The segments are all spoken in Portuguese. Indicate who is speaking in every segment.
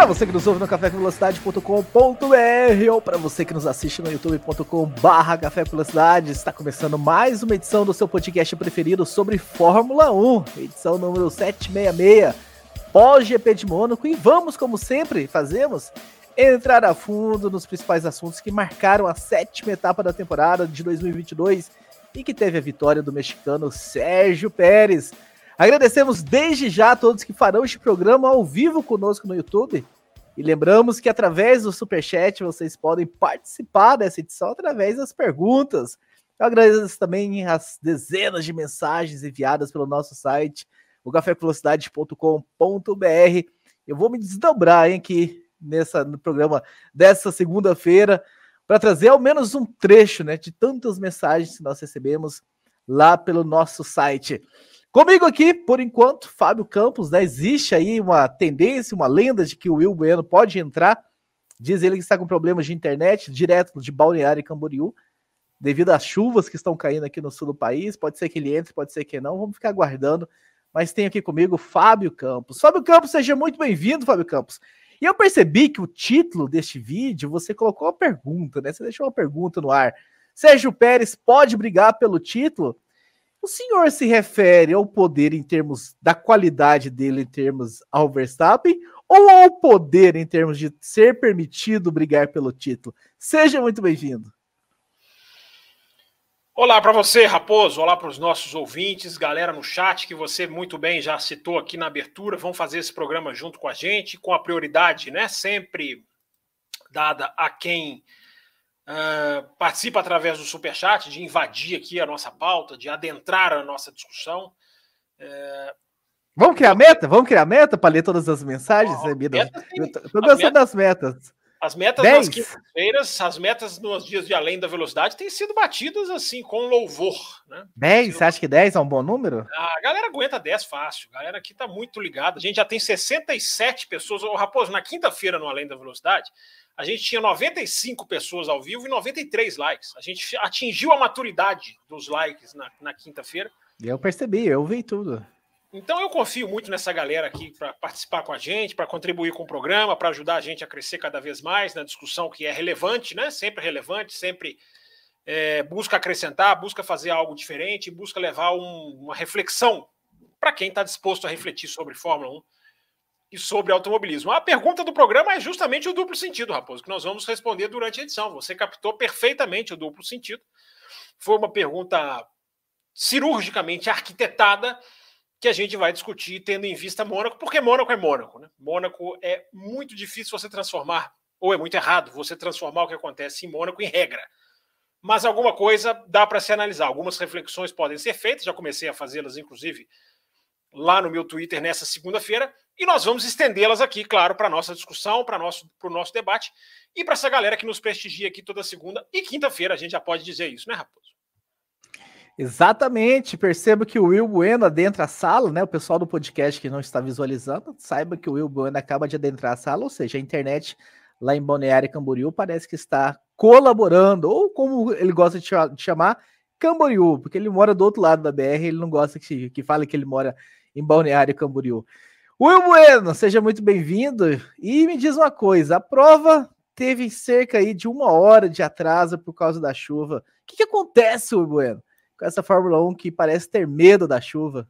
Speaker 1: Para você que nos ouve no cafévelocidade.com.br ou para você que nos assiste no youtube.com/barra Café Velocidade, está começando mais uma edição do seu podcast preferido sobre Fórmula 1, edição número 766, pós-GP de Mônaco. E vamos, como sempre fazemos, entrar a fundo nos principais assuntos que marcaram a sétima etapa da temporada de 2022 e que teve a vitória do mexicano Sérgio Pérez. Agradecemos desde já a todos que farão este programa ao vivo conosco no YouTube. E lembramos que através do Superchat vocês podem participar dessa edição através das perguntas. Eu agradeço também as dezenas de mensagens enviadas pelo nosso site, o cafévelocidade.com.br. Eu vou me desdobrar hein, aqui nessa, no programa dessa segunda-feira para trazer ao menos um trecho né, de tantas mensagens que nós recebemos lá pelo nosso site. Comigo aqui, por enquanto, Fábio Campos, né? Existe aí uma tendência, uma lenda de que o Will Bueno pode entrar. Diz ele que está com problemas de internet, direto de Balneário e Camboriú, devido às chuvas que estão caindo aqui no sul do país. Pode ser que ele entre, pode ser que não. Vamos ficar aguardando. Mas tem aqui comigo Fábio Campos. Fábio Campos, seja muito bem-vindo, Fábio Campos. E eu percebi que o título deste vídeo, você colocou uma pergunta, né? Você deixou uma pergunta no ar. Sérgio Pérez pode brigar pelo título? O senhor se refere ao poder em termos da qualidade dele em termos ao Verstappen ou ao poder em termos de ser permitido brigar pelo título? Seja muito bem-vindo.
Speaker 2: Olá para você, Raposo. Olá para os nossos ouvintes, galera no chat que você muito bem já citou aqui na abertura. Vão fazer esse programa junto com a gente, com a prioridade, né? Sempre dada a quem Uh, participa através do Superchat, de invadir aqui a nossa pauta, de adentrar a nossa discussão. Uh,
Speaker 1: vamos criar meta? Vamos criar meta para ler todas as mensagens? Estou gostando meta, das metas.
Speaker 2: As metas Dez. nas quintas-feiras, as metas nos dias de além da velocidade têm sido batidas assim, com louvor. Né?
Speaker 1: 10? Você acha que 10 é um bom número?
Speaker 2: A galera aguenta 10 fácil. A galera aqui está muito ligada. A gente já tem 67 pessoas. Ô, Raposo, na quinta-feira no Além da Velocidade, a gente tinha 95 pessoas ao vivo e 93 likes. A gente atingiu a maturidade dos likes na, na quinta-feira.
Speaker 1: Eu percebi, eu vi tudo.
Speaker 2: Então eu confio muito nessa galera aqui para participar com a gente, para contribuir com o programa, para ajudar a gente a crescer cada vez mais na discussão que é relevante, né? Sempre relevante, sempre é, busca acrescentar, busca fazer algo diferente, busca levar um, uma reflexão para quem está disposto a refletir sobre Fórmula 1 e sobre automobilismo. A pergunta do programa é justamente o duplo sentido, Raposo, que nós vamos responder durante a edição. Você captou perfeitamente o duplo sentido. Foi uma pergunta cirurgicamente arquitetada que a gente vai discutir tendo em vista Mônaco, porque Mônaco é Mônaco. Né? Mônaco é muito difícil você transformar, ou é muito errado você transformar o que acontece em Mônaco em regra. Mas alguma coisa dá para se analisar. Algumas reflexões podem ser feitas, já comecei a fazê-las, inclusive, lá no meu Twitter nessa segunda-feira, e nós vamos estendê-las aqui, claro, para a nossa discussão, para o nosso, nosso debate, e para essa galera que nos prestigia aqui toda segunda e quinta-feira, a gente já pode dizer isso, né, Raposo?
Speaker 1: Exatamente, perceba que o Will Bueno adentra a sala, né? O pessoal do podcast que não está visualizando, saiba que o Will Bueno acaba de adentrar a sala, ou seja, a internet lá em Balneário Camboriú parece que está colaborando, ou como ele gosta de chamar, Camboriú, porque ele mora do outro lado da BR, ele não gosta que, que fale que ele mora em Balneário Camboriú. Will Bueno, seja muito bem-vindo. E me diz uma coisa: a prova teve cerca aí de uma hora de atraso por causa da chuva. O que, que acontece, Will Bueno, com essa Fórmula 1 que parece ter medo da chuva?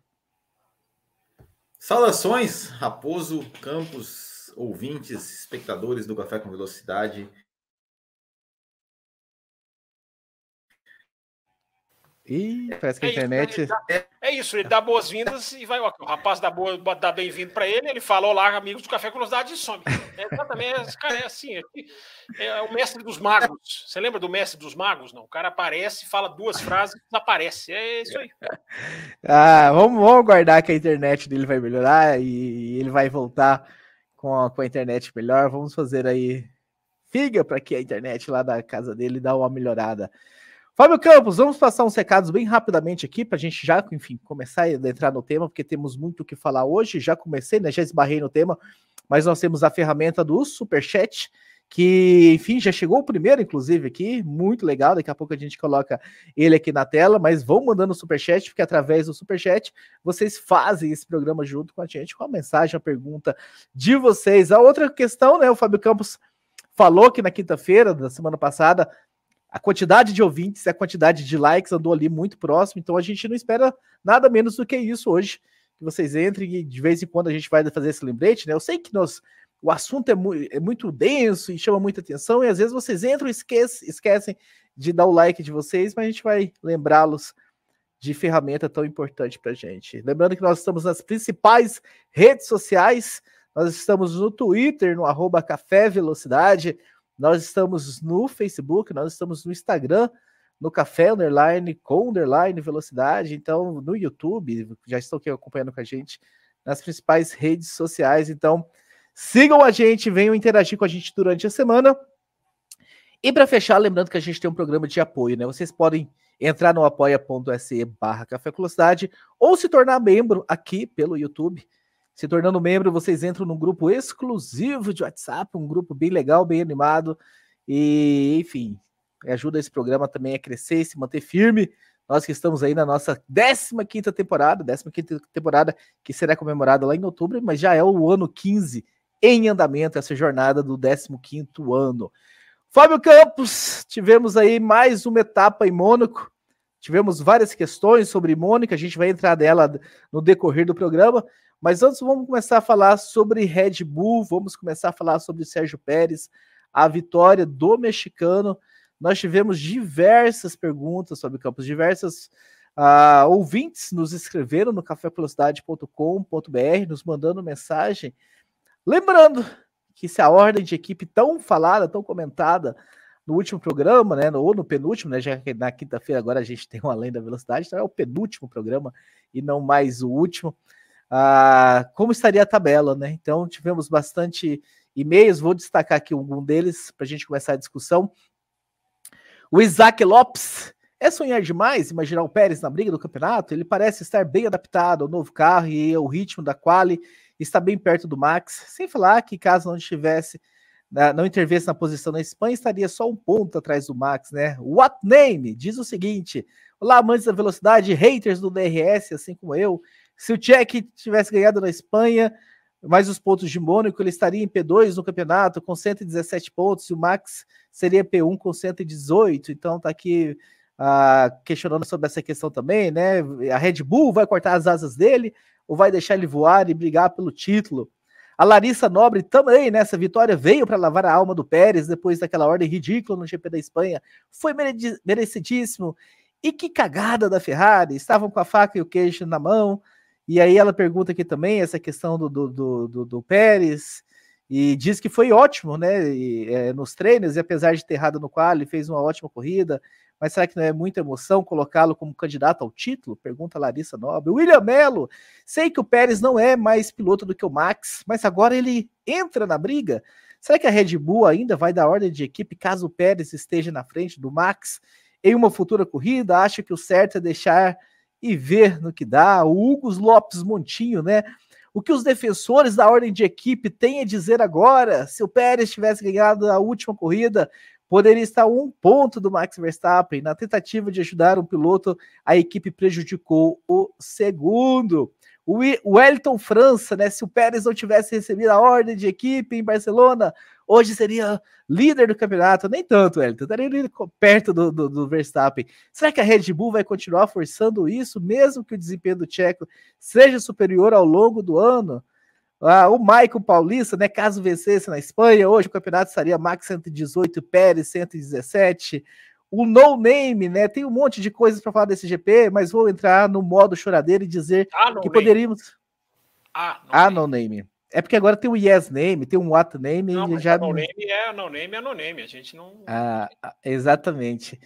Speaker 3: Saudações, Raposo, Campos, ouvintes, espectadores do Café com Velocidade.
Speaker 1: Ih, parece que a é internet.
Speaker 2: Isso, é, é isso, ele dá boas-vindas e vai. Ó, o rapaz dá, boa, dá bem-vindo para ele, ele fala: Olá, amigos do Café com Velocidade e some. É, exatamente, esse cara é assim. É, é, o mestre dos magos. Você lembra do mestre dos magos? Não, o cara aparece, fala duas frases e desaparece. É isso aí.
Speaker 1: Ah, vamos, vamos aguardar que a internet dele vai melhorar e ele vai voltar com a, com a internet melhor. Vamos fazer aí figa para que a internet lá da casa dele dá uma melhorada. Fábio Campos, vamos passar uns recados bem rapidamente aqui para a gente já, enfim, começar a entrar no tema, porque temos muito o que falar hoje. Já comecei, né? Já esbarrei no tema, mas nós temos a ferramenta do Superchat, que, enfim, já chegou o primeiro, inclusive, aqui, muito legal. Daqui a pouco a gente coloca ele aqui na tela, mas vão mandando o superchat, porque através do superchat vocês fazem esse programa junto com a gente, com a mensagem, a pergunta de vocês. A outra questão, né? O Fábio Campos falou que na quinta-feira da semana passada a quantidade de ouvintes, a quantidade de likes andou ali muito próximo, então a gente não espera nada menos do que isso hoje. Que vocês entrem e de vez em quando a gente vai fazer esse lembrete, né? Eu sei que nós, o assunto é, mu é muito denso e chama muita atenção, e às vezes vocês entram e esquece, esquecem de dar o like de vocês, mas a gente vai lembrá-los de ferramenta tão importante para gente. Lembrando que nós estamos nas principais redes sociais, nós estamos no Twitter, no arroba Café Velocidade, nós estamos no Facebook, nós estamos no Instagram, no Café Underline, com Underline Velocidade, então no YouTube, já estão aqui acompanhando com a gente nas principais redes sociais. Então, sigam a gente, venham interagir com a gente durante a semana. E para fechar, lembrando que a gente tem um programa de apoio, né? Vocês podem entrar no apoia.se barra Café Velocidade ou se tornar membro aqui pelo YouTube. Se tornando membro, vocês entram num grupo exclusivo de WhatsApp, um grupo bem legal, bem animado. E, enfim, ajuda esse programa também a crescer e se manter firme. Nós que estamos aí na nossa 15 temporada, 15 temporada que será comemorada lá em outubro, mas já é o ano 15 em andamento, essa jornada do 15 ano. Fábio Campos, tivemos aí mais uma etapa em Mônaco. Tivemos várias questões sobre Mônaco, a gente vai entrar nela no decorrer do programa, mas antes vamos começar a falar sobre Red Bull, vamos começar a falar sobre Sérgio Pérez, a vitória do mexicano. Nós tivemos diversas perguntas sobre campos, diversas uh, ouvintes nos escreveram no cafévelocidade.com.br, nos mandando mensagem. Lembrando que se a ordem de equipe tão falada, tão comentada no último programa, né, ou no penúltimo, né, já que na quinta-feira agora a gente tem uma além da velocidade, então é o penúltimo programa e não mais o último ah, como estaria a tabela, né? Então tivemos bastante e-mails, vou destacar aqui algum deles para a gente começar a discussão. O Isaac Lopes. É sonhar demais imaginar o Pérez na briga do campeonato? Ele parece estar bem adaptado ao novo carro e o ritmo da quali está bem perto do Max. Sem falar que caso não estivesse, não intervesse na posição na Espanha, estaria só um ponto atrás do Max, né? What Name diz o seguinte: Olá, amantes da velocidade, haters do DRS, assim como eu. Se o Tchek tivesse ganhado na Espanha, mais os pontos de Mônaco, ele estaria em P2 no campeonato com 117 pontos e o Max seria P1 com 118. Então tá aqui uh, questionando sobre essa questão também, né? A Red Bull vai cortar as asas dele ou vai deixar ele voar e brigar pelo título? A Larissa Nobre também, nessa vitória, veio para lavar a alma do Pérez depois daquela ordem ridícula no GP da Espanha. Foi merecidíssimo. E que cagada da Ferrari! Estavam com a faca e o queijo na mão e aí ela pergunta aqui também essa questão do, do, do, do, do Pérez, e diz que foi ótimo, né, e, é, nos treinos, e apesar de ter errado no quali, fez uma ótima corrida, mas será que não é muita emoção colocá-lo como candidato ao título? Pergunta Larissa Nobre. William Mello, sei que o Pérez não é mais piloto do que o Max, mas agora ele entra na briga. Será que a Red Bull ainda vai dar ordem de equipe caso o Pérez esteja na frente do Max em uma futura corrida? Acha que o certo é deixar e ver no que dá. O Hugo Lopes Montinho, né? O que os defensores da ordem de equipe têm a dizer agora? Se o Pérez tivesse ganhado a última corrida, poderia estar um ponto do Max Verstappen. Na tentativa de ajudar um piloto, a equipe prejudicou o segundo. O Wellington França, né? Se o Pérez não tivesse recebido a ordem de equipe em Barcelona, hoje seria líder do campeonato. Nem tanto, Wellington, estaria perto do, do, do, Verstappen. Será que a Red Bull vai continuar forçando isso, mesmo que o desempenho do Tcheco seja superior ao longo do ano? Ah, o Michael Paulista, né? Caso vencesse na Espanha, hoje o campeonato estaria Max 118, Pérez 117 o no name, né? Tem um monte de coisas para falar desse GP, mas vou entrar no modo choradeira e dizer ah, que poderíamos. Ah, no, ah, no name. É porque agora tem o yes name, tem um what name. Não, já
Speaker 2: no name é no name é no name. A gente não.
Speaker 1: Ah, exatamente.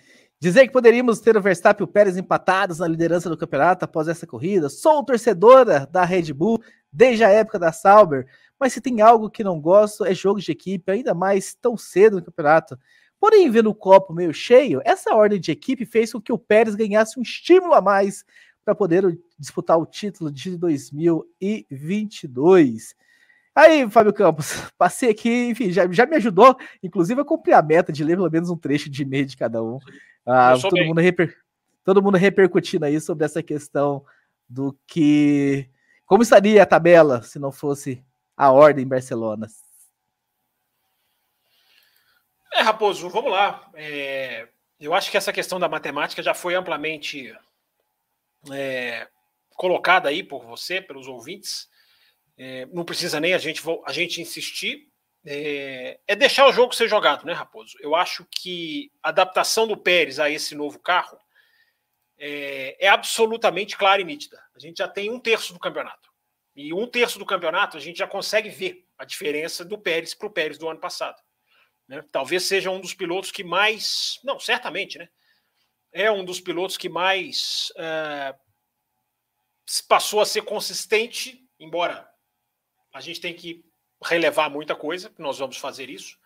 Speaker 1: Dizer que poderíamos ter o Verstappen e o Pérez empatados na liderança do campeonato após essa corrida. Sou torcedora da Red Bull desde a época da Sauber, mas se tem algo que não gosto é jogos de equipe, ainda mais tão cedo no campeonato. Porém, vendo o copo meio cheio, essa ordem de equipe fez com que o Pérez ganhasse um estímulo a mais para poder disputar o título de 2022. Aí, Fábio Campos, passei aqui, enfim, já, já me ajudou, inclusive, a cumprir a meta de ler pelo menos um trecho de e-mail de cada um. Ah, todo, mundo reper, todo mundo repercutindo aí sobre essa questão do que. Como estaria a tabela se não fosse a ordem Barcelona?
Speaker 2: É, Raposo, vamos lá. É, eu acho que essa questão da matemática já foi amplamente é, colocada aí por você, pelos ouvintes. É, não precisa nem a gente, a gente insistir. É, é, deixar o jogo ser jogado, né, Raposo? Eu acho que a adaptação do Pérez a esse novo carro é, é absolutamente clara e nítida. A gente já tem um terço do campeonato. E um terço do campeonato a gente já consegue ver a diferença do Pérez para o Pérez do ano passado. Né? Talvez seja um dos pilotos que mais. Não, certamente, né? É um dos pilotos que mais é, passou a ser consistente, embora a gente tenha que relevar muita coisa, nós vamos fazer isso.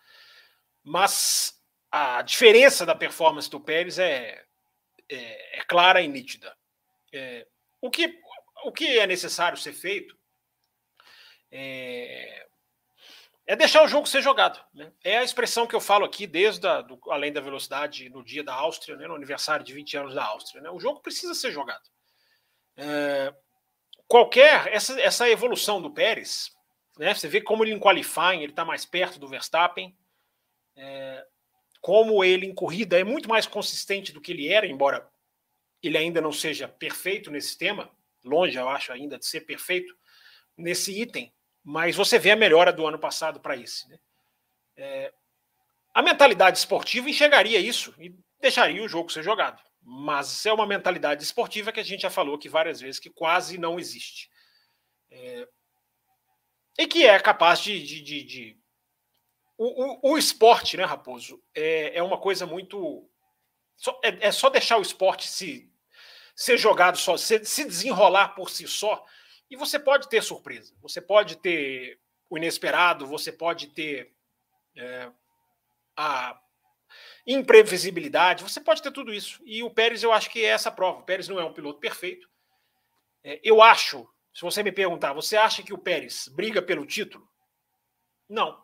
Speaker 2: Mas a diferença da performance do Pérez é, é, é clara e nítida. É, o, que, o que é necessário ser feito é, é deixar o jogo ser jogado. Né? É a expressão que eu falo aqui desde a, do, além da velocidade no dia da Áustria, né, no aniversário de 20 anos da Áustria. Né? O jogo precisa ser jogado. É, qualquer essa, essa evolução do Pérez, né, você vê como ele em qualifying ele está mais perto do Verstappen, é, como ele em corrida é muito mais consistente do que ele era, embora ele ainda não seja perfeito nesse tema, longe eu acho ainda de ser perfeito nesse item mas você vê a melhora do ano passado para esse. Né? É, a mentalidade esportiva enxergaria isso e deixaria o jogo ser jogado. Mas é uma mentalidade esportiva que a gente já falou aqui várias vezes que quase não existe. É, e que é capaz de. de, de, de... O, o, o, esporte, né, Raposo, é, é uma coisa muito. é, é, só deixar o esporte se ser jogado só, se, se desenrolar por si só, e você pode ter surpresa, você pode ter o inesperado, você pode ter é, a imprevisibilidade, você pode ter tudo isso. E o Pérez, eu acho que é essa prova. O Pérez não é um piloto perfeito. É, eu acho, se você me perguntar, você acha que o Pérez briga pelo título? Não.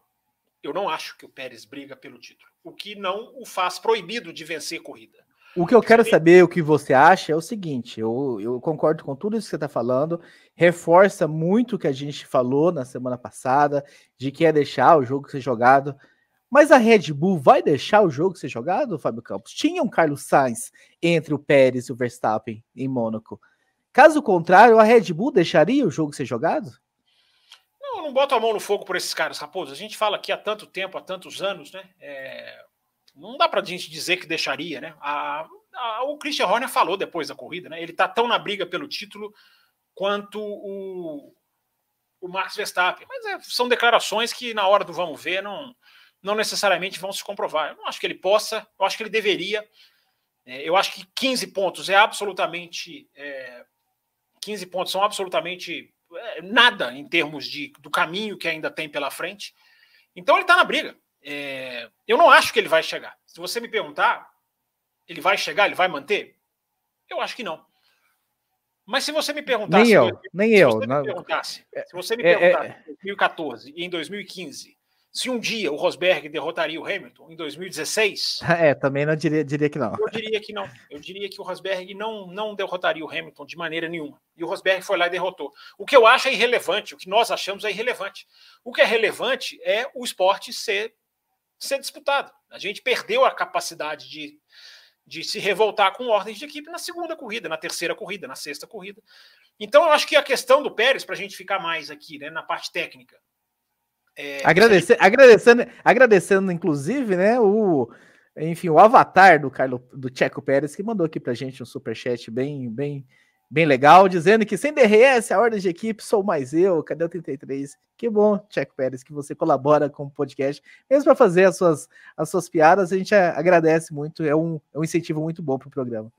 Speaker 2: Eu não acho que o Pérez briga pelo título. O que não o faz proibido de vencer corrida.
Speaker 1: O que eu quero saber, o que você acha, é o seguinte: eu, eu concordo com tudo isso que você está falando, reforça muito o que a gente falou na semana passada, de que é deixar o jogo ser jogado. Mas a Red Bull vai deixar o jogo ser jogado, Fábio Campos? Tinha um Carlos Sainz entre o Pérez e o Verstappen em Mônaco. Caso contrário, a Red Bull deixaria o jogo ser jogado?
Speaker 2: Não, não boto a mão no fogo por esses caras, Raposo. A gente fala aqui há tanto tempo, há tantos anos, né? É, não dá para a gente dizer que deixaria, né? A, a, o Christian Horner falou depois da corrida, né? Ele está tão na briga pelo título quanto o, o Max Verstappen. Mas é, são declarações que na hora do vamos ver não, não necessariamente vão se comprovar. Eu não acho que ele possa, eu acho que ele deveria. É, eu acho que 15 pontos é absolutamente. É, 15 pontos são absolutamente é, nada em termos de, do caminho que ainda tem pela frente. Então ele está na briga. É, eu não acho que ele vai chegar. Se você me perguntar, ele vai chegar, ele vai manter? Eu acho que não. Mas se você me perguntasse.
Speaker 1: Nem eu, nem
Speaker 2: se
Speaker 1: eu.
Speaker 2: Você não... me perguntasse, se você me perguntasse é, é... em 2014 e em 2015 se um dia o Rosberg derrotaria o Hamilton em 2016.
Speaker 1: É, também não diria, diria que não.
Speaker 2: Eu diria que não. Eu diria que o Rosberg não, não derrotaria o Hamilton de maneira nenhuma. E o Rosberg foi lá e derrotou. O que eu acho é irrelevante, o que nós achamos é irrelevante. O que é relevante é o esporte ser ser disputado. A gente perdeu a capacidade de, de se revoltar com ordens de equipe na segunda corrida, na terceira corrida, na sexta corrida. Então, eu acho que a questão do Pérez, para a gente ficar mais aqui né, na parte técnica.
Speaker 1: É, Agradecer, gente... agradecendo, agradecendo, inclusive, né, o, enfim, o avatar do Carlos do Checo Pérez, que mandou aqui para a gente um superchat bem, bem bem legal, dizendo que sem DRS, a ordem de equipe, sou mais eu, cadê o 33? Que bom, Checo Pérez, que você colabora com o podcast, mesmo para fazer as suas, as suas piadas, a gente agradece muito, é um, é um incentivo muito bom para o programa.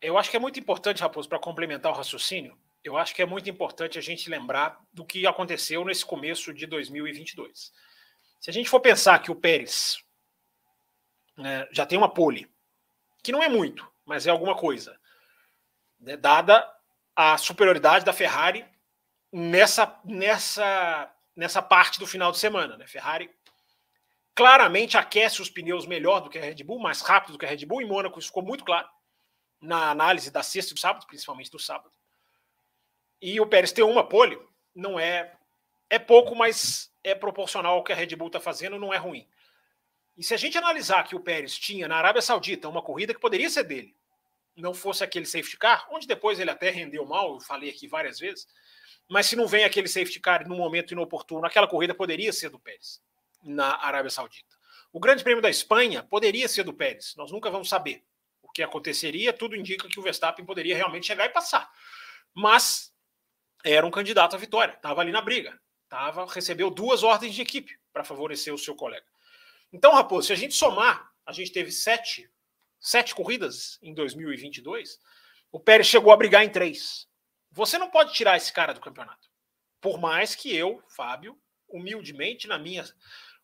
Speaker 2: Eu acho que é muito importante, Raposo, para complementar o raciocínio, eu acho que é muito importante a gente lembrar do que aconteceu nesse começo de 2022. Se a gente for pensar que o Pérez é, já tem uma pole, que não é muito, mas é alguma coisa, né, dada a superioridade da Ferrari nessa, nessa, nessa parte do final de semana. Né? Ferrari claramente aquece os pneus melhor do que a Red Bull, mais rápido do que a Red Bull. Em Mônaco isso ficou muito claro na análise da sexta e do sábado, principalmente do sábado. E o Pérez ter uma pole não é é pouco, mas é proporcional ao que a Red Bull está fazendo, não é ruim. E se a gente analisar que o Pérez tinha na Arábia Saudita uma corrida que poderia ser dele, não fosse aquele safety car, onde depois ele até rendeu mal, eu falei aqui várias vezes, mas se não vem aquele safety car no momento inoportuno, aquela corrida poderia ser do Pérez na Arábia Saudita. O Grande Prêmio da Espanha poderia ser do Pérez, nós nunca vamos saber o que aconteceria, tudo indica que o Verstappen poderia realmente chegar e passar. Mas era um candidato à vitória, estava ali na briga, tava, recebeu duas ordens de equipe para favorecer o seu colega. Então, Raposo, se a gente somar, a gente teve sete, sete corridas em 2022, o Pérez chegou a brigar em três. Você não pode tirar esse cara do campeonato. Por mais que eu, Fábio, humildemente, na minha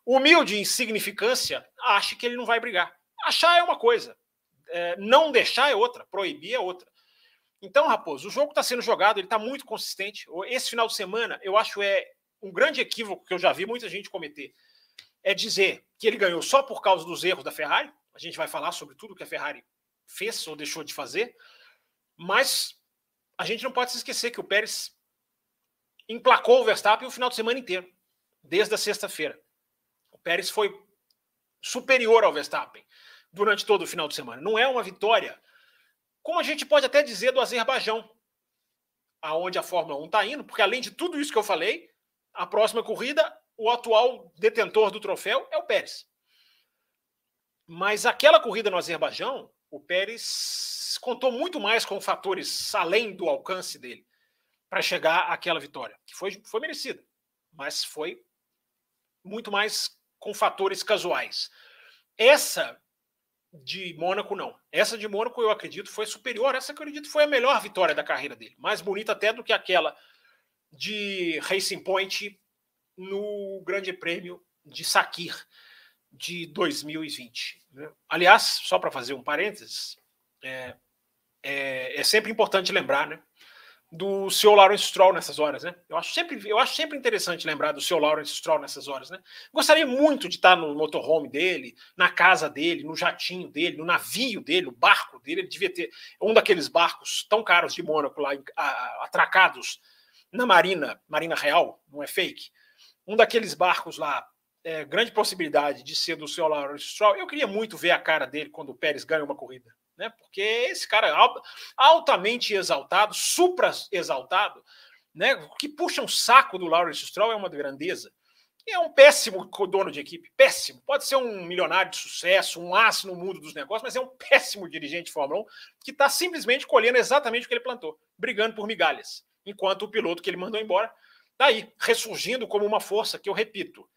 Speaker 2: humilde insignificância, ache que ele não vai brigar. Achar é uma coisa, é, não deixar é outra, proibir é outra. Então, Raposo, o jogo está sendo jogado, ele está muito consistente. Esse final de semana, eu acho é um grande equívoco que eu já vi muita gente cometer é dizer que ele ganhou só por causa dos erros da Ferrari. A gente vai falar sobre tudo que a Ferrari fez ou deixou de fazer. Mas a gente não pode se esquecer que o Pérez emplacou o Verstappen o final de semana inteiro, desde a sexta-feira. O Pérez foi superior ao Verstappen durante todo o final de semana. Não é uma vitória, como a gente pode até dizer do Azerbaijão, aonde a Fórmula 1 está indo, porque além de tudo isso que eu falei, a próxima corrida o atual detentor do troféu é o Pérez. Mas aquela corrida no Azerbaijão, o Pérez contou muito mais com fatores além do alcance dele para chegar àquela vitória, que foi, foi merecida, mas foi muito mais com fatores casuais. Essa de Mônaco, não. Essa de Mônaco, eu acredito, foi superior. Essa, eu acredito, foi a melhor vitória da carreira dele. Mais bonita até do que aquela de Racing Point no Grande Prêmio de Sakir de 2020. Né? Aliás, só para fazer um parênteses, é, é, é, sempre importante lembrar né, do seu Lawrence Stroll nessas horas. Né? Eu, acho sempre, eu acho sempre interessante lembrar do seu Lawrence Stroll nessas horas. Né? Gostaria muito de estar no motorhome dele, na casa dele, no jatinho dele, no navio dele, no barco dele. Ele devia ter um daqueles barcos tão caros de Mônaco lá, atracados na Marina, Marina Real, não é fake um daqueles barcos lá, é, grande possibilidade de ser do seu Lawrence Stroll, eu queria muito ver a cara dele quando o Pérez ganha uma corrida. Né? Porque esse cara é altamente exaltado, supra exaltado, né? que puxa um saco do Lawrence Stroll é uma grandeza. É um péssimo dono de equipe, péssimo. Pode ser um milionário de sucesso, um aço no mundo dos negócios, mas é um péssimo dirigente de Fórmula 1 que está simplesmente colhendo exatamente o que ele plantou, brigando por migalhas. Enquanto o piloto que ele mandou embora Está aí, ressurgindo como uma força que eu repito.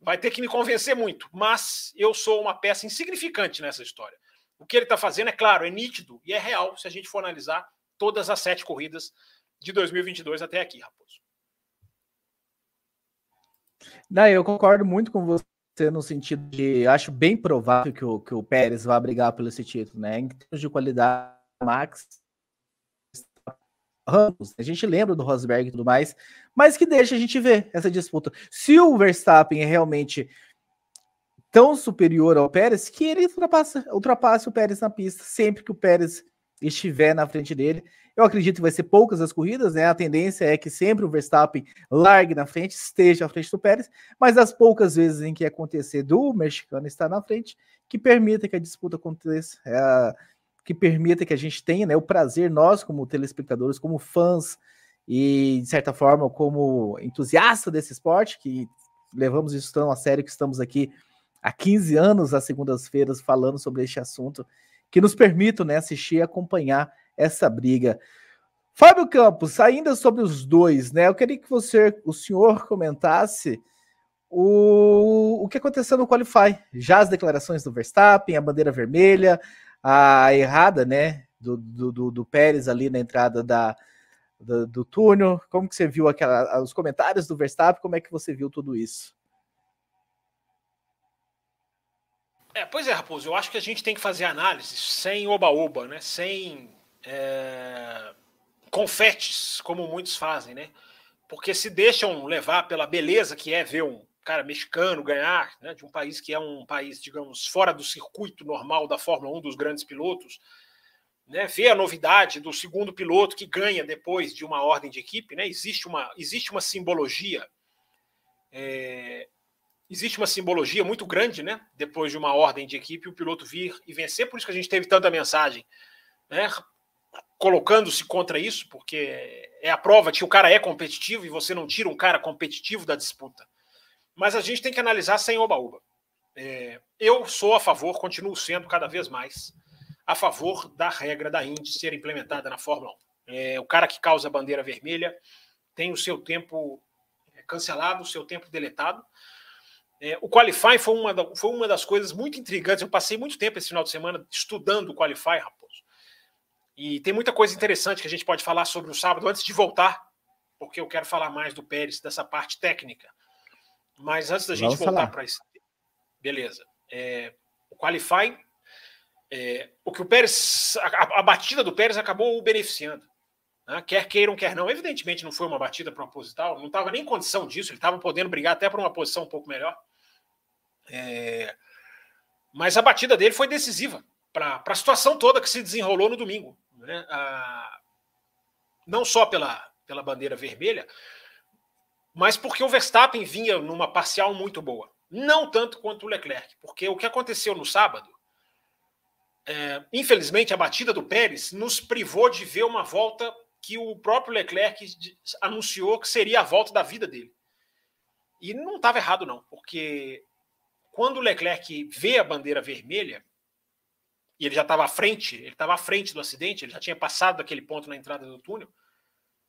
Speaker 2: Vai ter que me convencer muito, mas eu sou uma peça insignificante nessa história. O que ele está fazendo é claro, é nítido e é real se a gente for analisar todas as sete corridas de 2022 até aqui, Raposo.
Speaker 1: Não, eu concordo muito com você no sentido de acho bem provável que o, que o Pérez vá brigar pelo esse título, né? Em termos de qualidade, Max Ramos, a gente lembra do Rosberg e tudo mais, mas que deixa a gente ver essa disputa. Se o Verstappen é realmente tão superior ao Pérez, que ele ultrapassa, ultrapasse o Pérez na pista sempre que o Pérez estiver na frente dele. Eu acredito que vai ser poucas as corridas, né? A tendência é que sempre o Verstappen largue na frente, esteja à frente do Pérez, mas as poucas vezes em que acontecer do mexicano estar na frente, que permita que a disputa aconteça. É, que permita que a gente tenha né, o prazer, nós, como telespectadores, como fãs e, de certa forma, como entusiasta desse esporte, que levamos isso tão a sério que estamos aqui há 15 anos, às segundas-feiras, falando sobre este assunto, que nos permitam né, assistir e acompanhar essa briga. Fábio Campos, ainda sobre os dois, né? Eu queria que você, o senhor, comentasse o, o que aconteceu no Qualify. Já as declarações do Verstappen, a bandeira vermelha, a errada, né, do, do, do Pérez ali na entrada da, do, do túnel. Como que você viu aquela, os comentários do Verstappen? Como é que você viu tudo isso?
Speaker 2: É, pois é, Raposo, eu acho que a gente tem que fazer análise sem oba-oba, né? Sem é, confetes, como muitos fazem, né? Porque se deixam levar pela beleza que é ver um cara mexicano ganhar, né, de um país que é um país, digamos, fora do circuito normal da Fórmula 1 dos grandes pilotos, né, ver a novidade do segundo piloto que ganha depois de uma ordem de equipe, né, existe uma, existe uma simbologia é, existe uma simbologia muito grande, né? Depois de uma ordem de equipe, o piloto vir e vencer, por isso que a gente teve tanta mensagem, né? Colocando-se contra isso, porque é a prova de que o cara é competitivo e você não tira um cara competitivo da disputa. Mas a gente tem que analisar sem oba-oba. É, eu sou a favor, continuo sendo cada vez mais, a favor da regra da Indy ser implementada na Fórmula 1. É, o cara que causa a bandeira vermelha tem o seu tempo cancelado, o seu tempo deletado. É, o Qualify foi uma, da, foi uma das coisas muito intrigantes. Eu passei muito tempo esse final de semana estudando o Qualify, Raposo. E tem muita coisa interessante que a gente pode falar sobre o sábado antes de voltar, porque eu quero falar mais do Pérez, dessa parte técnica. Mas antes da gente Vamos voltar para isso. Beleza. É, o Qualify, é, o que o Pérez, a, a, batida do Pérez acabou o beneficiando. Né? Quer queiram, quer não. Evidentemente não foi uma batida proposital, não estava nem em condição disso, ele estava podendo brigar até por uma posição um pouco melhor. É... Mas a batida dele foi decisiva para a situação toda que se desenrolou no domingo. Né? A... Não só pela, pela bandeira vermelha, mas porque o Verstappen vinha numa parcial muito boa. Não tanto quanto o Leclerc, porque o que aconteceu no sábado, é, infelizmente, a batida do Pérez nos privou de ver uma volta que o próprio Leclerc anunciou que seria a volta da vida dele. E não estava errado, não, porque quando o Leclerc vê a bandeira vermelha, e ele já estava à frente, ele estava à frente do acidente, ele já tinha passado daquele ponto na entrada do túnel,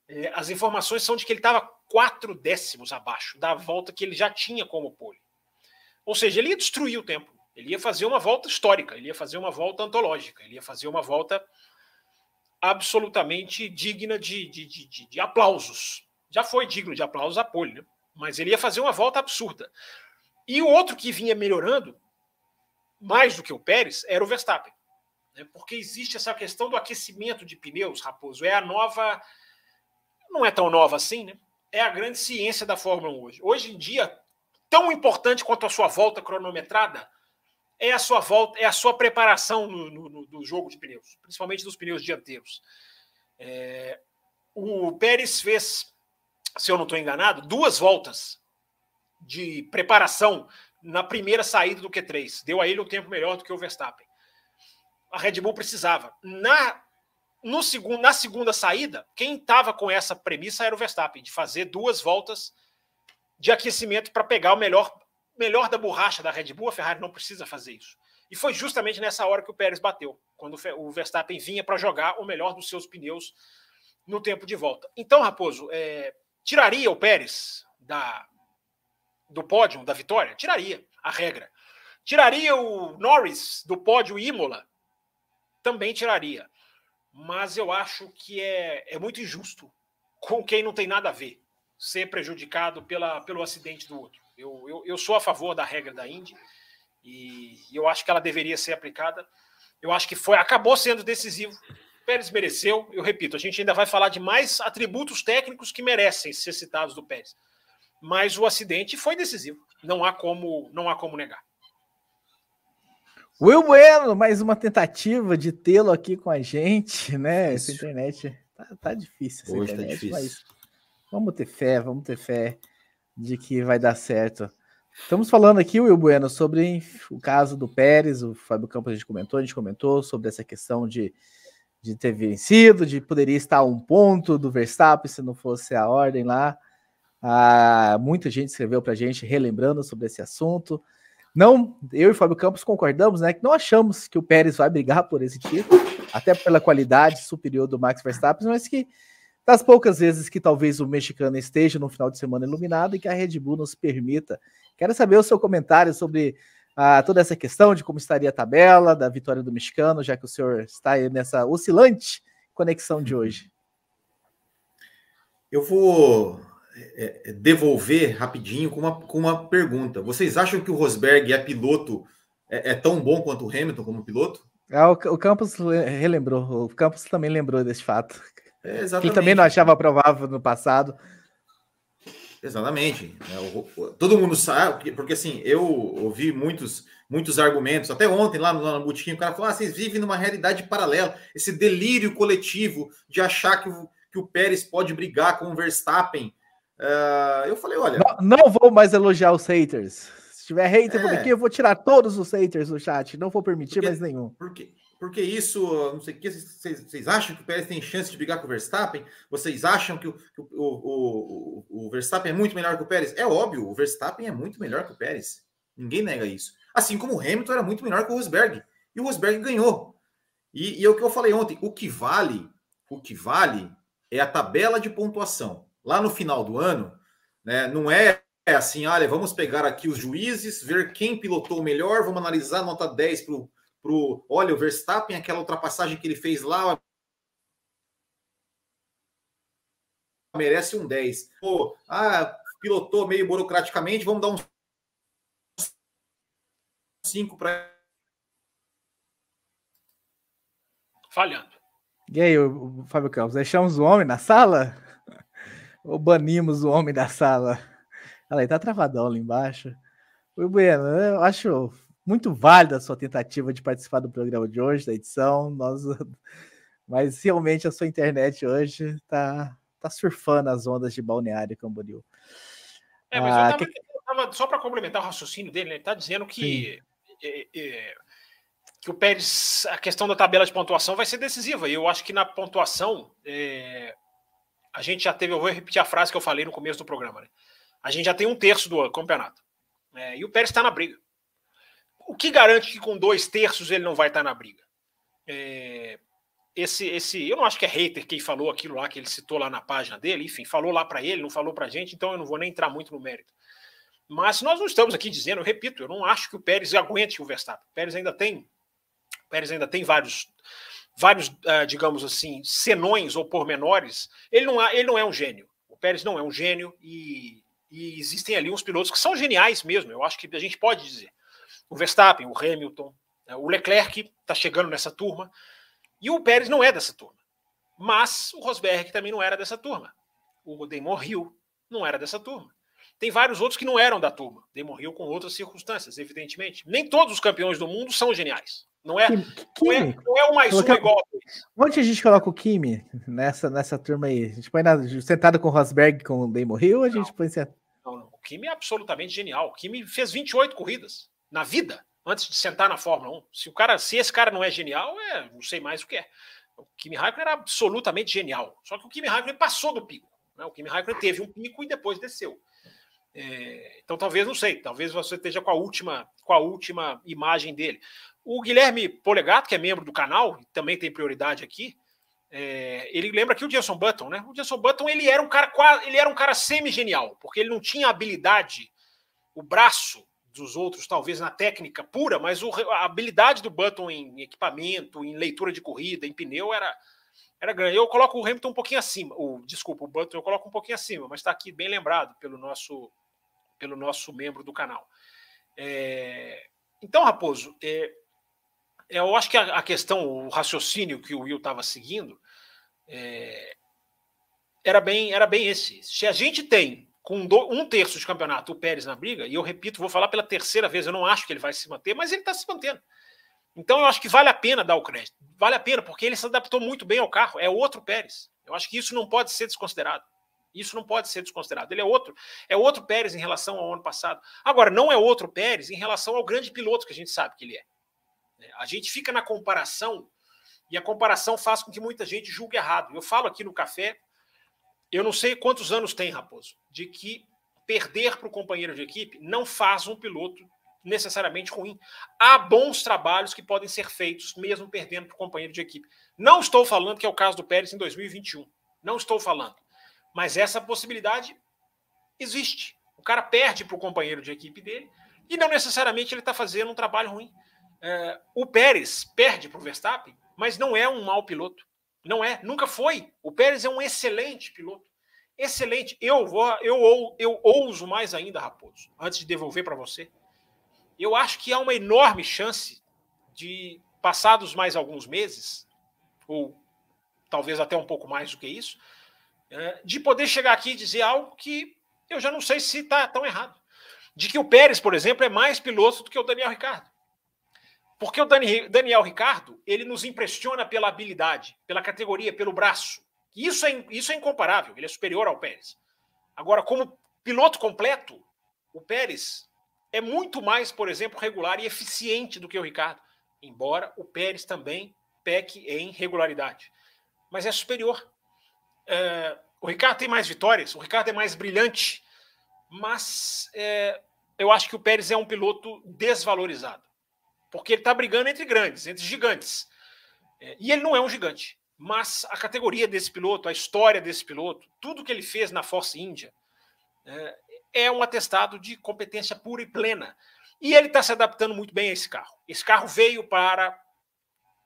Speaker 2: é, as informações são de que ele estava quatro décimos abaixo da volta que ele já tinha como pole. Ou seja, ele ia destruir o tempo. Ele ia fazer uma volta histórica, ele ia fazer uma volta antológica, ele ia fazer uma volta absolutamente digna de, de, de, de, aplausos. Já foi digno de aplausos a pole, né? mas ele ia fazer uma volta absurda. E o outro que vinha melhorando, mais do que o Pérez, era o Verstappen. Né? Porque existe essa questão do aquecimento de pneus, Raposo. É a nova. Não é tão nova assim, né? É a grande ciência da Fórmula 1 hoje. Hoje em dia, tão importante quanto a sua volta cronometrada é a sua volta, é a sua preparação no, no, no jogo de pneus, principalmente dos pneus dianteiros. É, o Pérez fez, se eu não estou enganado, duas voltas de preparação na primeira saída do Q3. Deu a ele um tempo melhor do que o Verstappen. A Red Bull precisava. Na, no segundo, na segunda saída, quem estava com essa premissa era o Verstappen, de fazer duas voltas de aquecimento para pegar o melhor melhor da borracha da Red Bull, a Ferrari não precisa fazer isso. E foi justamente nessa hora que o Pérez bateu, quando o Verstappen vinha para jogar o melhor dos seus pneus no tempo de volta. Então, Raposo, é, tiraria o Pérez da, do pódio da vitória? Tiraria a regra. Tiraria o Norris do pódio Imola? Também tiraria. Mas eu acho que é, é muito injusto com quem não tem nada a ver ser prejudicado pela, pelo acidente do outro. Eu, eu, eu sou a favor da regra da Indy e, eu acho que ela deveria ser aplicada. Eu acho que foi, acabou sendo decisivo. Pérez mereceu, eu repito, a gente ainda vai falar de mais atributos técnicos que merecem ser citados do Pérez. Mas o acidente foi decisivo. Não há como, não há como negar.
Speaker 1: Will Bueno, mais uma tentativa de tê-lo aqui com a gente, né? Essa internet tá, tá difícil.
Speaker 3: Hoje tá internet, tá difícil.
Speaker 1: vamos ter fé, vamos ter fé de que vai dar certo. Estamos falando aqui, Will Bueno, sobre o caso do Pérez, o Fábio Campos a gente comentou, a gente comentou sobre essa questão de, de ter vencido, de poderia estar a um ponto do Verstappen se não fosse a ordem lá. Ah, muita gente escreveu para a gente relembrando sobre esse assunto. Não, eu e Fábio Campos concordamos, né, que não achamos que o Pérez vai brigar por esse título, até pela qualidade superior do Max Verstappen, mas que das poucas vezes que talvez o mexicano esteja no final de semana iluminado e que a Red Bull nos permita. Quero saber o seu comentário sobre ah, toda essa questão de como estaria a tabela da vitória do mexicano, já que o senhor está aí nessa oscilante conexão de hoje.
Speaker 3: Eu vou é, é devolver rapidinho com uma, com uma pergunta. Vocês acham que o Rosberg é piloto é, é tão bom quanto o Hamilton como piloto?
Speaker 1: Ah, o, o Campos relembrou, o Campos também lembrou desse fato.
Speaker 3: É,
Speaker 1: Ele também não achava provável no passado.
Speaker 3: Exatamente. É, todo mundo sabe, porque assim, eu ouvi muitos, muitos argumentos, até ontem lá no, no Botequim, o cara falou: ah, vocês vivem numa realidade paralela, esse delírio coletivo de achar que o, que o Pérez pode brigar com o Verstappen. Uh, eu falei: olha.
Speaker 1: Não, não, vou mais elogiar os haters. Se tiver hater é, aqui, eu vou tirar todos os haters do chat, não vou permitir
Speaker 3: porque,
Speaker 1: mais nenhum.
Speaker 3: Porque, porque isso, não sei o que, vocês, vocês, acham que o Pérez tem chance de brigar com o Verstappen? Vocês acham que o, o, o, o, Verstappen é muito melhor que o Pérez? É óbvio, o Verstappen é muito melhor que o Pérez. Ninguém nega isso. Assim como o Hamilton era muito melhor que o Rosberg. E o Rosberg ganhou. E, e é o que eu falei ontem: o que vale, o que vale é a tabela de pontuação. Lá no final do ano, né, não é assim, olha, vamos pegar aqui os juízes, ver quem pilotou melhor, vamos analisar nota 10 para o pro, olha, o Verstappen, aquela ultrapassagem que ele fez lá, merece um 10. Pô, ah, pilotou meio burocraticamente, vamos dar um 5 para
Speaker 2: falhando.
Speaker 1: E aí, o Fábio Campos, deixamos o homem na sala? Ou banimos o homem da sala? Olha aí, tá travadão lá embaixo. Oi, Bueno, eu acho muito válida a sua tentativa de participar do programa de hoje, da edição. Nós, mas realmente a sua internet hoje está tá surfando as ondas de Balneário Camboriú.
Speaker 2: É, mas ah, eu, tava, que... eu tava, só para complementar o raciocínio dele, né, ele está dizendo que, é, é, que o Pérez, a questão da tabela de pontuação vai ser decisiva. E eu acho que na pontuação, é, a gente já teve, eu vou repetir a frase que eu falei no começo do programa, né? a gente já tem um terço do campeonato. É, e o Pérez está na briga o que garante que com dois terços ele não vai estar na briga? É, esse, esse, eu não acho que é hater quem falou aquilo lá que ele citou lá na página dele, enfim, falou lá para ele, não falou para gente, então eu não vou nem entrar muito no mérito. Mas nós não estamos aqui dizendo, eu repito, eu não acho que o Pérez aguente o Verstappen. O Pérez ainda tem, Pérez ainda tem vários, vários, uh, digamos assim, senões ou pormenores. Ele não, ele não é um gênio. O Pérez não é um gênio e, e existem ali uns pilotos que são geniais mesmo. Eu acho que a gente pode dizer o Verstappen, o Hamilton, né, o Leclerc está chegando nessa turma, e o Pérez não é dessa turma. Mas o Rosberg também não era dessa turma. O Damon Hill não era dessa turma. Tem vários outros que não eram da turma. Damon Hill com outras circunstâncias, evidentemente. Nem todos os campeões do mundo são geniais. Não é, Kimi, não é, não é o mais Coloca... um igual
Speaker 1: a Onde a gente coloca o Kimi nessa, nessa turma aí? A gente põe na, sentado com o Rosberg com o Damon Hill ou a gente não, põe sentado?
Speaker 2: Não, não. O Kimi é absolutamente genial. O Kimi fez 28 corridas na vida antes de sentar na Fórmula 1. Se o cara, se esse cara não é genial, é, não sei mais o que é. O Kimi Raikkonen era absolutamente genial. Só que o Kimi Raikkonen passou do pico. Né? O Kimi Raikkonen teve um pico e depois desceu. É, então talvez não sei, talvez você esteja com a última com a última imagem dele. O Guilherme Polegato, que é membro do canal, também tem prioridade aqui. É, ele lembra que o Jenson Button, né? O Jenson Button ele era um cara ele era um cara semi genial, porque ele não tinha habilidade, o braço dos outros, talvez na técnica pura, mas o, a habilidade do Button em equipamento, em leitura de corrida, em pneu, era, era grande. Eu coloco o Hamilton um pouquinho acima, o, desculpa, o Button eu coloco um pouquinho acima, mas está aqui bem lembrado pelo nosso, pelo nosso membro do canal. É, então, Raposo, é, eu acho que a, a, questão, o raciocínio que o Will estava seguindo, é, era bem, era bem esse. Se a gente tem com um terço de campeonato, o Pérez na briga, e eu repito, vou falar pela terceira vez, eu não acho que ele vai se manter, mas ele está se mantendo. Então eu acho que vale a pena dar o crédito. Vale a pena, porque ele se adaptou muito bem ao carro. É outro Pérez. Eu acho que isso não pode ser desconsiderado. Isso não pode ser desconsiderado. Ele é outro, é outro Pérez em relação ao ano passado. Agora, não é outro Pérez em relação ao grande piloto que a gente sabe que ele é. A gente fica na comparação e a comparação faz com que muita gente julgue errado. Eu falo aqui no café eu não sei quantos anos tem, Raposo, de que perder para o companheiro de equipe não faz um piloto necessariamente ruim. Há bons trabalhos que podem ser feitos mesmo perdendo para o companheiro de equipe. Não estou falando que é o caso do Pérez em 2021. Não estou falando. Mas essa possibilidade existe. O cara perde para o companheiro de equipe dele e não necessariamente ele está fazendo um trabalho ruim. É, o Pérez perde para o Verstappen, mas não é um mau piloto. Não é, nunca foi. O Pérez é um excelente piloto. Excelente. Eu vou, eu, eu ouso mais ainda, Raposo, antes de devolver para você. eu acho que há uma enorme chance de, passados mais alguns meses, ou talvez até um pouco mais do que isso, é, de poder chegar aqui e dizer algo que eu já não sei se está tão errado. De que o Pérez, por exemplo, é mais piloto do que o Daniel Ricardo. Porque o Daniel Ricardo, ele nos impressiona pela habilidade, pela categoria, pelo braço. Isso é, isso é incomparável, ele é superior ao Pérez. Agora, como piloto completo, o Pérez é muito mais, por exemplo, regular e eficiente do que o Ricardo. Embora o Pérez também peque em regularidade. Mas é superior. É, o Ricardo tem mais vitórias, o Ricardo é mais brilhante, mas é, eu acho que o Pérez é um piloto desvalorizado. Porque ele está brigando entre grandes, entre gigantes. É, e ele não é um gigante. Mas a categoria desse piloto, a história desse piloto, tudo que ele fez na Force India, é, é um atestado de competência pura e plena. E ele está se adaptando muito bem a esse carro. Esse carro veio para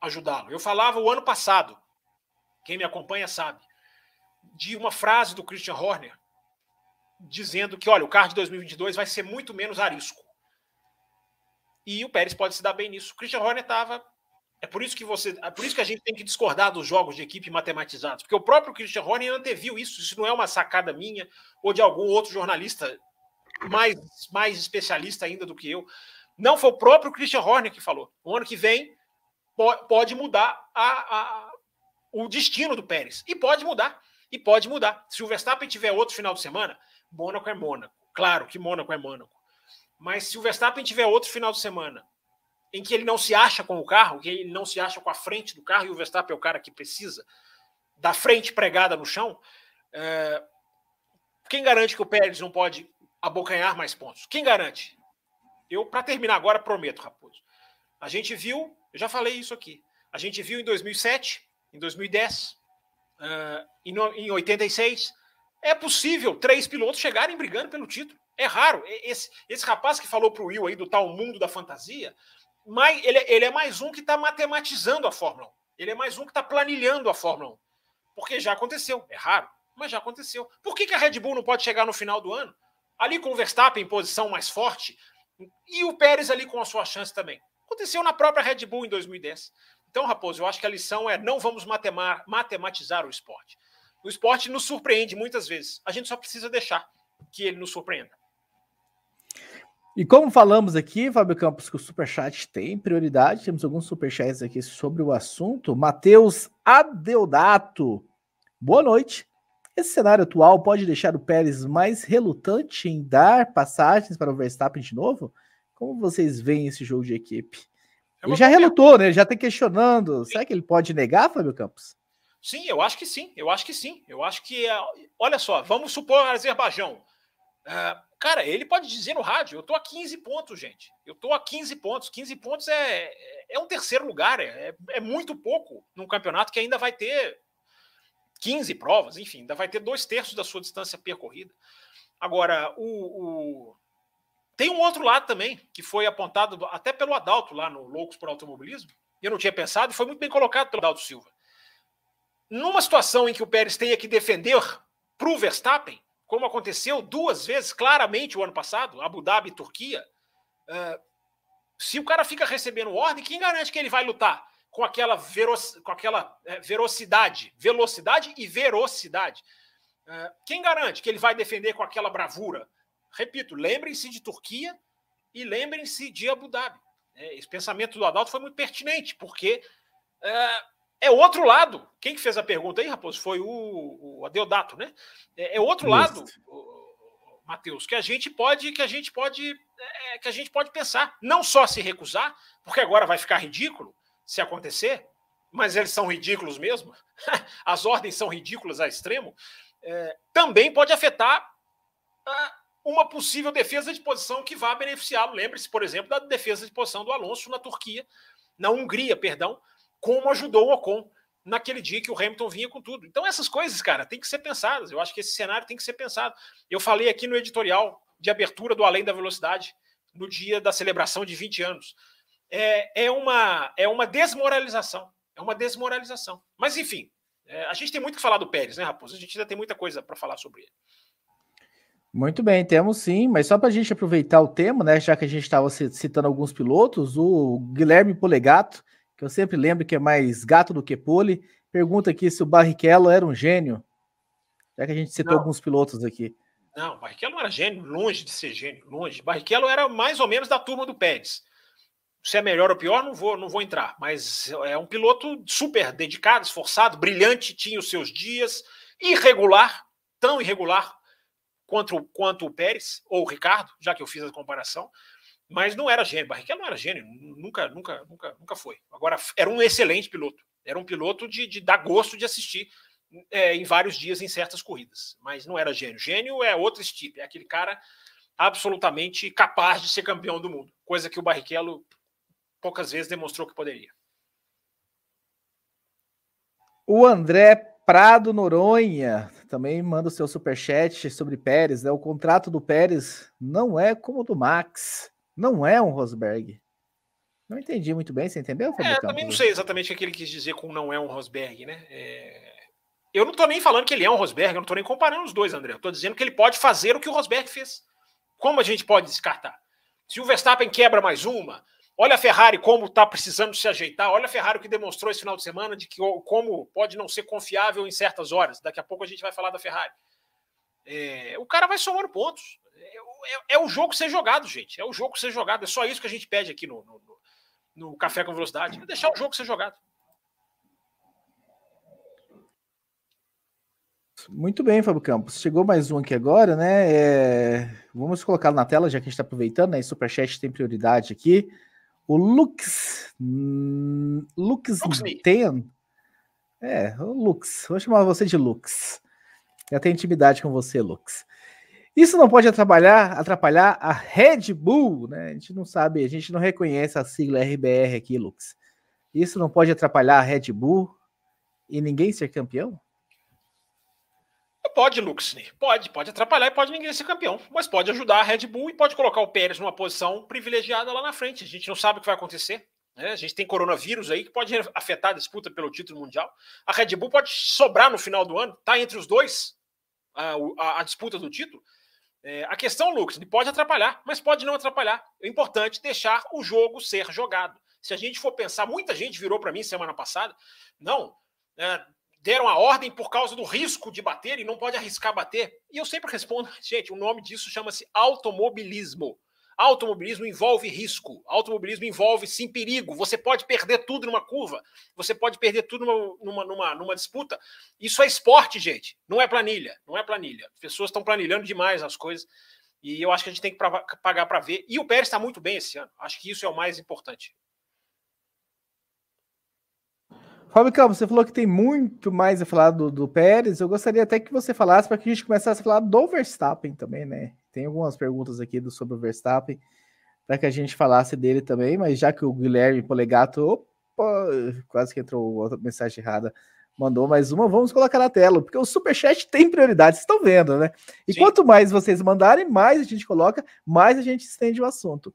Speaker 2: ajudá-lo. Eu falava o ano passado, quem me acompanha sabe, de uma frase do Christian Horner dizendo que, olha, o carro de 2022 vai ser muito menos arisco. E o Pérez pode se dar bem nisso. O Christian Horner estava. É por isso que você, é por isso que a gente tem que discordar dos jogos de equipe matematizados, porque o próprio Christian Horner anteviu isso. Isso não é uma sacada minha ou de algum outro jornalista mais, mais especialista ainda do que eu. Não foi o próprio Christian Horner que falou. O ano que vem pode mudar a, a, o destino do Pérez. E pode mudar. E pode mudar. Se o Verstappen tiver outro final de semana, Mônaco é Mônaco. Claro que Mônaco é Mônaco. Mas se o Verstappen tiver outro final de semana em que ele não se acha com o carro, que ele não se acha com a frente do carro, e o Verstappen é o cara que precisa da frente pregada no chão, é... quem garante que o Pérez não pode abocanhar mais pontos? Quem garante? Eu, para terminar agora, prometo, Raposo. A gente viu, eu já falei isso aqui, a gente viu em 2007, em 2010, uh, em, em 86, é possível três pilotos chegarem brigando pelo título. É raro. Esse, esse rapaz que falou para o Will aí do tal mundo da fantasia, mais, ele, ele é mais um que está matematizando a Fórmula 1. Ele é mais um que está planilhando a Fórmula 1. Porque já aconteceu. É raro, mas já aconteceu. Por que, que a Red Bull não pode chegar no final do ano? Ali com o Verstappen em posição mais forte e o Pérez ali com a sua chance também. Aconteceu na própria Red Bull em 2010. Então, Raposo, eu acho que a lição é não vamos matematizar o esporte. O esporte nos surpreende muitas vezes. A gente só precisa deixar que ele nos surpreenda.
Speaker 1: E como falamos aqui, Fábio Campos, que o Superchat tem prioridade, temos alguns Superchats aqui sobre o assunto. Matheus Adeodato, boa noite. Esse cenário atual pode deixar o Pérez mais relutante em dar passagens para o Verstappen de novo? Como vocês veem esse jogo de equipe? É ele já relutou, né? Ele já está questionando. Sim. Será que ele pode negar, Fábio Campos?
Speaker 2: Sim, eu acho que sim. Eu acho que sim. Eu acho que. É, olha só, vamos supor Azerbaijão. Uh, cara, ele pode dizer no rádio: eu tô a 15 pontos, gente. Eu tô a 15 pontos. 15 pontos é, é um terceiro lugar. É, é muito pouco num campeonato que ainda vai ter 15 provas, enfim, ainda vai ter dois terços da sua distância percorrida. Agora, o, o, tem um outro lado também, que foi apontado até pelo Adalto lá no Loucos por Automobilismo. Eu não tinha pensado, e foi muito bem colocado pelo Adalto Silva. Numa situação em que o Pérez tenha que defender para o Verstappen, como aconteceu duas vezes claramente o ano passado, Abu Dhabi e Turquia, uh, se o cara fica recebendo ordem, quem garante que ele vai lutar com aquela, veroc com aquela é, velocidade, velocidade e verocidade? Uh, quem garante que ele vai defender com aquela bravura? Repito, lembrem-se de Turquia e lembrem-se de Abu Dhabi. É, esse pensamento do Adalto foi muito pertinente, porque uh, é outro lado. Quem que fez a pergunta aí, Raposo? Foi o, o Adeodato, né? É, é outro Isso. lado, Matheus, que a gente pode, que a gente pode, é, que a gente pode pensar. Não só se recusar, porque agora vai ficar ridículo se acontecer, mas eles são ridículos mesmo. As ordens são ridículas a extremo. É, também pode afetar uma possível defesa de posição que vá beneficiá-lo. Lembre-se, por exemplo, da defesa de posição do Alonso na Turquia, na Hungria, perdão, como ajudou o Ocon naquele dia que o Hamilton vinha com tudo. Então, essas coisas, cara, tem que ser pensadas. Eu acho que esse cenário tem que ser pensado. Eu falei aqui no editorial de abertura do Além da Velocidade, no dia da celebração de 20 anos. É, é, uma, é uma desmoralização. É uma desmoralização. Mas, enfim, é, a gente tem muito que falar do Pérez, né, Raposo? A gente ainda tem muita coisa para falar sobre ele.
Speaker 1: Muito bem, temos sim, mas só para a gente aproveitar o tema, né? Já que a gente estava citando alguns pilotos, o Guilherme Polegato, que eu sempre lembro que é mais gato do que pole, pergunta aqui se o Barrichello era um gênio. Já que a gente citou não. alguns pilotos aqui.
Speaker 2: Não, Barrichello não era gênio, longe de ser gênio, longe. Barrichello era mais ou menos da turma do Pérez. Se é melhor ou pior, não vou, não vou entrar. Mas é um piloto super dedicado, esforçado, brilhante, tinha os seus dias, irregular, tão irregular quanto, quanto o Pérez ou o Ricardo, já que eu fiz a comparação, mas não era gênio. Barrichello não era gênio, nunca, nunca, nunca, nunca foi. Agora, era um excelente piloto. Era um piloto de, de dar gosto de assistir é, em vários dias em certas corridas, mas não era gênio. Gênio é outro tipo, é aquele cara absolutamente capaz de ser campeão do mundo, coisa que o Barrichello poucas vezes demonstrou que poderia.
Speaker 1: O André Prado Noronha também manda o seu superchat sobre Pérez. Né? O contrato do Pérez não é como o do Max. Não é um Rosberg. Não entendi muito bem, você entendeu?
Speaker 2: É, também não sei exatamente o que ele quis dizer com não é um Rosberg, né? É... Eu não tô nem falando que ele é um Rosberg, eu não tô nem comparando os dois, André. Eu tô dizendo que ele pode fazer o que o Rosberg fez. Como a gente pode descartar? Se o Verstappen quebra mais uma, Olha a Ferrari como está precisando se ajeitar. Olha a Ferrari que demonstrou esse final de semana de que como pode não ser confiável em certas horas. Daqui a pouco a gente vai falar da Ferrari. É, o cara vai somando pontos. É, é, é, o jogo ser jogado, gente. É o jogo ser jogado. É só isso que a gente pede aqui no, no, no Café com Velocidade. É deixar o jogo ser jogado.
Speaker 1: Muito bem, Fábio Campos. Chegou mais um aqui agora, né? É... Vamos colocar na tela, já que a gente está aproveitando, né? Superchat tem prioridade aqui. O Lux. Lux Ten. É, o Lux. Vou chamar você de Lux. Já tenho intimidade com você, Lux. Isso não pode atrapalhar, atrapalhar a Red Bull, né? A gente não sabe, a gente não reconhece a sigla RBR aqui, Lux. Isso não pode atrapalhar a Red Bull e ninguém ser campeão?
Speaker 2: Pode, Luxney. Pode, pode atrapalhar e pode ninguém ser campeão. Mas pode ajudar a Red Bull e pode colocar o Pérez numa posição privilegiada lá na frente. A gente não sabe o que vai acontecer. Né? A gente tem coronavírus aí que pode afetar a disputa pelo título mundial. A Red Bull pode sobrar no final do ano, tá entre os dois a, a, a disputa do título. É, a questão, Lucas, pode atrapalhar, mas pode não atrapalhar. É importante deixar o jogo ser jogado. Se a gente for pensar, muita gente virou para mim semana passada, não, é, deram a ordem por causa do risco de bater e não pode arriscar bater. E eu sempre respondo, gente, o nome disso chama-se automobilismo. Automobilismo envolve risco, automobilismo envolve sim perigo. Você pode perder tudo numa curva, você pode perder tudo numa, numa, numa disputa. Isso é esporte, gente, não é planilha, não é planilha. As pessoas estão planilhando demais as coisas e eu acho que a gente tem que pagar para ver. E o Pérez está muito bem esse ano, acho que isso é o mais importante.
Speaker 1: Fábio Campos, você falou que tem muito mais a falar do, do Pérez. Eu gostaria até que você falasse para que a gente começasse a falar do Verstappen também, né? Tem algumas perguntas aqui do, sobre o Verstappen para que a gente falasse dele também, mas já que o Guilherme Polegato, opa, quase que entrou outra mensagem errada, mandou mais uma, vamos colocar na tela, porque o Superchat tem prioridade, vocês estão vendo, né? E Sim. quanto mais vocês mandarem, mais a gente coloca, mais a gente estende o assunto.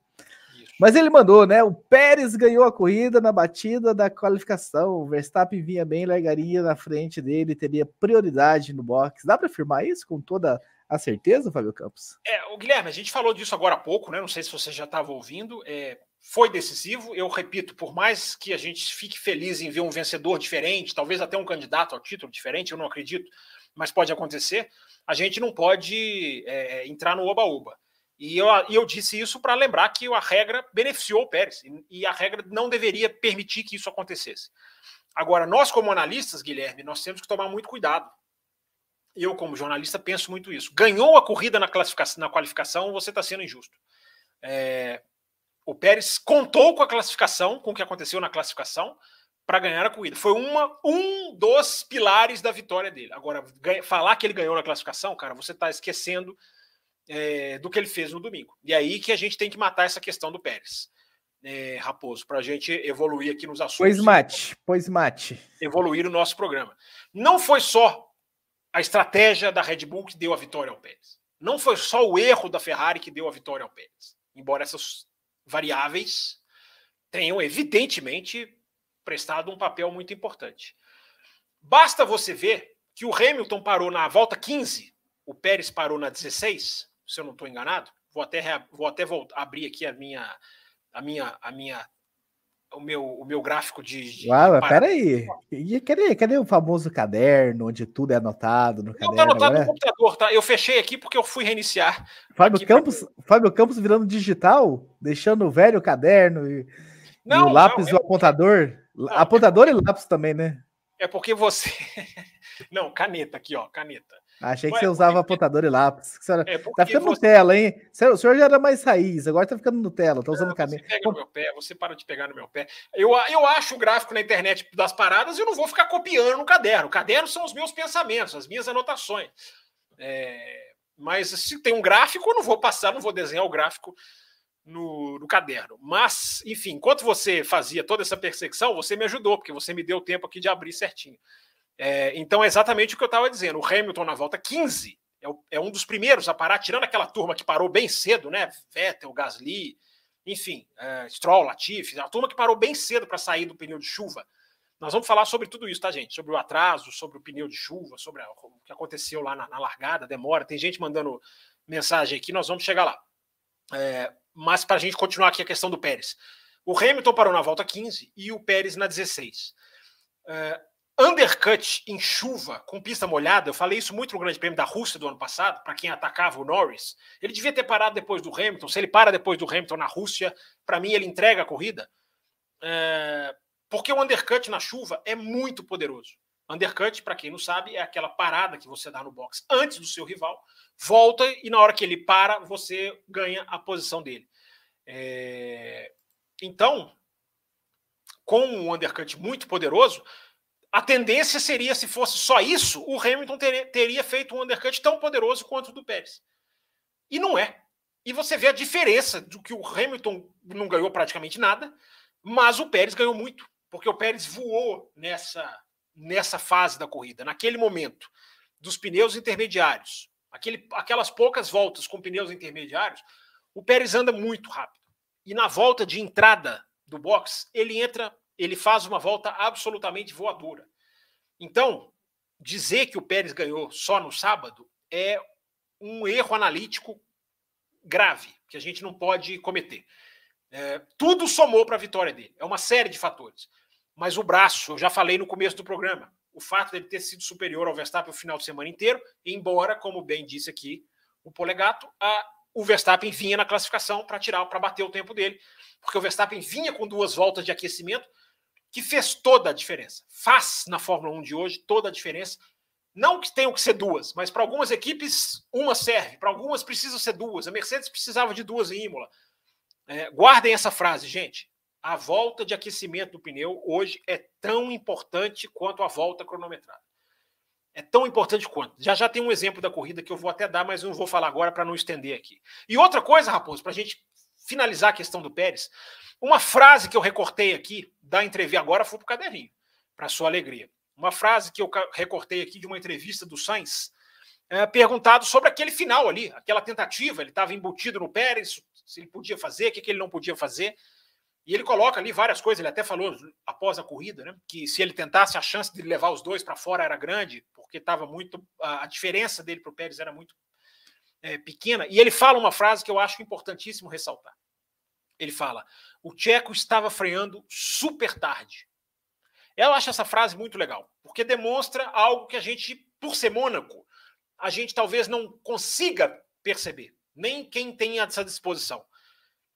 Speaker 1: Mas ele mandou, né? O Pérez ganhou a corrida na batida da qualificação. O Verstappen vinha bem, largaria na frente dele, teria prioridade no box. Dá para afirmar isso com toda a certeza, Fábio Campos?
Speaker 2: É, o Guilherme, a gente falou disso agora há pouco, né? Não sei se você já estava ouvindo. É, foi decisivo. Eu repito, por mais que a gente fique feliz em ver um vencedor diferente, talvez até um candidato ao título diferente, eu não acredito, mas pode acontecer. A gente não pode é, entrar no oba-oba. E eu, eu disse isso para lembrar que a regra beneficiou o Pérez e a regra não deveria permitir que isso acontecesse. Agora, nós, como analistas, Guilherme, nós temos que tomar muito cuidado. Eu, como jornalista, penso muito isso. Ganhou a corrida na, classificação, na qualificação, você está sendo injusto. É, o Pérez contou com a classificação, com o que aconteceu na classificação, para ganhar a corrida. Foi uma, um dos pilares da vitória dele. Agora, falar que ele ganhou na classificação, cara, você está esquecendo é, do que ele fez no domingo. E aí que a gente tem que matar essa questão do Pérez. É, Raposo, para a gente evoluir aqui nos assuntos.
Speaker 1: Pois mate, pois mate.
Speaker 2: Evoluir o nosso programa. Não foi só a estratégia da Red Bull que deu a vitória ao Pérez. Não foi só o erro da Ferrari que deu a vitória ao Pérez. Embora essas variáveis tenham, evidentemente, prestado um papel muito importante. Basta você ver que o Hamilton parou na volta 15, o Pérez parou na 16, se eu não estou enganado. Vou até, vou até abrir aqui a minha, a minha, a minha, o meu, o meu gráfico de. de
Speaker 1: Uau, peraí. Cadê, cadê o famoso caderno onde tudo é anotado no não, caderno? Não, tá
Speaker 2: anotado no computador, tá? Eu fechei aqui porque eu fui reiniciar.
Speaker 1: Fábio Campos, pra... Fábio Campos virando digital, deixando o velho caderno e, não, e o lápis não, e o apontador. Não, apontador é... e lápis também, né?
Speaker 2: É porque você. não, caneta aqui, ó, caneta.
Speaker 1: Achei que você usava apontador e lápis. É tá ficando você... Nutella, hein? O senhor já era mais raiz, agora tá ficando Nutella, tá usando caneta.
Speaker 2: Você pega no meu pé, você para de pegar no meu pé. Eu, eu acho o gráfico na internet das paradas e eu não vou ficar copiando no caderno. O caderno são os meus pensamentos, as minhas anotações. É... Mas se tem um gráfico, eu não vou passar, não vou desenhar o gráfico no, no, caderno. Mas, enfim, enquanto você fazia toda essa perseguição, você me ajudou, porque você me deu tempo aqui de abrir certinho. É, então é exatamente o que eu estava dizendo. O Hamilton na volta 15 é, o, é, um dos primeiros a parar, tirando aquela turma que parou bem cedo, né? Vettel, Gasly, enfim, é, Stroll, Latifi, a turma que parou bem cedo para sair do pneu de chuva. Nós vamos falar sobre tudo isso, tá, gente? Sobre o atraso, sobre o pneu de chuva, sobre a, o que aconteceu lá na, na, largada, demora. Tem gente mandando mensagem aqui, nós vamos chegar lá. É, mas para a gente continuar aqui a questão do Pérez. O Hamilton parou na volta 15 e o Pérez na 16. É, undercut em chuva, com pista molhada, eu falei isso muito no Grande Prêmio da Rússia do ano passado, para quem atacava o Norris. Ele devia ter parado depois do Hamilton. Se ele para depois do Hamilton na Rússia, para mim ele entrega a corrida. É, porque o undercut na chuva é muito poderoso. Undercut, para quem não sabe, é aquela parada que você dá no box antes do seu rival, volta e na hora que ele para, você ganha a posição dele. É, então, com um undercut muito poderoso, a tendência seria, se fosse só isso, o Hamilton ter, teria feito um undercut tão poderoso quanto o do Pérez. E não é. E você vê a diferença do que o Hamilton não ganhou praticamente nada, mas o Pérez ganhou muito, porque o Pérez voou nessa, nessa fase da corrida, naquele momento dos pneus intermediários, aquele, aquelas poucas voltas com pneus intermediários, o Pérez anda muito rápido. E na volta de entrada do box, ele entra ele faz uma volta absolutamente voadora. Então, dizer que o Pérez ganhou só no sábado é um erro analítico grave, que a gente não pode cometer. É, tudo somou para a vitória dele. É uma série de fatores. Mas o braço, eu já falei no começo do programa, o fato dele ter sido superior ao Verstappen o final de semana inteiro, embora, como bem disse aqui o Polegato, a, o Verstappen vinha na classificação para tirar, para bater o tempo dele, porque o Verstappen vinha com duas voltas de aquecimento que fez toda a diferença. Faz na Fórmula 1 de hoje toda a diferença. Não que tenham que ser duas, mas para algumas equipes uma serve, para algumas precisam ser duas. A Mercedes precisava de duas em Imola. É, guardem essa frase, gente. A volta de aquecimento do pneu hoje é tão importante quanto a volta cronometrada. É tão importante quanto. Já já tem um exemplo da corrida que eu vou até dar, mas não vou falar agora para não estender aqui. E outra coisa, Raposo, para a gente finalizar a questão do Pérez, uma frase que eu recortei aqui da entrevista, agora foi para o caderninho, para sua alegria. Uma frase que eu recortei aqui de uma entrevista do Sainz, é, perguntado sobre aquele final ali, aquela tentativa. Ele estava embutido no Pérez, se ele podia fazer, o que, que ele não podia fazer. E ele coloca ali várias coisas. Ele até falou após a corrida, né, que se ele tentasse, a chance de levar os dois para fora era grande, porque estava muito. A, diferença dele para o Pérez era muito é, pequena. E ele fala uma frase que eu acho importantíssimo ressaltar. Ele fala: o Tcheco estava freando super tarde. Eu acho essa frase muito legal, porque demonstra algo que a gente, por ser Mônaco, a gente talvez não consiga perceber, nem quem tem essa disposição.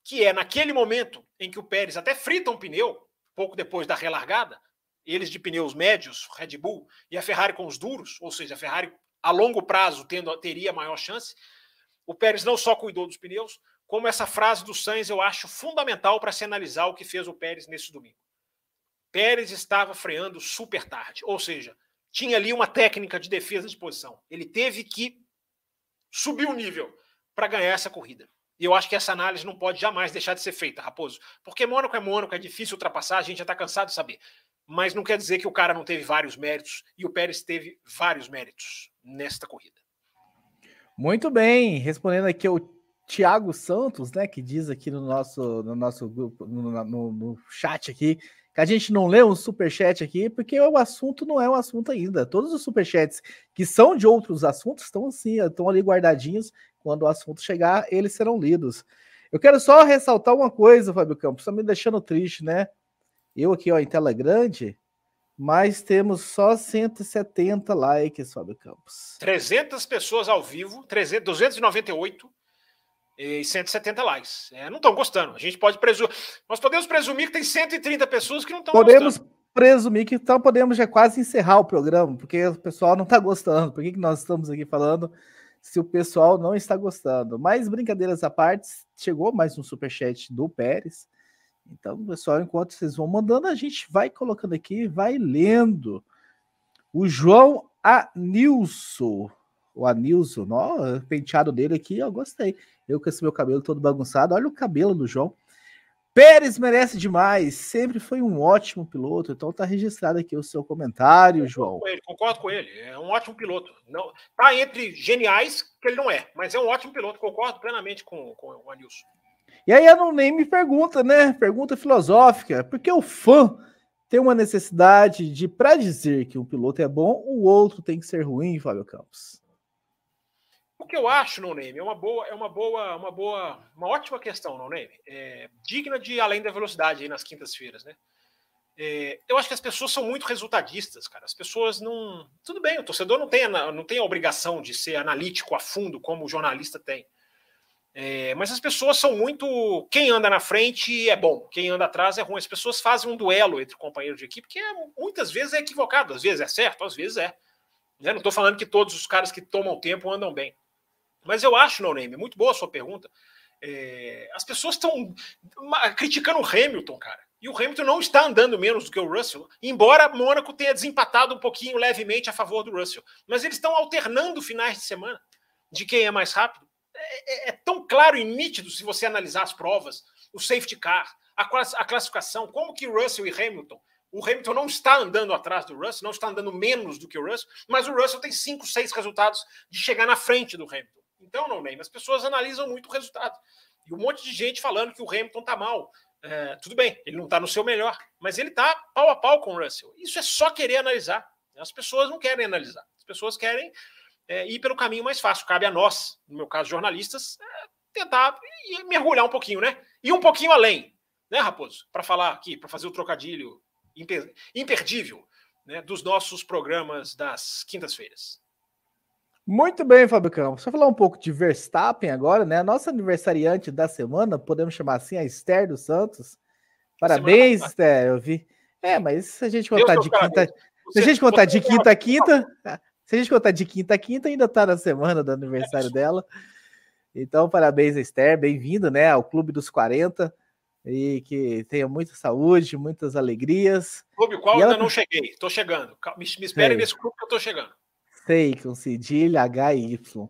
Speaker 2: Que é naquele momento em que o Pérez até frita um pneu, pouco depois da relargada, eles de pneus médios, Red Bull, e a Ferrari com os duros, ou seja, a Ferrari a longo prazo tendo, teria maior chance. O Pérez não só cuidou dos pneus, como essa frase do Sainz eu acho fundamental para se analisar o que fez o Pérez nesse domingo. Pérez estava freando super tarde, ou seja, tinha ali uma técnica de defesa de posição. Ele teve que subir o nível para ganhar essa corrida. E eu acho que essa análise não pode jamais deixar de ser feita, Raposo. Porque Mônaco é Mônaco, é difícil ultrapassar, a gente já está cansado de saber. Mas não quer dizer que o cara não teve vários méritos, e o Pérez teve vários méritos nesta corrida.
Speaker 1: Muito bem, respondendo aqui o Tiago Santos, né, que diz aqui no nosso, no nosso grupo, no, no, no, chat aqui, que a gente não lê um superchat aqui, porque o assunto não é um assunto ainda. Todos os superchats que são de outros assuntos estão assim, estão ali guardadinhos. Quando o assunto chegar, eles serão lidos. Eu quero só ressaltar uma coisa, Fábio Campos, está me deixando triste, né? Eu aqui, ó, em tela grande, mas temos só 170 likes, Fábio Campos.
Speaker 2: 300 pessoas ao vivo, 300, 298 e 170 likes. É, não estão gostando. A gente pode presumir. Nós podemos presumir que tem 130 pessoas que não estão
Speaker 1: Podemos presumir que então podemos já quase encerrar o programa, porque o pessoal não está gostando. Por que, que nós estamos aqui falando se o pessoal não está gostando? Mas brincadeiras à parte, chegou mais um superchat do Pérez. Então, pessoal, enquanto vocês vão mandando, a gente vai colocando aqui, vai lendo. O João Anilson o Anilson, ó, penteado dele aqui, eu gostei. Eu com esse meu cabelo todo bagunçado, olha o cabelo do João. Pérez merece demais, sempre foi um ótimo piloto, então tá registrado aqui o seu comentário, João.
Speaker 2: Com ele, concordo com ele, é um ótimo piloto. Não, tá entre geniais, que ele não é, mas é um ótimo piloto, concordo plenamente com, com o Anilson.
Speaker 1: E aí eu não nem me pergunta, né? Pergunta filosófica, porque o fã tem uma necessidade de, para dizer que um piloto é bom, o outro tem que ser ruim, Fábio Campos.
Speaker 2: O que eu acho, no name, é uma boa, é uma boa, uma boa, uma ótima questão, no name, é, digna de além da velocidade aí nas quintas-feiras, né? É, eu acho que as pessoas são muito resultadistas, cara. As pessoas não. Tudo bem, o torcedor não tem, a, não tem a obrigação de ser analítico a fundo, como o jornalista tem. É, mas as pessoas são muito. Quem anda na frente é bom, quem anda atrás é ruim. As pessoas fazem um duelo entre companheiros de equipe que é, muitas vezes é equivocado, às vezes é certo, às vezes é. Eu não estou falando que todos os caras que tomam tempo andam bem. Mas eu acho, No Name, muito boa a sua pergunta. É, as pessoas estão criticando o Hamilton, cara. E o Hamilton não está andando menos do que o Russell, embora Mônaco tenha desempatado um pouquinho levemente a favor do Russell. Mas eles estão alternando finais de semana de quem é mais rápido. É, é, é tão claro e nítido se você analisar as provas, o safety car, a, a classificação, como que Russell e Hamilton o Hamilton não está andando atrás do Russell, não está andando menos do que o Russell, mas o Russell tem cinco, seis resultados de chegar na frente do Hamilton. Então, não, Ney, as pessoas analisam muito o resultado. E um monte de gente falando que o Hamilton está mal. É, tudo bem, ele não está no seu melhor, mas ele está pau a pau com o Russell. Isso é só querer analisar. As pessoas não querem analisar. As pessoas querem é, ir pelo caminho mais fácil. Cabe a nós, no meu caso, jornalistas, é, tentar mergulhar um pouquinho, né? E um pouquinho além, né, Raposo? Para falar aqui, para fazer o trocadilho imperdível né, dos nossos programas das quintas-feiras.
Speaker 1: Muito bem, Fábio Campos. Só falar um pouco de Verstappen agora, né? A nossa aniversariante da semana, podemos chamar assim, a Esther dos Santos. Parabéns, Esther, eu vi. É, mas se a gente contar de quinta. Se a gente contar de quinta a quinta, se a gente contar de quinta a quinta, ainda tá na semana do aniversário dela. Então, parabéns, Esther, bem-vindo, né, ao Clube dos 40 e que tenha muita saúde, muitas alegrias.
Speaker 2: Clube qual ainda ela... não cheguei, estou chegando. Me, me espere nesse clube que eu estou chegando
Speaker 1: sei, com cedilha H e Y.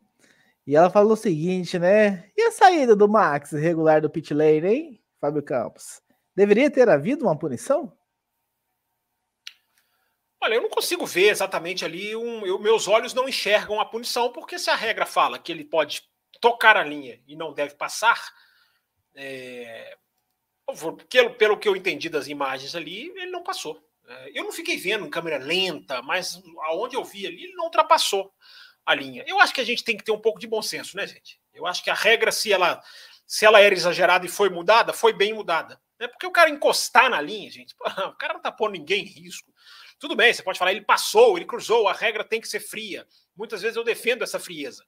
Speaker 1: E ela falou o seguinte, né? E a saída do Max regular do pit lane, hein, Fábio Campos? Deveria ter havido uma punição?
Speaker 2: Olha, eu não consigo ver exatamente ali. Um, eu, meus olhos não enxergam a punição, porque se a regra fala que ele pode tocar a linha e não deve passar, é, pelo, pelo que eu entendi das imagens ali, ele não passou. É, eu não fiquei vendo em câmera lenta, mas aonde eu vi ali, ele não ultrapassou a linha. Eu acho que a gente tem que ter um pouco de bom senso, né, gente? Eu acho que a regra, se ela, se ela era exagerada e foi mudada, foi bem mudada. É porque o cara encostar na linha, gente, o cara não tá pondo ninguém em risco. Tudo bem, você pode falar, ele passou, ele cruzou, a regra tem que ser fria. Muitas vezes eu defendo essa frieza.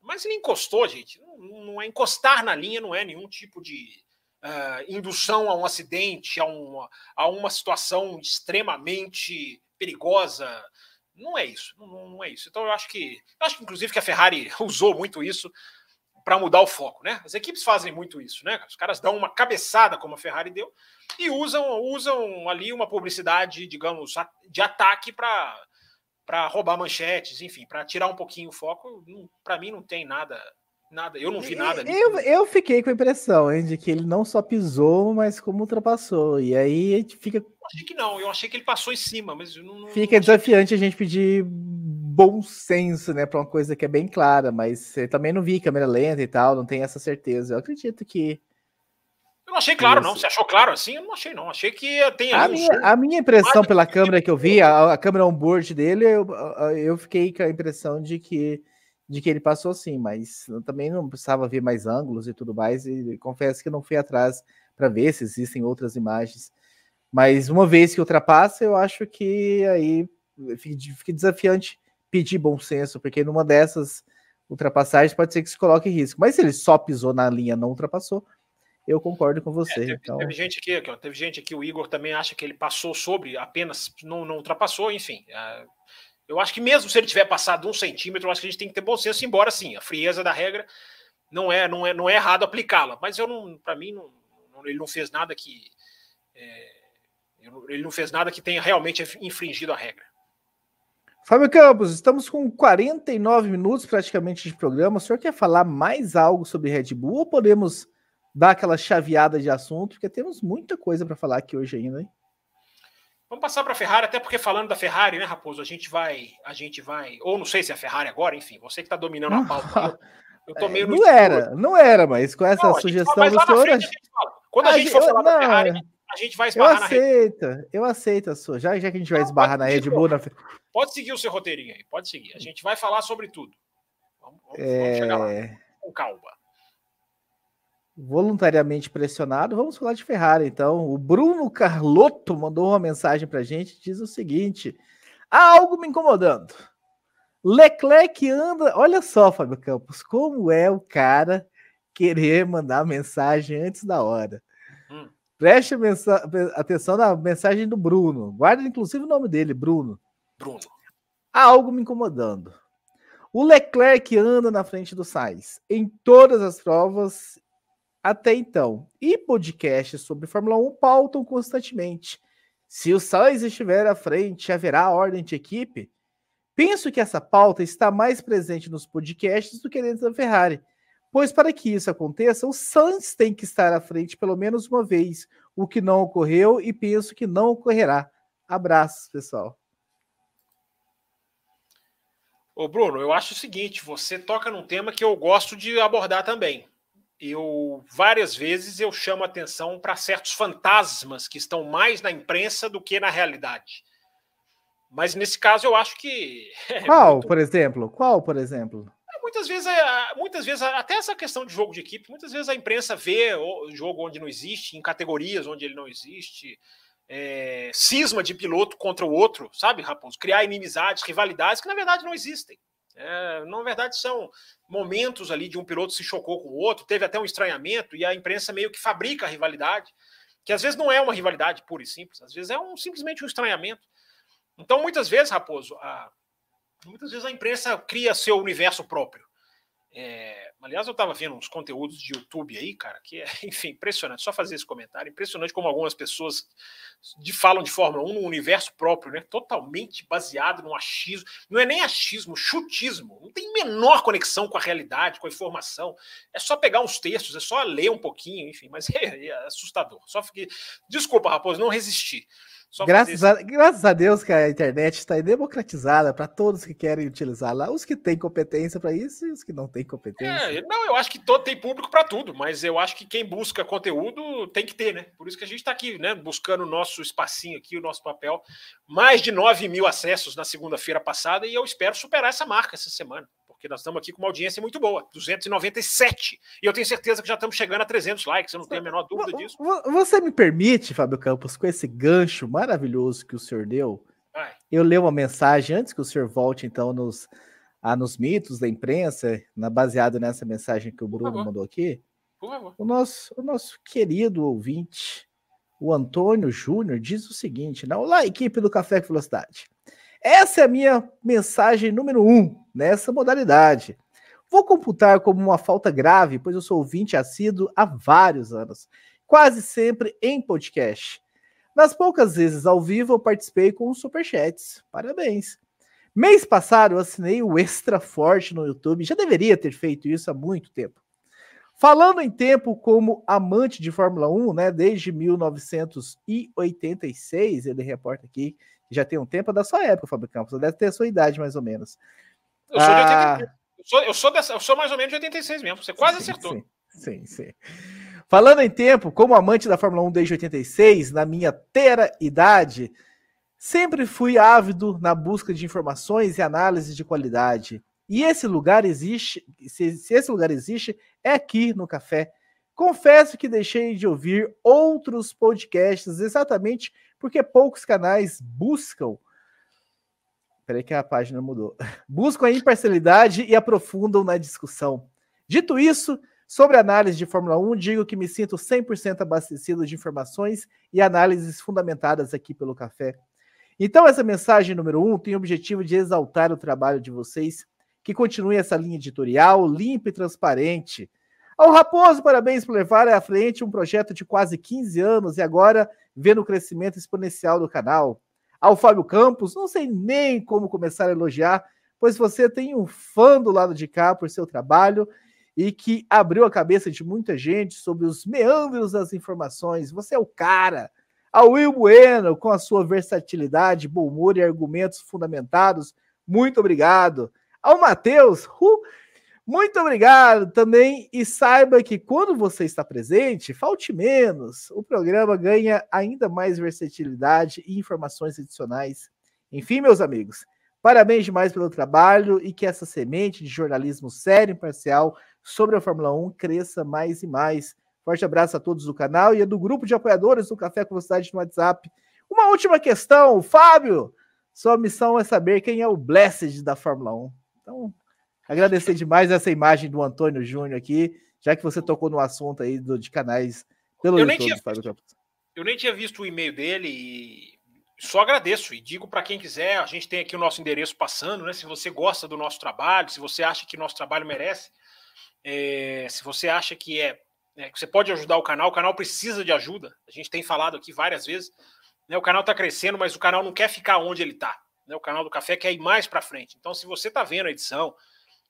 Speaker 2: Mas ele encostou, gente. Não, não é encostar na linha, não é nenhum tipo de, uh, indução a um acidente, a uma, a uma situação extremamente perigosa. Não é isso, não, não é isso. Então eu acho que, eu acho que inclusive que a Ferrari usou muito isso para mudar o foco, né? As equipes fazem muito isso, né? Os caras dão uma cabeçada como a Ferrari deu e usam usam ali uma publicidade, digamos, de ataque para para roubar manchetes, enfim, para tirar um pouquinho o foco. Para mim não tem nada Nada, eu não vi nada.
Speaker 1: Eu, eu fiquei com a impressão hein, de que ele não só pisou, mas como ultrapassou. E aí a gente fica. Eu
Speaker 2: achei que não, eu achei que ele passou em cima, mas
Speaker 1: não, não Fica desafiante que... a gente pedir bom senso, né, para uma coisa que é bem clara, mas eu também não vi câmera lenta e tal, não tenho essa certeza. Eu acredito que.
Speaker 2: não achei claro, Isso. não. Você achou claro assim? Eu não achei, não. Achei que tem
Speaker 1: a minha, a minha impressão pela câmera que eu vi, a, a câmera on-board dele, eu, eu fiquei com a impressão de que, de que ele passou sim, mas também não precisava ver mais ângulos e tudo mais, e confesso que não fui atrás para ver se existem outras imagens. Mas uma vez que ultrapassa, eu acho que aí fica desafiante pedir bom senso, porque numa dessas ultrapassagens pode ser que se coloque em risco. Mas se ele só pisou na linha não ultrapassou, eu concordo com você. É,
Speaker 2: teve,
Speaker 1: então...
Speaker 2: teve, gente aqui, teve gente aqui, o Igor também acha que ele passou sobre, apenas não, não ultrapassou, enfim. Uh, eu acho que mesmo se ele tiver passado um centímetro, eu acho que a gente tem que ter bom senso, embora sim, a frieza da regra não é, não é, não é errado aplicá-la. Mas eu não, para mim, não, ele não fez nada que é, ele não fez nada que tenha realmente infringido a regra.
Speaker 1: Fábio Campos, estamos com 49 minutos praticamente de programa. O senhor quer falar mais algo sobre Red Bull ou podemos dar aquela chaveada de assunto? Porque temos muita coisa para falar aqui hoje ainda, hein?
Speaker 2: Vamos passar para a Ferrari, até porque falando da Ferrari, né, Raposo, a gente vai, a gente vai, ou não sei se é a Ferrari agora, enfim, você que está dominando a pauta.
Speaker 1: Eu, tô meio é, não era, não era, mas com essa não, sugestão do senhor. Frente, a
Speaker 2: Quando a, a gente for falar da Ferrari, a gente vai esbarrar
Speaker 1: eu aceito, na Eu aceito a sua. Já, já que a gente vai esbarrar na Red Bull. Na...
Speaker 2: Pode seguir o seu roteirinho aí, pode seguir. A gente vai falar sobre tudo. Vamos, vamos, é... vamos chegar lá com calma.
Speaker 1: Voluntariamente pressionado, vamos falar de Ferrari. Então, o Bruno Carlotto mandou uma mensagem para a gente. Diz o seguinte: há algo me incomodando. Leclerc anda. Olha só, Fábio Campos, como é o cara querer mandar mensagem antes da hora. Preste atenção na mensagem do Bruno. Guarda inclusive o nome dele, Bruno.
Speaker 2: Bruno.
Speaker 1: Há algo me incomodando. O Leclerc anda na frente do Sainz em todas as provas até então. E podcasts sobre Fórmula 1 pautam constantemente. Se o Sainz estiver à frente, haverá ordem de equipe? Penso que essa pauta está mais presente nos podcasts do que dentro da Ferrari. Pois para que isso aconteça, o Sainz tem que estar à frente pelo menos uma vez, o que não ocorreu e penso que não ocorrerá. Abraços, pessoal.
Speaker 2: Ô Bruno, eu acho o seguinte, você toca num tema que eu gosto de abordar também. Eu várias vezes eu chamo atenção para certos fantasmas que estão mais na imprensa do que na realidade. Mas nesse caso eu acho que
Speaker 1: é Qual, muito... por exemplo? Qual, por exemplo?
Speaker 2: muitas vezes, é, muitas vezes, até essa questão de jogo de equipe, muitas vezes a imprensa vê o jogo onde não existe, em categorias onde ele não existe, é, cisma de piloto contra o outro, sabe, Raposo? Criar inimizades, rivalidades que na verdade não existem. É, na verdade, são momentos ali de um piloto se chocou com o outro, teve até um estranhamento, e a imprensa meio que fabrica a rivalidade, que às vezes não é uma rivalidade pura e simples, às vezes é um, simplesmente um estranhamento. Então, muitas vezes, Raposo, a, muitas vezes a imprensa cria seu universo próprio. É, aliás, eu estava vendo uns conteúdos de YouTube aí, cara, que é, enfim, impressionante. Só fazer esse comentário. Impressionante como algumas pessoas de, falam de Fórmula 1 no universo próprio, né? Totalmente baseado no achismo. Não é nem achismo, chutismo. Não tem menor conexão com a realidade, com a informação. É só pegar uns textos, é só ler um pouquinho, enfim, mas é, é assustador. Só fiquei. Desculpa, Raposo, não resisti.
Speaker 1: Graças a, graças a Deus que a internet está democratizada para todos que querem utilizá-la. Os que têm competência para isso e os que não têm competência.
Speaker 2: É, não, eu acho que todo tem público para tudo, mas eu acho que quem busca conteúdo tem que ter, né? Por isso que a gente está aqui, né? Buscando o nosso espacinho aqui, o nosso papel. Mais de 9 mil acessos na segunda-feira passada e eu espero superar essa marca essa semana porque nós estamos aqui com uma audiência muito boa, 297. E eu tenho certeza que já estamos chegando a 300 likes, eu não tenho a menor dúvida disso.
Speaker 1: Você me permite, Fábio Campos, com esse gancho maravilhoso que o senhor deu, Vai. eu ler uma mensagem antes que o senhor volte, então, nos, a, nos mitos da imprensa, na, baseado nessa mensagem que o Bruno mandou aqui. O nosso, o nosso querido ouvinte, o Antônio Júnior, diz o seguinte: né? Olá, equipe do Café com Velocidade. Essa é a minha mensagem número um nessa modalidade. Vou computar como uma falta grave, pois eu sou ouvinte assíduo há vários anos, quase sempre em podcast. Nas poucas vezes ao vivo eu participei com superchats. Parabéns. Mês passado eu assinei o Extra Forte no YouTube, já deveria ter feito isso há muito tempo. Falando em tempo como amante de Fórmula 1, né, desde 1986, ele reporta aqui já tem um tempo é da sua época, Fábio Campos. Deve ter a sua idade, mais ou menos.
Speaker 2: Eu sou, ah... de 86. Eu sou, eu sou, dessa, eu sou mais ou menos de 86 mesmo. Você quase sim, acertou.
Speaker 1: Sim, sim, sim. Falando em tempo, como amante da Fórmula 1 desde 86, na minha teira idade, sempre fui ávido na busca de informações e análises de qualidade. E esse lugar existe, se, se esse lugar existe, é aqui no café. Confesso que deixei de ouvir outros podcasts exatamente porque poucos canais buscam. Peraí que a página mudou. Buscam a imparcialidade e aprofundam na discussão. Dito isso, sobre análise de Fórmula 1, digo que me sinto 100% abastecido de informações e análises fundamentadas aqui pelo café. Então, essa mensagem número 1 um, tem o objetivo de exaltar o trabalho de vocês, que continue essa linha editorial limpa e transparente ao Raposo, parabéns por levar à frente um projeto de quase 15 anos e agora vendo o crescimento exponencial do canal. Ao Fábio Campos, não sei nem como começar a elogiar, pois você tem um fã do lado de cá por seu trabalho e que abriu a cabeça de muita gente sobre os meandros das informações. Você é o cara. Ao Will Bueno, com a sua versatilidade, bom humor e argumentos fundamentados, muito obrigado. Ao Matheus, uh, muito obrigado também e saiba que quando você está presente, falte menos. O programa ganha ainda mais versatilidade e informações adicionais. Enfim, meus amigos, parabéns demais pelo trabalho e que essa semente de jornalismo sério e imparcial sobre a Fórmula 1 cresça mais e mais. Forte abraço a todos do canal e do grupo de apoiadores do Café com Velocidade no WhatsApp. Uma última questão, Fábio. Sua missão é saber quem é o Blessed da Fórmula 1. Então, Agradecer demais essa imagem do Antônio Júnior aqui, já que você tocou no assunto aí do, de canais pelo
Speaker 2: eu YouTube. Nem tinha, eu nem tinha visto o e-mail dele e só agradeço e digo para quem quiser, a gente tem aqui o nosso endereço passando, né? Se você gosta do nosso trabalho, se você acha que nosso trabalho merece, é, se você acha que é, é, que você pode ajudar o canal, o canal precisa de ajuda. A gente tem falado aqui várias vezes. Né, o canal está crescendo, mas o canal não quer ficar onde ele está. Né, o canal do Café quer ir mais para frente. Então, se você está vendo a edição,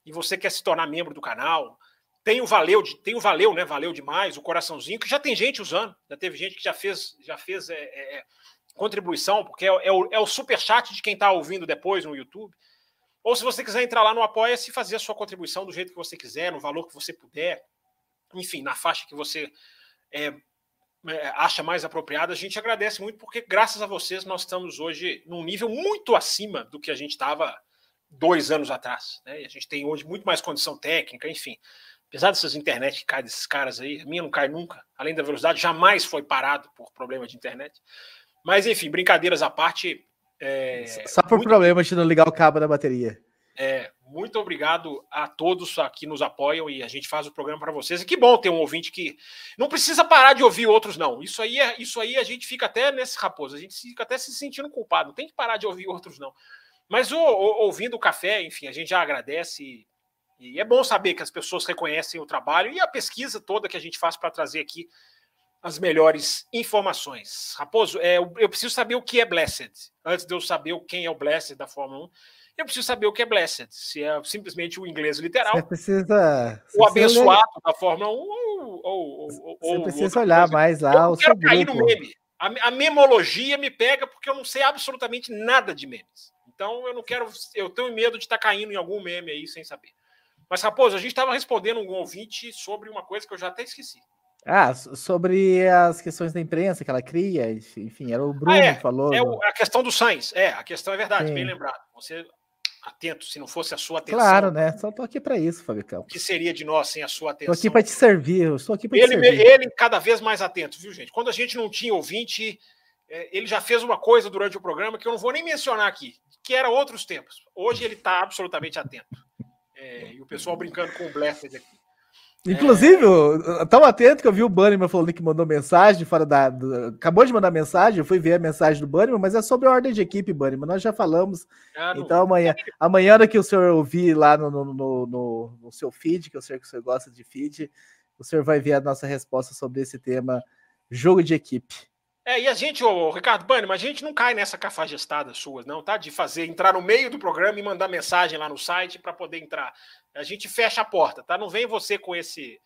Speaker 2: e você quer se tornar membro do canal, tem o Valeu, tem o Valeu, né? Valeu demais, o coraçãozinho, que já tem gente usando, já teve gente que já fez, já fez é, é, é contribuição, porque é, é, o, é o super chat de quem está ouvindo depois no YouTube. Ou se você quiser entrar lá no Apoia-se e fazer a sua contribuição do jeito que você quiser, no valor que você puder, enfim, na faixa que você é, é, acha mais apropriada, a gente agradece muito, porque graças a vocês nós estamos hoje num nível muito acima do que a gente estava dois anos atrás. Né? E a gente tem hoje muito mais condição técnica, enfim. Apesar dessas internet que cai desses caras aí, a minha não cai nunca, além da velocidade, jamais foi parado por problema de internet. Mas, enfim, brincadeiras à parte. É,
Speaker 1: Só por muito... problema de não ligar o cabo da bateria.
Speaker 2: É, muito obrigado a todos que nos apoiam e a gente faz o programa para vocês. E que bom ter um ouvinte que não precisa parar de ouvir outros, não. Isso aí, é, isso aí a gente fica até nesse raposo, a gente fica até se sentindo culpado. Não tem que parar de ouvir outros, não. Mas o, o, ouvindo o café, enfim, a gente já agradece. E, e é bom saber que as pessoas reconhecem o trabalho e a pesquisa toda que a gente faz para trazer aqui as melhores informações. Raposo, é, eu preciso saber o que é Blessed. Antes de eu saber quem é o Blessed da Fórmula 1, eu preciso saber o que é Blessed. Se é simplesmente o inglês literal.
Speaker 1: Você precisa.
Speaker 2: o abençoado da Fórmula 1 ou. ou,
Speaker 1: ou Você precisa olhar mais lá. Eu quero cair no meme.
Speaker 2: A, a memologia me pega porque eu não sei absolutamente nada de memes. Então eu não quero, eu tenho medo de estar tá caindo em algum meme aí sem saber. Mas, Raposo, a gente estava respondendo um ouvinte sobre uma coisa que eu já até esqueci.
Speaker 1: Ah, sobre as questões da imprensa que ela cria, enfim, era o Bruno ah,
Speaker 2: é,
Speaker 1: que falou.
Speaker 2: É o, a questão do Sainz, é, a questão é verdade, Sim. bem lembrado. Você atento, se não fosse a sua atenção.
Speaker 1: Claro, né? Só tô aqui para isso, Fabicão.
Speaker 2: O que seria de nós sem a sua atenção?
Speaker 1: Tô aqui para te servir, eu estou aqui para te
Speaker 2: servir. Ele cada vez mais atento, viu, gente? Quando a gente não tinha ouvinte, ele já fez uma coisa durante o programa que eu não vou nem mencionar aqui, que era outros tempos. Hoje ele está absolutamente atento. É, e o pessoal brincando com o Blessed aqui.
Speaker 1: Inclusive, é... tão atento que eu vi o Bannerman falando que mandou mensagem fora da. Do, acabou de mandar mensagem, eu fui ver a mensagem do Bannerman, mas é sobre a ordem de equipe, Bannerman. Nós já falamos. Ah, então amanhã, amanhã que o senhor ouvir lá no, no, no, no, no seu feed, que eu sei que o senhor gosta de feed, o senhor vai ver a nossa resposta sobre esse tema jogo de equipe.
Speaker 2: É, e a gente, ô, Ricardo Bani, mas a gente não cai nessa cafajestada sua, não, tá? De fazer, entrar no meio do programa e mandar mensagem lá no site para poder entrar. A gente fecha a porta, tá? Não vem você com esse.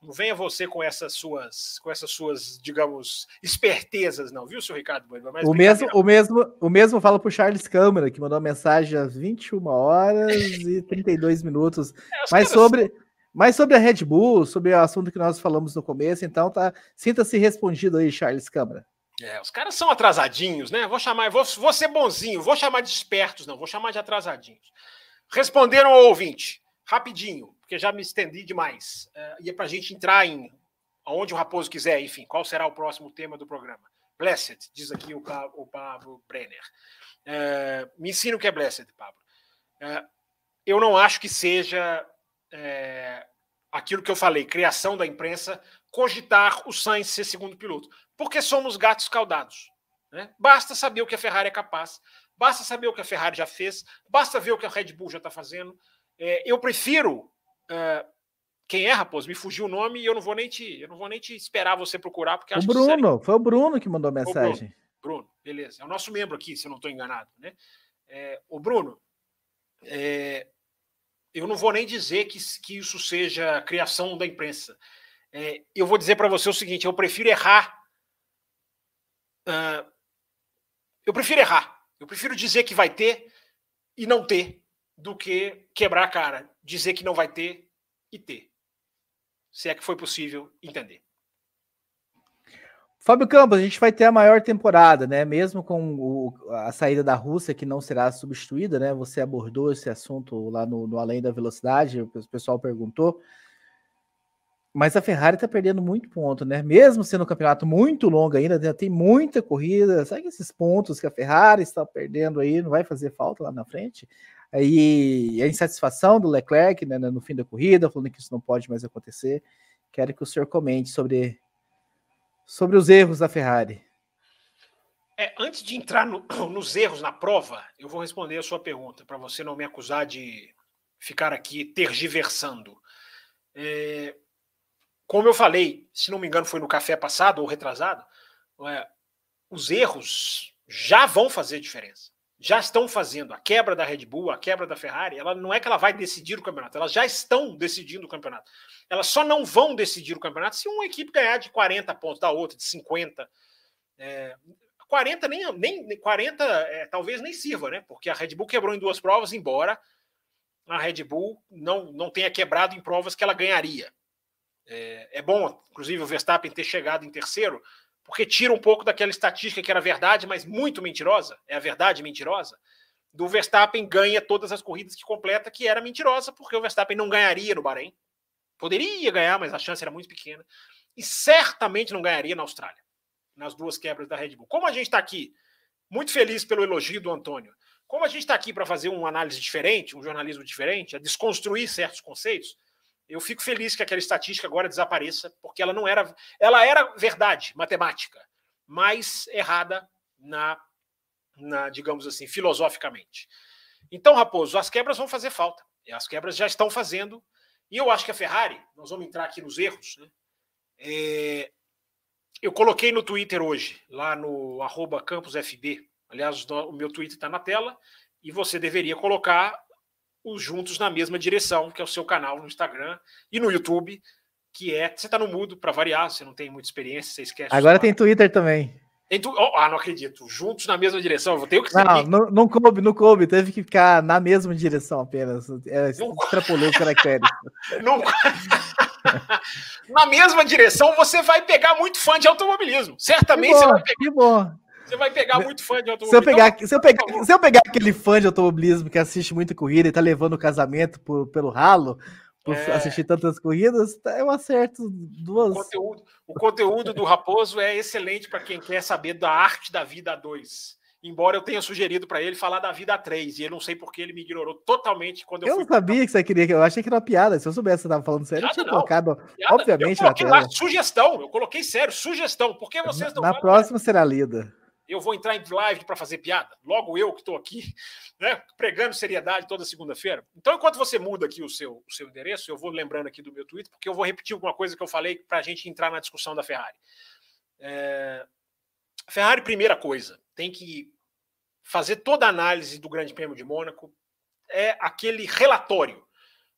Speaker 2: Não venha você com essas suas, com essas suas, digamos, espertezas, não, viu, seu Ricardo Bani?
Speaker 1: Mas o mesmo, o mesmo, o mesmo fala pro Charles Câmara, que mandou mensagem às 21 horas e 32 minutos. É, mas sobre. Mas sobre a Red Bull, sobre o assunto que nós falamos no começo, então tá, sinta-se respondido aí, Charles Câmara.
Speaker 2: É, os caras são atrasadinhos, né? Vou chamar, vou, vou ser bonzinho, vou chamar de espertos, não, vou chamar de atrasadinhos. Responderam ao ouvinte, rapidinho, porque já me estendi demais. É, e é para a gente entrar em aonde o Raposo quiser, enfim, qual será o próximo tema do programa. Blessed, diz aqui o, o Pablo Brenner. É, me ensina o que é Blessed, Pablo. É, eu não acho que seja é, aquilo que eu falei, criação da imprensa, cogitar o Sainz ser segundo piloto, porque somos gatos caldados. Né? Basta saber o que a Ferrari é capaz, basta saber o que a Ferrari já fez, basta ver o que a Red Bull já está fazendo. É, eu prefiro. É, quem é, Raposo? Me fugiu o nome e eu não vou nem te, eu não vou nem te esperar você procurar, porque
Speaker 1: o Bruno, que foi o Bruno que mandou mensagem.
Speaker 2: Bruno, Bruno, beleza. É o nosso membro aqui, se eu não estou enganado. Né? É, o Bruno, é, eu não vou nem dizer que, que isso seja criação da imprensa. É, eu vou dizer para você o seguinte: eu prefiro errar. Uh, eu prefiro errar. Eu prefiro dizer que vai ter e não ter, do que quebrar a cara, dizer que não vai ter e ter. Se é que foi possível entender.
Speaker 1: Fábio Campos, a gente vai ter a maior temporada, né? Mesmo com o, a saída da Rússia, que não será substituída, né? Você abordou esse assunto lá no, no Além da Velocidade, o pessoal perguntou. Mas a Ferrari está perdendo muito ponto, né? Mesmo sendo um campeonato muito longo ainda, tem muita corrida. Sabe esses pontos que a Ferrari está perdendo aí não vai fazer falta lá na frente? Aí a insatisfação do Leclerc né, no fim da corrida, falando que isso não pode mais acontecer. Quero que o senhor comente sobre sobre os erros da Ferrari.
Speaker 2: É, antes de entrar no, nos erros na prova, eu vou responder a sua pergunta, para você não me acusar de ficar aqui tergiversando. É, como eu falei, se não me engano, foi no café passado ou retrasado, é, os erros já vão fazer diferença. Já estão fazendo. A quebra da Red Bull, a quebra da Ferrari, ela não é que ela vai decidir o campeonato, elas já estão decidindo o campeonato. Elas só não vão decidir o campeonato se uma equipe ganhar de 40 pontos da outra, de 50. É, 40 nem, nem 40 é, talvez nem sirva, né? Porque a Red Bull quebrou em duas provas, embora a Red Bull não, não tenha quebrado em provas que ela ganharia. É, é bom, inclusive, o Verstappen ter chegado em terceiro, porque tira um pouco daquela estatística que era verdade, mas muito mentirosa, é a verdade mentirosa, do Verstappen ganha todas as corridas que completa, que era mentirosa, porque o Verstappen não ganharia no Bahrein. Poderia ganhar, mas a chance era muito pequena. E certamente não ganharia na Austrália, nas duas quebras da Red Bull. Como a gente está aqui, muito feliz pelo elogio do Antônio, como a gente está aqui para fazer uma análise diferente, um jornalismo diferente, a desconstruir certos conceitos, eu fico feliz que aquela estatística agora desapareça, porque ela não era. Ela era verdade, matemática, mas errada na, na digamos assim, filosoficamente. Então, Raposo, as quebras vão fazer falta. As quebras já estão fazendo e eu acho que a Ferrari, nós vamos entrar aqui nos erros, né? É, eu coloquei no Twitter hoje, lá no arroba campusfb. Aliás, o meu Twitter está na tela, e você deveria colocar os juntos na mesma direção, que é o seu canal no Instagram e no YouTube, que é. Você está no mudo para variar, você não tem muita experiência, você esquece.
Speaker 1: Agora tem Twitter também.
Speaker 2: Tu... Oh, ah, não acredito. Juntos na mesma direção. Eu vou ter que
Speaker 1: Não, não, não coube, não coube. Teve que ficar na mesma direção apenas. É, não... Extrapolou os caracteres. não...
Speaker 2: na mesma direção, você vai pegar muito fã de automobilismo. Certamente
Speaker 1: bom,
Speaker 2: você vai
Speaker 1: pegar. Que bom.
Speaker 2: Você vai pegar muito fã de automobilismo.
Speaker 1: Se eu pegar, então, se eu pegar, se eu pegar aquele fã de automobilismo que assiste muita corrida e tá levando o casamento por, pelo ralo, por é... assistir tantas corridas, tá, eu acerto duas.
Speaker 2: O conteúdo, o conteúdo do Raposo é excelente para quem quer saber da arte da vida 2. Embora eu tenha sugerido para ele falar da vida 3, e eu não sei porque ele me ignorou totalmente quando eu
Speaker 1: Eu não sabia que você queria, eu achei que era uma piada. Se eu soubesse que você estava falando sério, piada eu tinha não. colocado, piada. obviamente, eu
Speaker 2: coloquei lá sugestão, eu coloquei sério, sugestão. Por que vocês
Speaker 1: não Na próxima será lida
Speaker 2: eu vou entrar em live para fazer piada. Logo eu que estou aqui, né, pregando seriedade toda segunda-feira. Então, enquanto você muda aqui o seu, o seu endereço, eu vou lembrando aqui do meu Twitter, porque eu vou repetir alguma coisa que eu falei para a gente entrar na discussão da Ferrari. É... Ferrari, primeira coisa, tem que fazer toda a análise do Grande Prêmio de Mônaco. É aquele relatório.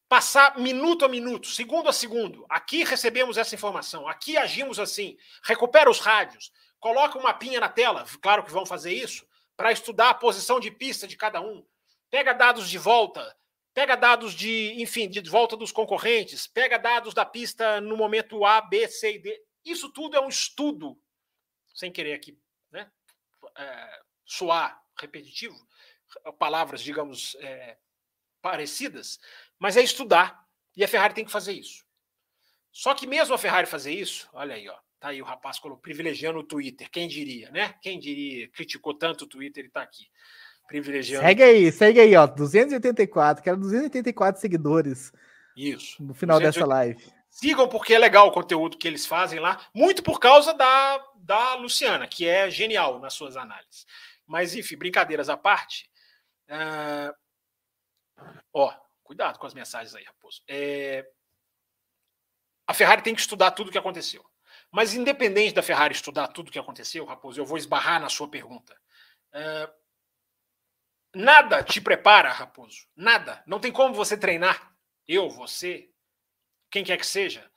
Speaker 2: Passar minuto a minuto, segundo a segundo. Aqui recebemos essa informação, aqui agimos assim. Recupera os rádios, Coloca um mapinha na tela, claro que vão fazer isso, para estudar a posição de pista de cada um. Pega dados de volta, pega dados de, enfim, de volta dos concorrentes, pega dados da pista no momento A, B, C e D. Isso tudo é um estudo, sem querer aqui, né? É, soar repetitivo, palavras, digamos, é, parecidas, mas é estudar. E a Ferrari tem que fazer isso. Só que mesmo a Ferrari fazer isso, olha aí, ó, tá aí o rapaz colocou, privilegiando o Twitter, quem diria, né? Quem diria, criticou tanto o Twitter e tá aqui. Privilegiando.
Speaker 1: Segue aí, segue aí, ó, 284, quero 284 seguidores.
Speaker 2: Isso.
Speaker 1: No final 280... dessa live.
Speaker 2: Sigam porque é legal o conteúdo que eles fazem lá, muito por causa da, da Luciana, que é genial nas suas análises. Mas, enfim, brincadeiras à parte. Uh... Ó, cuidado com as mensagens aí, Raposo. É... A Ferrari tem que estudar tudo o que aconteceu. Mas, independente da Ferrari estudar tudo o que aconteceu, Raposo, eu vou esbarrar na sua pergunta. Uh... Nada te prepara, Raposo. Nada. Não tem como você treinar, eu, você, quem quer que seja,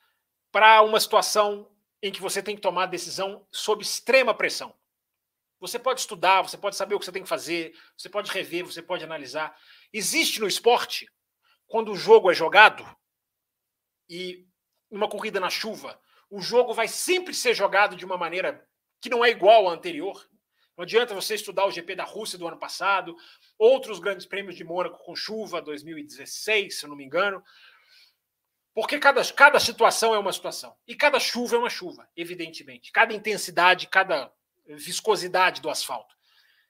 Speaker 2: para uma situação em que você tem que tomar decisão sob extrema pressão. Você pode estudar, você pode saber o que você tem que fazer, você pode rever, você pode analisar. Existe no esporte, quando o jogo é jogado, e uma corrida na chuva, o jogo vai sempre ser jogado de uma maneira que não é igual à anterior. Não adianta você estudar o GP da Rússia do ano passado, outros grandes prêmios de Mônaco com chuva, 2016, se eu não me engano. Porque cada, cada situação é uma situação. E cada chuva é uma chuva, evidentemente. Cada intensidade, cada viscosidade do asfalto.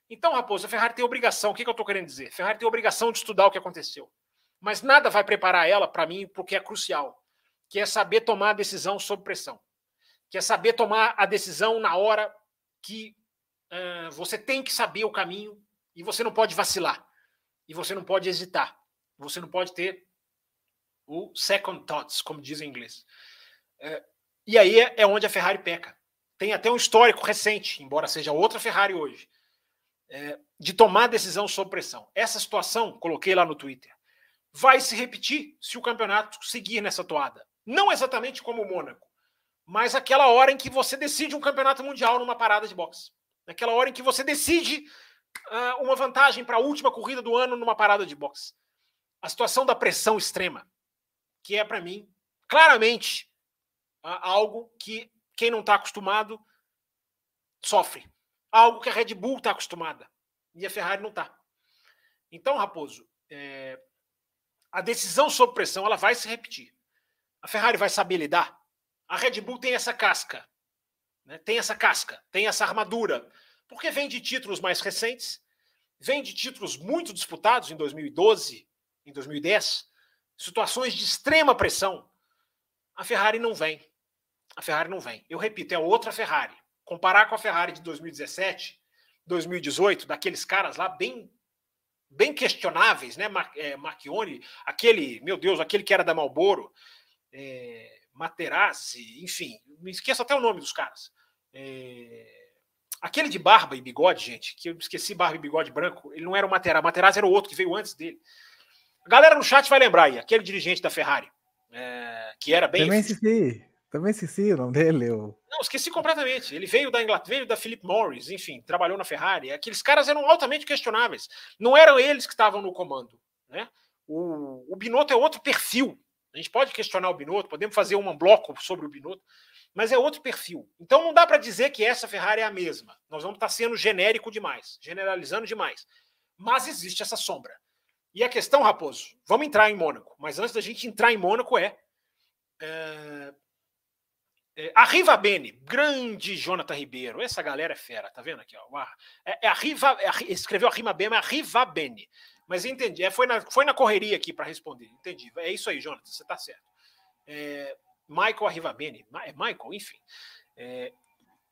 Speaker 2: Então, Raposo, a Ferrari tem obrigação. O que, que eu estou querendo dizer? A Ferrari tem obrigação de estudar o que aconteceu. Mas nada vai preparar ela, para mim, porque é crucial, que é saber tomar a decisão sob pressão. Que é saber tomar a decisão na hora que uh, você tem que saber o caminho e você não pode vacilar. E você não pode hesitar. Você não pode ter o second thoughts, como diz em inglês. Uh, e aí é, é onde a Ferrari peca tem até um histórico recente, embora seja outra Ferrari hoje, é, de tomar decisão sob pressão. Essa situação, coloquei lá no Twitter, vai se repetir se o campeonato seguir nessa toada. Não exatamente como o Mônaco, mas aquela hora em que você decide um campeonato mundial numa parada de boxe. Naquela hora em que você decide uh, uma vantagem para a última corrida do ano numa parada de boxe. A situação da pressão extrema, que é para mim claramente uh, algo que quem não está acostumado sofre. Algo que a Red Bull está acostumada e a Ferrari não está. Então, Raposo, é, a decisão sob pressão ela vai se repetir. A Ferrari vai saber lidar. A Red Bull tem essa casca, né? tem essa casca, tem essa armadura, porque vem de títulos mais recentes, vem de títulos muito disputados em 2012, em 2010, situações de extrema pressão. A Ferrari não vem a Ferrari não vem. Eu repito, é outra Ferrari. Comparar com a Ferrari de 2017, 2018, daqueles caras lá bem bem questionáveis, né? É, Marchione, aquele, meu Deus, aquele que era da Malboro, é, Materazzi, enfim, me esqueço até o nome dos caras. É, aquele de barba e bigode, gente, que eu esqueci barba e bigode branco, ele não era o Materazzi, Materazzi era o outro que veio antes dele. A galera no chat vai lembrar aí, aquele dirigente da Ferrari, é, que era bem.
Speaker 1: Também esqueci. Também esqueci o nome dele. Eu...
Speaker 2: Não, esqueci completamente. Ele veio da Inglaterra, veio da Philip Morris, enfim, trabalhou na Ferrari. Aqueles caras eram altamente questionáveis. Não eram eles que estavam no comando. Né? O, o Binotto é outro perfil. A gente pode questionar o Binotto, podemos fazer um bloco sobre o Binotto, mas é outro perfil. Então não dá para dizer que essa Ferrari é a mesma. Nós vamos estar sendo genérico demais, generalizando demais. Mas existe essa sombra. E a questão, Raposo, vamos entrar em Mônaco, mas antes da gente entrar em Mônaco é, é é, a Riva Bene, grande Jonathan Ribeiro, essa galera é fera, tá vendo aqui? Ó, é, é a Riva, é escreveu a Rima Bene, é a Riva Bene. Mas entendi, é, foi, na, foi na correria aqui para responder, entendi. É isso aí, Jonathan, você tá certo. É, Michael Arriva Bene, é Michael, enfim.
Speaker 1: É,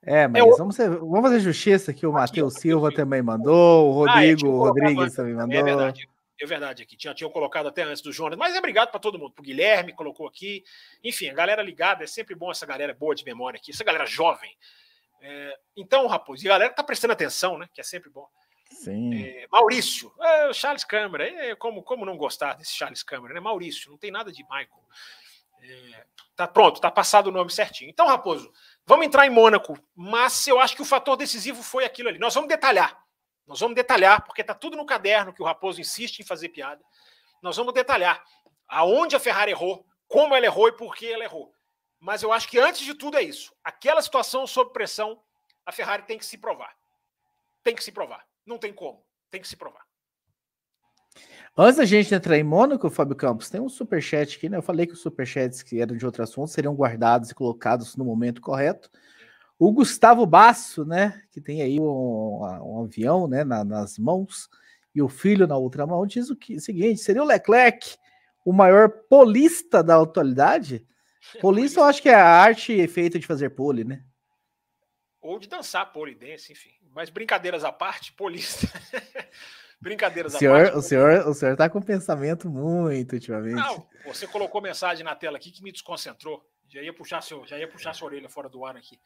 Speaker 1: é mas é, vamos, vamos fazer justiça que o Matheus Silva aqui. também mandou, o Rodrigo ah, Rodrigues também mandou. É verdade
Speaker 2: é verdade aqui. Tinha, tinham colocado até antes do Jonas. Mas é obrigado para todo mundo. Para o Guilherme, colocou aqui. Enfim, a galera ligada. É sempre bom essa galera boa de memória aqui. Essa galera jovem. É, então, Raposo, e a galera tá prestando atenção, né? Que é sempre bom.
Speaker 1: Sim.
Speaker 2: É, Maurício, é, Charles Câmara. É, como, como não gostar desse Charles Câmara, né? Maurício, não tem nada de Michael. É, tá pronto, tá passado o nome certinho. Então, Raposo, vamos entrar em Mônaco. Mas eu acho que o fator decisivo foi aquilo ali. Nós vamos detalhar. Nós vamos detalhar, porque está tudo no caderno que o Raposo insiste em fazer piada. nós vamos detalhar aonde a Ferrari errou, como ela errou e por que ela errou. Mas eu acho que antes de tudo é isso. Aquela situação sob pressão, a Ferrari tem que se provar. Tem que se provar. Não tem como. Tem que se provar.
Speaker 1: Antes da gente entrar em Mônaco, Fábio Campos, tem um superchat aqui, né? Eu falei que os superchats que eram de outro assunto seriam guardados e colocados no momento correto. O Gustavo Basso, né? Que tem aí um, um avião né, na, nas mãos e o filho na outra mão, diz o, que, o seguinte: seria o Leclerc o maior polista da atualidade? Polista, eu acho que é a arte feita de fazer pole, né?
Speaker 2: Ou de dançar pole dance, enfim. Mas brincadeiras à parte, polista. brincadeiras
Speaker 1: o senhor,
Speaker 2: à parte.
Speaker 1: O senhor, o senhor tá com pensamento muito ultimamente. Não,
Speaker 2: você colocou mensagem na tela aqui que me desconcentrou. Já ia puxar, seu, já ia puxar sua orelha fora do ar aqui.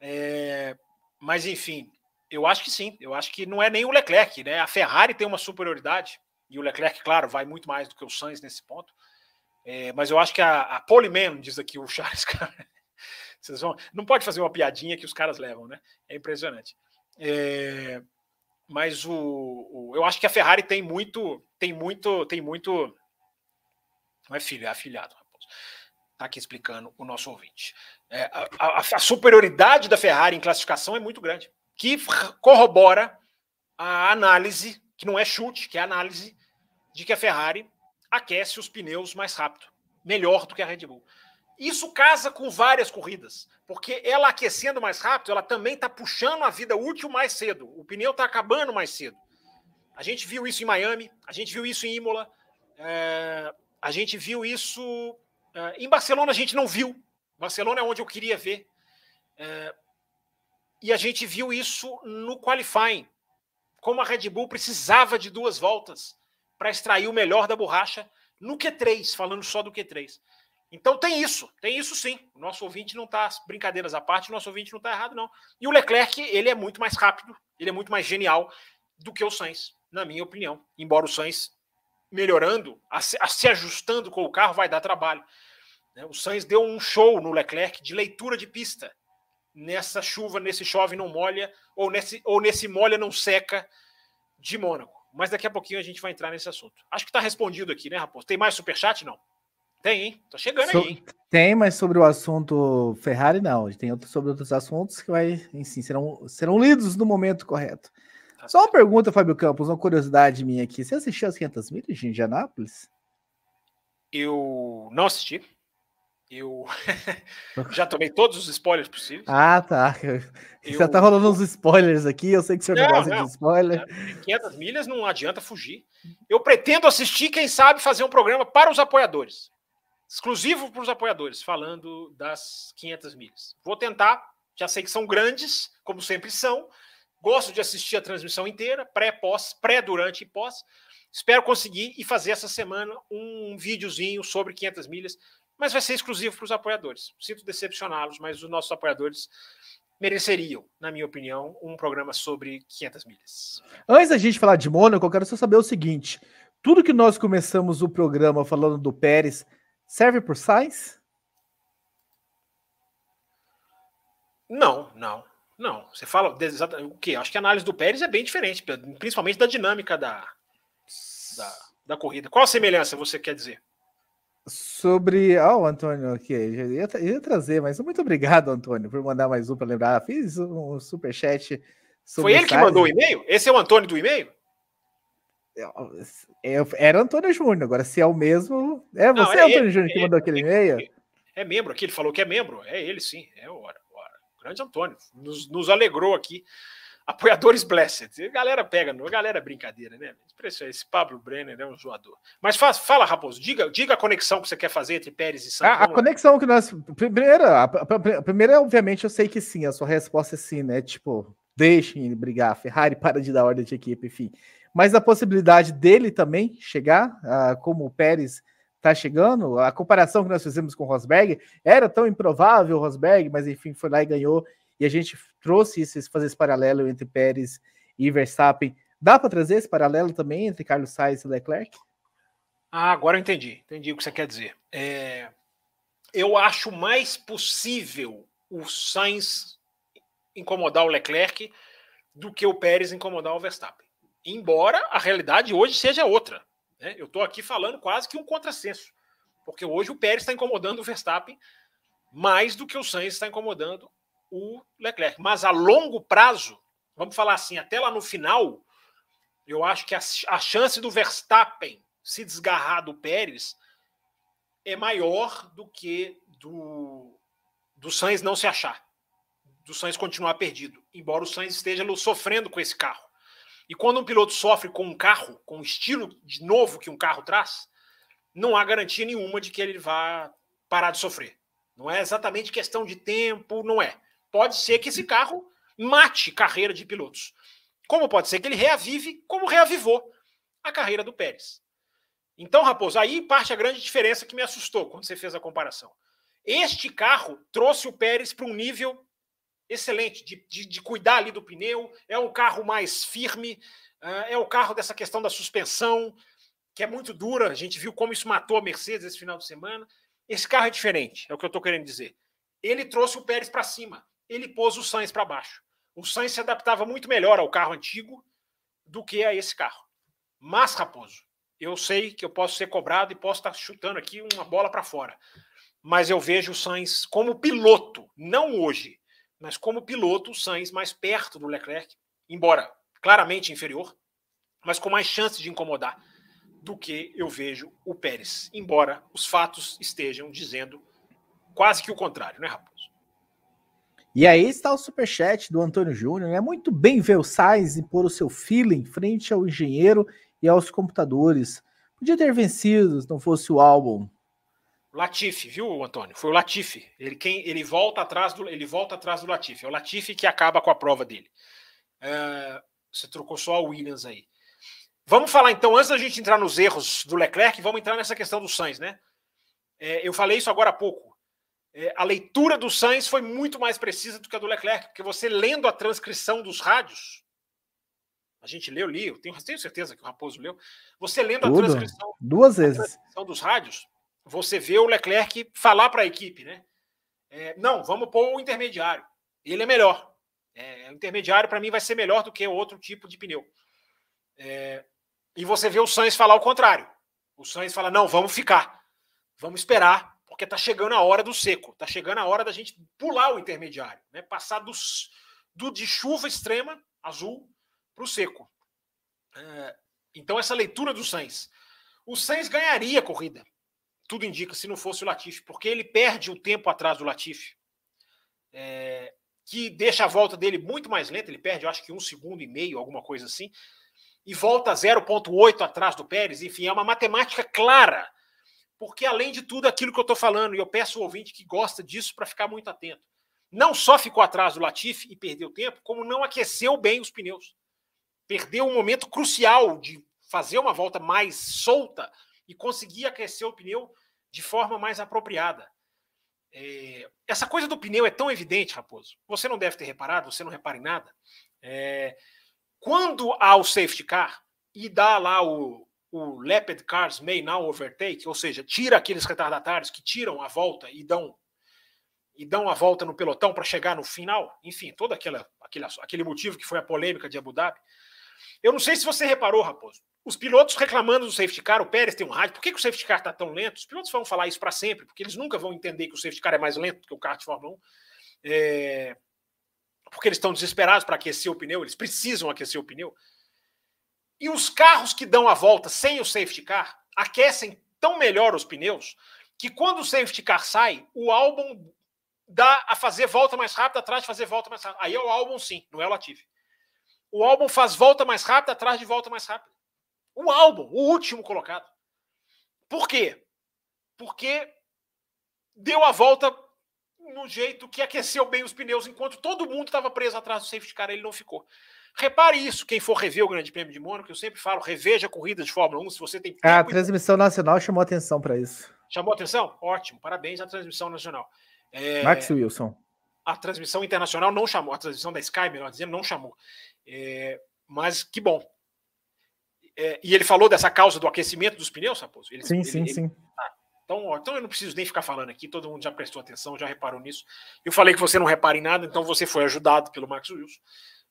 Speaker 2: É, mas, enfim, eu acho que sim. Eu acho que não é nem o Leclerc, né? A Ferrari tem uma superioridade, e o Leclerc, claro, vai muito mais do que o Sainz nesse ponto. É, mas eu acho que a, a Polyman, diz aqui o Charles, cara. Vocês vão, não pode fazer uma piadinha que os caras levam, né? É impressionante. É, mas o, o, eu acho que a Ferrari tem muito, tem muito, tem muito. Não é filho, é afilhado. Está aqui explicando o nosso ouvinte. É, a, a, a, superioridade da Ferrari em classificação é muito grande, que corrobora a análise, que não é chute, que é análise, de que a Ferrari aquece os pneus mais rápido, melhor do que a Red Bull. Isso casa com várias corridas, porque ela aquecendo mais rápido, ela também está puxando a vida útil mais cedo. O pneu está acabando mais cedo. A gente viu isso em Miami, a gente viu isso em Imola, é, a gente viu isso é, em Barcelona. A gente não viu. Barcelona é onde eu queria ver. É, e a gente viu isso no qualifying, como a Red Bull precisava de duas voltas para extrair o melhor da borracha no Q3, falando só do Q3. Então tem isso, tem isso sim. O nosso ouvinte não está, brincadeiras à parte, o nosso ouvinte não está errado, não. E o Leclerc, ele é muito mais rápido, ele é muito mais genial do que o Sainz, na minha opinião. Embora o Sainz melhorando, a se, a se ajustando com o carro, vai dar trabalho. Né? O Sainz deu um show no Leclerc de leitura de pista. Nessa chuva, nesse chove não molha, ou nesse, ou nesse molha não seca de Mônaco. Mas daqui a pouquinho a gente vai entrar nesse assunto. Acho que está respondido aqui, né, Raposo? Tem mais superchat? Não. Tem, hein? Tô chegando so, aí. Hein?
Speaker 1: Tem, mas sobre o assunto Ferrari, não. Tem outro, sobre outros assuntos que vai, enfim, serão, serão lidos no momento correto. Tá Só uma pergunta, Fábio Campos, uma curiosidade minha aqui. Você assistiu as 500 milhas de Indianápolis?
Speaker 2: Eu não assisti. Eu já tomei todos os spoilers possíveis.
Speaker 1: Ah, tá. Eu... Já tá rolando uns spoilers aqui. Eu sei que o senhor não, não gosta não. de spoiler.
Speaker 2: 500 milhas não adianta fugir. Eu pretendo assistir, quem sabe, fazer um programa para os apoiadores exclusivo para os apoiadores, falando das 500 milhas. Vou tentar, já sei que são grandes, como sempre são. Gosto de assistir a transmissão inteira, pré, pós, pré, durante e pós. Espero conseguir e fazer essa semana um videozinho sobre 500 milhas, mas vai ser exclusivo para os apoiadores. Sinto decepcioná-los, mas os nossos apoiadores mereceriam, na minha opinião, um programa sobre 500 milhas.
Speaker 1: Antes da gente falar de Mônaco, eu quero só saber o seguinte: tudo que nós começamos o programa falando do Pérez Serve por Sainz?
Speaker 2: Não, não, não. Você fala o que? Acho que a análise do Pérez é bem diferente, principalmente da dinâmica da, da, da corrida. Qual a semelhança você quer dizer?
Speaker 1: Sobre. Ó, oh, o Antônio aqui. Eu ia, ia, trazer, mas muito obrigado, Antônio, por mandar mais um para lembrar. Fiz um superchat.
Speaker 2: Foi ele que mandou o e-mail? Esse é o Antônio do e-mail?
Speaker 1: É, era Antônio Júnior, agora se é o mesmo. É você, Não, é Antônio Júnior, que é, mandou aquele e-mail?
Speaker 2: É, é, membro aqui, ele falou que é membro. É ele, sim. É o, o grande Antônio. Nos, nos, alegrou aqui. Apoiadores Blessed. A galera pega, a galera é brincadeira, né? Esse Pablo Brenner é um zoador. Mas faz, fala, Raposo, diga, diga a conexão que você quer fazer entre Pérez e
Speaker 1: Santos. A, a conexão que nós. Primeira, a, a, primeira, obviamente, eu sei que sim, a sua resposta é sim, né? Tipo, deixem ele brigar. Ferrari para de dar ordem de equipe, enfim mas a possibilidade dele também chegar, uh, como o Pérez está chegando, a comparação que nós fizemos com o Rosberg era tão improvável o Rosberg, mas enfim, foi lá e ganhou, e a gente trouxe isso, fazer esse paralelo entre Pérez e Verstappen. Dá para trazer esse paralelo também entre Carlos Sainz e Leclerc?
Speaker 2: Ah, agora eu entendi, entendi o que você quer dizer. É, eu acho mais possível o Sainz incomodar o Leclerc do que o Pérez incomodar o Verstappen embora a realidade hoje seja outra. Né? Eu estou aqui falando quase que um contrassenso, porque hoje o Pérez está incomodando o Verstappen mais do que o Sainz está incomodando o Leclerc. Mas a longo prazo, vamos falar assim, até lá no final, eu acho que a, a chance do Verstappen se desgarrar do Pérez é maior do que do, do Sainz não se achar, do Sainz continuar perdido, embora o Sainz esteja sofrendo com esse carro. E quando um piloto sofre com um carro, com o estilo de novo que um carro traz, não há garantia nenhuma de que ele vá parar de sofrer. Não é exatamente questão de tempo, não é. Pode ser que esse carro mate carreira de pilotos. Como pode ser que ele reavive, como reavivou a carreira do Pérez. Então, Raposo, aí parte a grande diferença que me assustou quando você fez a comparação. Este carro trouxe o Pérez para um nível excelente de, de, de, cuidar ali do pneu, é um carro mais firme, uh, é o carro dessa questão da suspensão, que é muito dura. A gente viu como isso matou a Mercedes esse final de semana. Esse carro é diferente, é o que eu estou querendo dizer. Ele trouxe o Pérez para cima, ele pôs o Sainz para baixo. O Sainz se adaptava muito melhor ao carro antigo do que a esse carro. Mas, Raposo, eu sei que eu posso ser cobrado e posso estar chutando aqui uma bola para fora. Mas eu vejo o Sainz como piloto, não hoje, mas como piloto, o Sainz mais perto do Leclerc, embora claramente inferior, mas com mais chances de incomodar do que eu vejo o Pérez, embora os fatos estejam dizendo quase que o contrário, né, Raposo?
Speaker 1: E aí está o superchat do Antônio Júnior. É muito bem ver o Sainz impor o seu feeling frente ao engenheiro e aos computadores. Podia ter vencido se não fosse o álbum.
Speaker 2: Latifi, viu, Antônio? Foi o Latifi. Ele, quem, ele, volta atrás do, ele volta atrás do Latifi. É o Latifi que acaba com a prova dele. É, você trocou só a Williams aí. Vamos falar então, antes da gente entrar nos erros do Leclerc, vamos entrar nessa questão do Sainz, né? É, eu falei isso agora há pouco. É, a leitura do Sainz foi muito mais precisa do que a do Leclerc, porque você lendo a transcrição dos rádios, a gente leu, li, eu tenho, tenho certeza que o Raposo leu. Você lendo Tudo. a transcrição,
Speaker 1: duas vezes. A
Speaker 2: transcrição dos rádios, você vê o Leclerc falar para a equipe, né? É, não, vamos pôr o intermediário. Ele é melhor. É, o intermediário, para mim, vai ser melhor do que outro tipo de pneu. É, e você vê o Sainz falar o contrário. O Sainz fala: não, vamos ficar. Vamos esperar, porque está chegando a hora do seco. Está chegando a hora da gente pular o intermediário, né? passar do de chuva extrema, azul, para o seco. É, então, essa leitura do Sainz. O Sainz ganharia a corrida tudo indica, se não fosse o Latifi, porque ele perde o tempo atrás do Latifi, é, que deixa a volta dele muito mais lenta, ele perde, eu acho que um segundo e meio, alguma coisa assim, e volta 0,8 atrás do Pérez, enfim, é uma matemática clara, porque além de tudo aquilo que eu estou falando, e eu peço ao ouvinte que gosta disso para ficar muito atento, não só ficou atrás do Latifi e perdeu tempo, como não aqueceu bem os pneus. Perdeu um momento crucial de fazer uma volta mais solta e conseguir aquecer o pneu de forma mais apropriada. É, essa coisa do pneu é tão evidente, Raposo. Você não deve ter reparado, você não repara em nada. É, quando há o safety car e dá lá o, o Leopard Cars May Now Overtake, ou seja, tira aqueles retardatários que tiram a volta e dão e dão a volta no pelotão para chegar no final, enfim, todo aquela, aquele, aquele motivo que foi a polêmica de Abu Dhabi. Eu não sei se você reparou, Raposo, os pilotos reclamando do safety car, o Pérez tem um rádio, por que, que o safety car está tão lento? Os pilotos vão falar isso para sempre, porque eles nunca vão entender que o safety car é mais lento que o kart de Fórmula 1. É... Porque eles estão desesperados para aquecer o pneu, eles precisam aquecer o pneu. E os carros que dão a volta sem o safety car aquecem tão melhor os pneus que quando o safety car sai, o álbum dá a fazer volta mais rápida atrás de fazer volta mais rápida. Aí é o álbum sim, não é o Latifi. O álbum faz volta mais rápida atrás de volta mais rápida. O álbum, o último colocado. Por quê? Porque deu a volta no jeito que aqueceu bem os pneus, enquanto todo mundo estava preso atrás do safety car, ele não ficou. Repare isso, quem for rever o Grande Prêmio de Mônaco, eu sempre falo, reveja a corrida de Fórmula 1, se você tem
Speaker 1: A transmissão nacional chamou atenção para isso.
Speaker 2: Chamou atenção? Ótimo, parabéns à transmissão nacional.
Speaker 1: É... Max Wilson.
Speaker 2: A transmissão internacional não chamou, a transmissão da Sky, melhor dizendo, não chamou. É... Mas que bom, é, e ele falou dessa causa do aquecimento dos pneus, Raposo? Ele,
Speaker 1: sim, ele, sim, ele, sim.
Speaker 2: Ah, então, então eu não preciso nem ficar falando aqui, todo mundo já prestou atenção, já reparou nisso. Eu falei que você não repara em nada, então você foi ajudado pelo Max Wilson.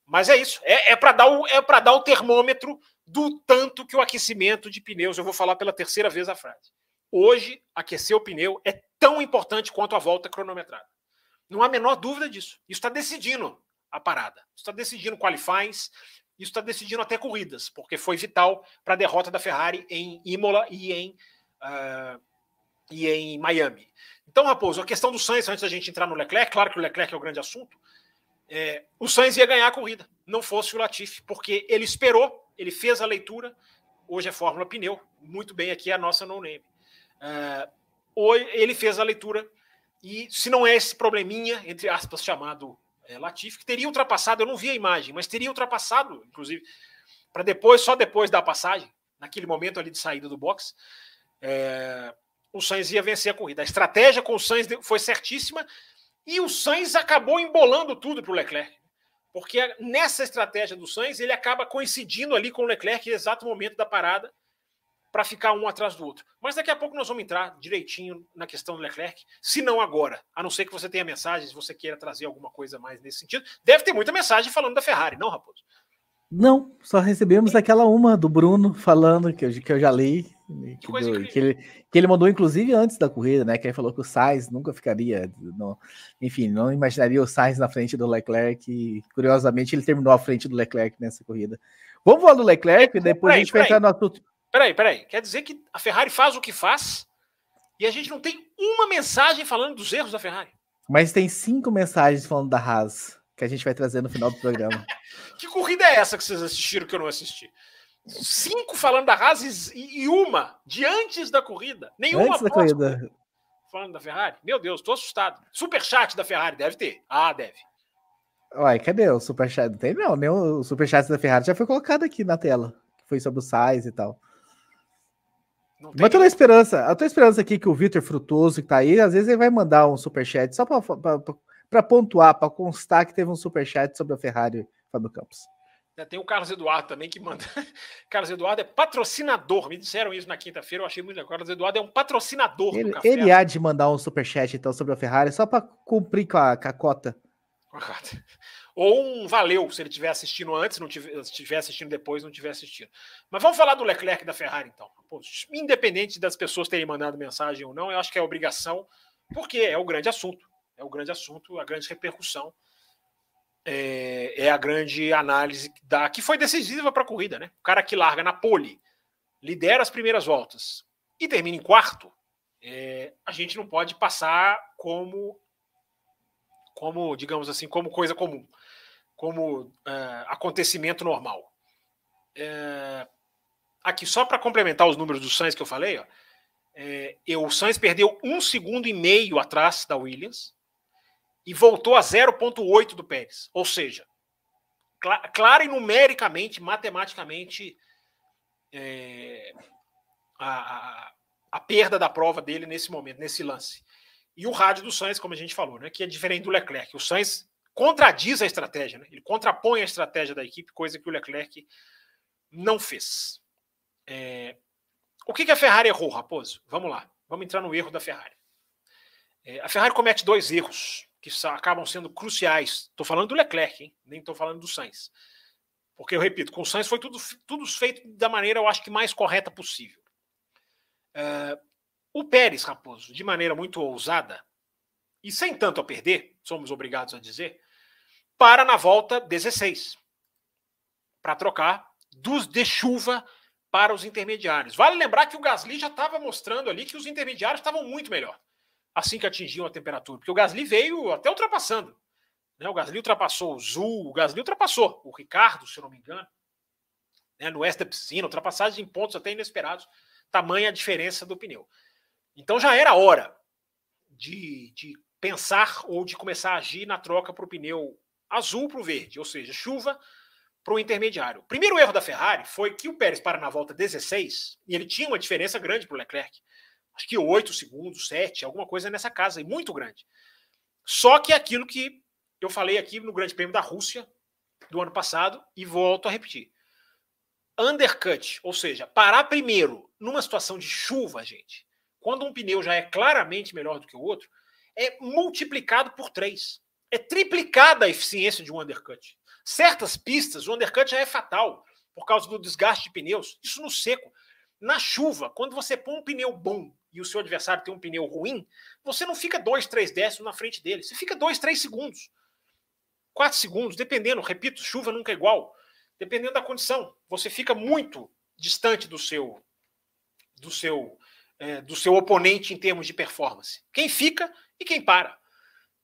Speaker 2: Mas é isso, é, é para dar, o, é dar o termômetro do tanto que o aquecimento de pneus, eu vou falar pela terceira vez a frase. Hoje, aquecer o pneu é tão importante quanto a volta cronometrada. Não há a menor dúvida disso. Isso está decidindo a parada. Isso está decidindo qualifies, isso está decidindo até corridas, porque foi vital para a derrota da Ferrari em Imola e em, uh, e em Miami. Então, Raposo, a questão do Sainz, antes da gente entrar no Leclerc, claro que o Leclerc é o grande assunto, é, o Sainz ia ganhar a corrida, não fosse o Latifi, porque ele esperou, ele fez a leitura, hoje é Fórmula Pneu, muito bem aqui a nossa no-name. Uh, ele fez a leitura, e se não é esse probleminha, entre aspas, chamado é, Latifi, que teria ultrapassado, eu não vi a imagem, mas teria ultrapassado, inclusive, para depois, só depois da passagem, naquele momento ali de saída do box, é, o Sainz ia vencer a corrida. A estratégia com o Sainz foi certíssima e o Sainz acabou embolando tudo para o Leclerc. Porque nessa estratégia do Sainz, ele acaba coincidindo ali com o Leclerc no exato momento da parada para ficar um atrás do outro. Mas daqui a pouco nós vamos entrar direitinho na questão do Leclerc, se não agora. A não ser que você tenha mensagem, se você queira trazer alguma coisa mais nesse sentido. Deve ter muita mensagem falando da Ferrari, não, Raposo?
Speaker 1: Não, só recebemos aquela uma do Bruno falando, que eu, que eu já li, que, do, que, ele, que ele mandou inclusive antes da corrida, né? Que ele falou que o Sainz nunca ficaria, enfim, não imaginaria o Sainz na frente do Leclerc. E, curiosamente, ele terminou à frente do Leclerc nessa corrida. Vamos falar do Leclerc, e depois peraí, a gente vai entrar no assunto.
Speaker 2: Peraí, peraí. Quer dizer que a Ferrari faz o que faz e a gente não tem uma mensagem falando dos erros da Ferrari.
Speaker 1: Mas tem cinco mensagens falando da Haas, que a gente vai trazer no final do programa.
Speaker 2: que corrida é essa que vocês assistiram que eu não assisti? Cinco falando da Haas e uma de antes da corrida. Nenhuma
Speaker 1: antes da corrida.
Speaker 2: Falando da Ferrari? Meu Deus, tô assustado. Superchat da Ferrari, deve ter. Ah, deve.
Speaker 1: Uai, cadê o superchat? Não tem não, nem o superchat da Ferrari já foi colocado aqui na tela. Foi sobre o Sais e tal. Mas tô na esperança, eu tô esperança aqui que o Vitor Frutoso, que tá aí, às vezes ele vai mandar um superchat só para pontuar, para constar que teve um superchat sobre a Ferrari, Fábio Campos.
Speaker 2: Tem o Carlos Eduardo também que manda. Carlos Eduardo é patrocinador. Me disseram isso na quinta-feira, eu achei muito legal. Carlos Eduardo é um patrocinador
Speaker 1: ele, do café. Ele há de mandar um superchat então sobre a Ferrari só para cumprir com a, com a cota.
Speaker 2: Ou um valeu, se ele estiver assistindo antes, não tiver, estiver assistindo depois, não estiver assistindo. Mas vamos falar do Leclerc da Ferrari, então. Pô, independente das pessoas terem mandado mensagem ou não, eu acho que é obrigação, porque é o grande assunto. É o grande assunto, a grande repercussão. É, é a grande análise da que foi decisiva para a corrida, né? O cara que larga na pole, lidera as primeiras voltas e termina em quarto, é, a gente não pode passar como como, digamos assim, como coisa comum, como uh, acontecimento normal. Uh, aqui, só para complementar os números do Sainz que eu falei, ó, é, eu, o Sainz perdeu um segundo e meio atrás da Williams e voltou a 0,8 do Pérez. Ou seja, cl claro e numericamente, matematicamente, é, a, a, a perda da prova dele nesse momento, nesse lance. E o rádio do Sainz, como a gente falou, né, que é diferente do Leclerc. O Sainz contradiz a estratégia, né? ele contrapõe a estratégia da equipe, coisa que o Leclerc não fez. É... O que, que a Ferrari errou, Raposo? Vamos lá, vamos entrar no erro da Ferrari. É, a Ferrari comete dois erros que acabam sendo cruciais. Estou falando do Leclerc, hein? nem estou falando do Sainz. Porque, eu repito, com o Sainz foi tudo, tudo feito da maneira, eu acho que mais correta possível. É, o Pérez, Raposo, de maneira muito ousada, e sem tanto a perder, somos obrigados a dizer, para na volta 16, para trocar dos de chuva para os intermediários. Vale lembrar que o Gasly já estava mostrando ali que os intermediários estavam muito melhor assim que atingiam a temperatura, porque o Gasly veio até ultrapassando. Né? O Gasly ultrapassou o Zul, o Gasly ultrapassou o Ricardo, se eu não me engano, né? no West da piscina, ultrapassagem em pontos até inesperados, tamanha a diferença do pneu. Então já era hora de, de pensar ou de começar a agir na troca para o pneu azul para o verde, ou seja, chuva para o intermediário. O primeiro erro da Ferrari foi que o Pérez para na volta 16 e ele tinha uma diferença grande para o Leclerc. Acho que 8 segundos, 7, alguma coisa nessa casa, e muito grande. Só que é aquilo que eu falei aqui no Grande Prêmio da Rússia do ano passado e volto a repetir. Undercut, ou seja, parar primeiro numa situação de chuva, gente, quando um pneu já é claramente melhor do que o outro, é multiplicado por três. É triplicada a eficiência de um undercut. Certas pistas, o undercut já é fatal. por causa do desgaste de pneus. Isso no seco. Na chuva, quando você põe um pneu bom e o seu adversário tem um pneu ruim, você não fica dois, três décimos na frente dele. Você fica dois, três segundos. Quatro segundos, dependendo. Repito, chuva nunca é igual. Dependendo da condição. Você fica muito distante do seu do seu é, do seu oponente em termos de performance. Quem fica e quem para.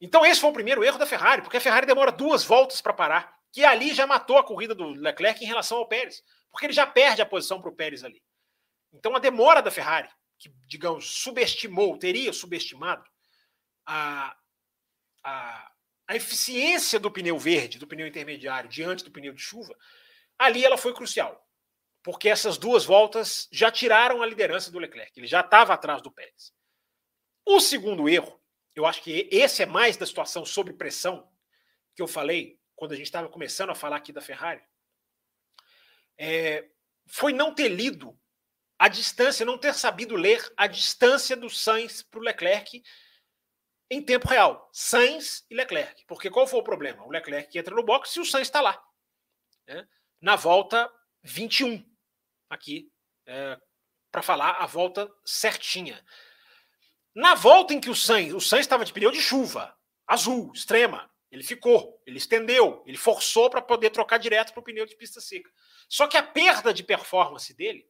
Speaker 2: Então esse foi o primeiro erro da Ferrari, porque a Ferrari demora duas voltas para parar, que ali já matou a corrida do Leclerc em relação ao Pérez, porque ele já perde a posição para o Pérez ali. Então a demora da Ferrari, que digamos subestimou, teria subestimado a, a, a eficiência do pneu verde, do pneu intermediário diante do pneu de chuva, ali ela foi crucial porque essas duas voltas já tiraram a liderança do Leclerc. Ele já estava atrás do Pérez. O segundo erro, eu acho que esse é mais da situação sob pressão que eu falei quando a gente estava começando a falar aqui da Ferrari, é, foi não ter lido a distância, não ter sabido ler a distância do Sainz para o Leclerc em tempo real. Sainz e Leclerc. Porque qual foi o problema? O Leclerc entra no box e o Sainz está lá. Né? Na volta 21 aqui é, para falar a volta certinha. Na volta em que o Sainz, o Sainz estava de pneu de chuva, azul, extrema, ele ficou, ele estendeu, ele forçou para poder trocar direto para o pneu de pista seca. Só que a perda de performance dele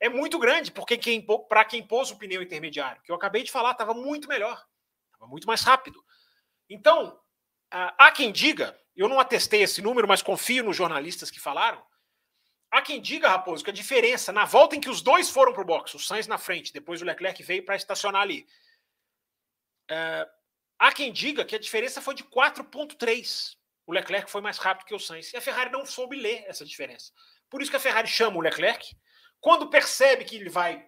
Speaker 2: é muito grande, porque quem, para quem pôs o pneu intermediário, que eu acabei de falar, estava muito melhor, estava muito mais rápido. Então, há quem diga, eu não atestei esse número, mas confio nos jornalistas que falaram, Há quem diga, Raposo, que a diferença na volta em que os dois foram para o box, o Sainz na frente, depois o Leclerc veio para estacionar ali. É, há quem diga que a diferença foi de 4,3. O Leclerc foi mais rápido que o Sainz. E a Ferrari não soube ler essa diferença. Por isso que a Ferrari chama o Leclerc. Quando percebe que ele vai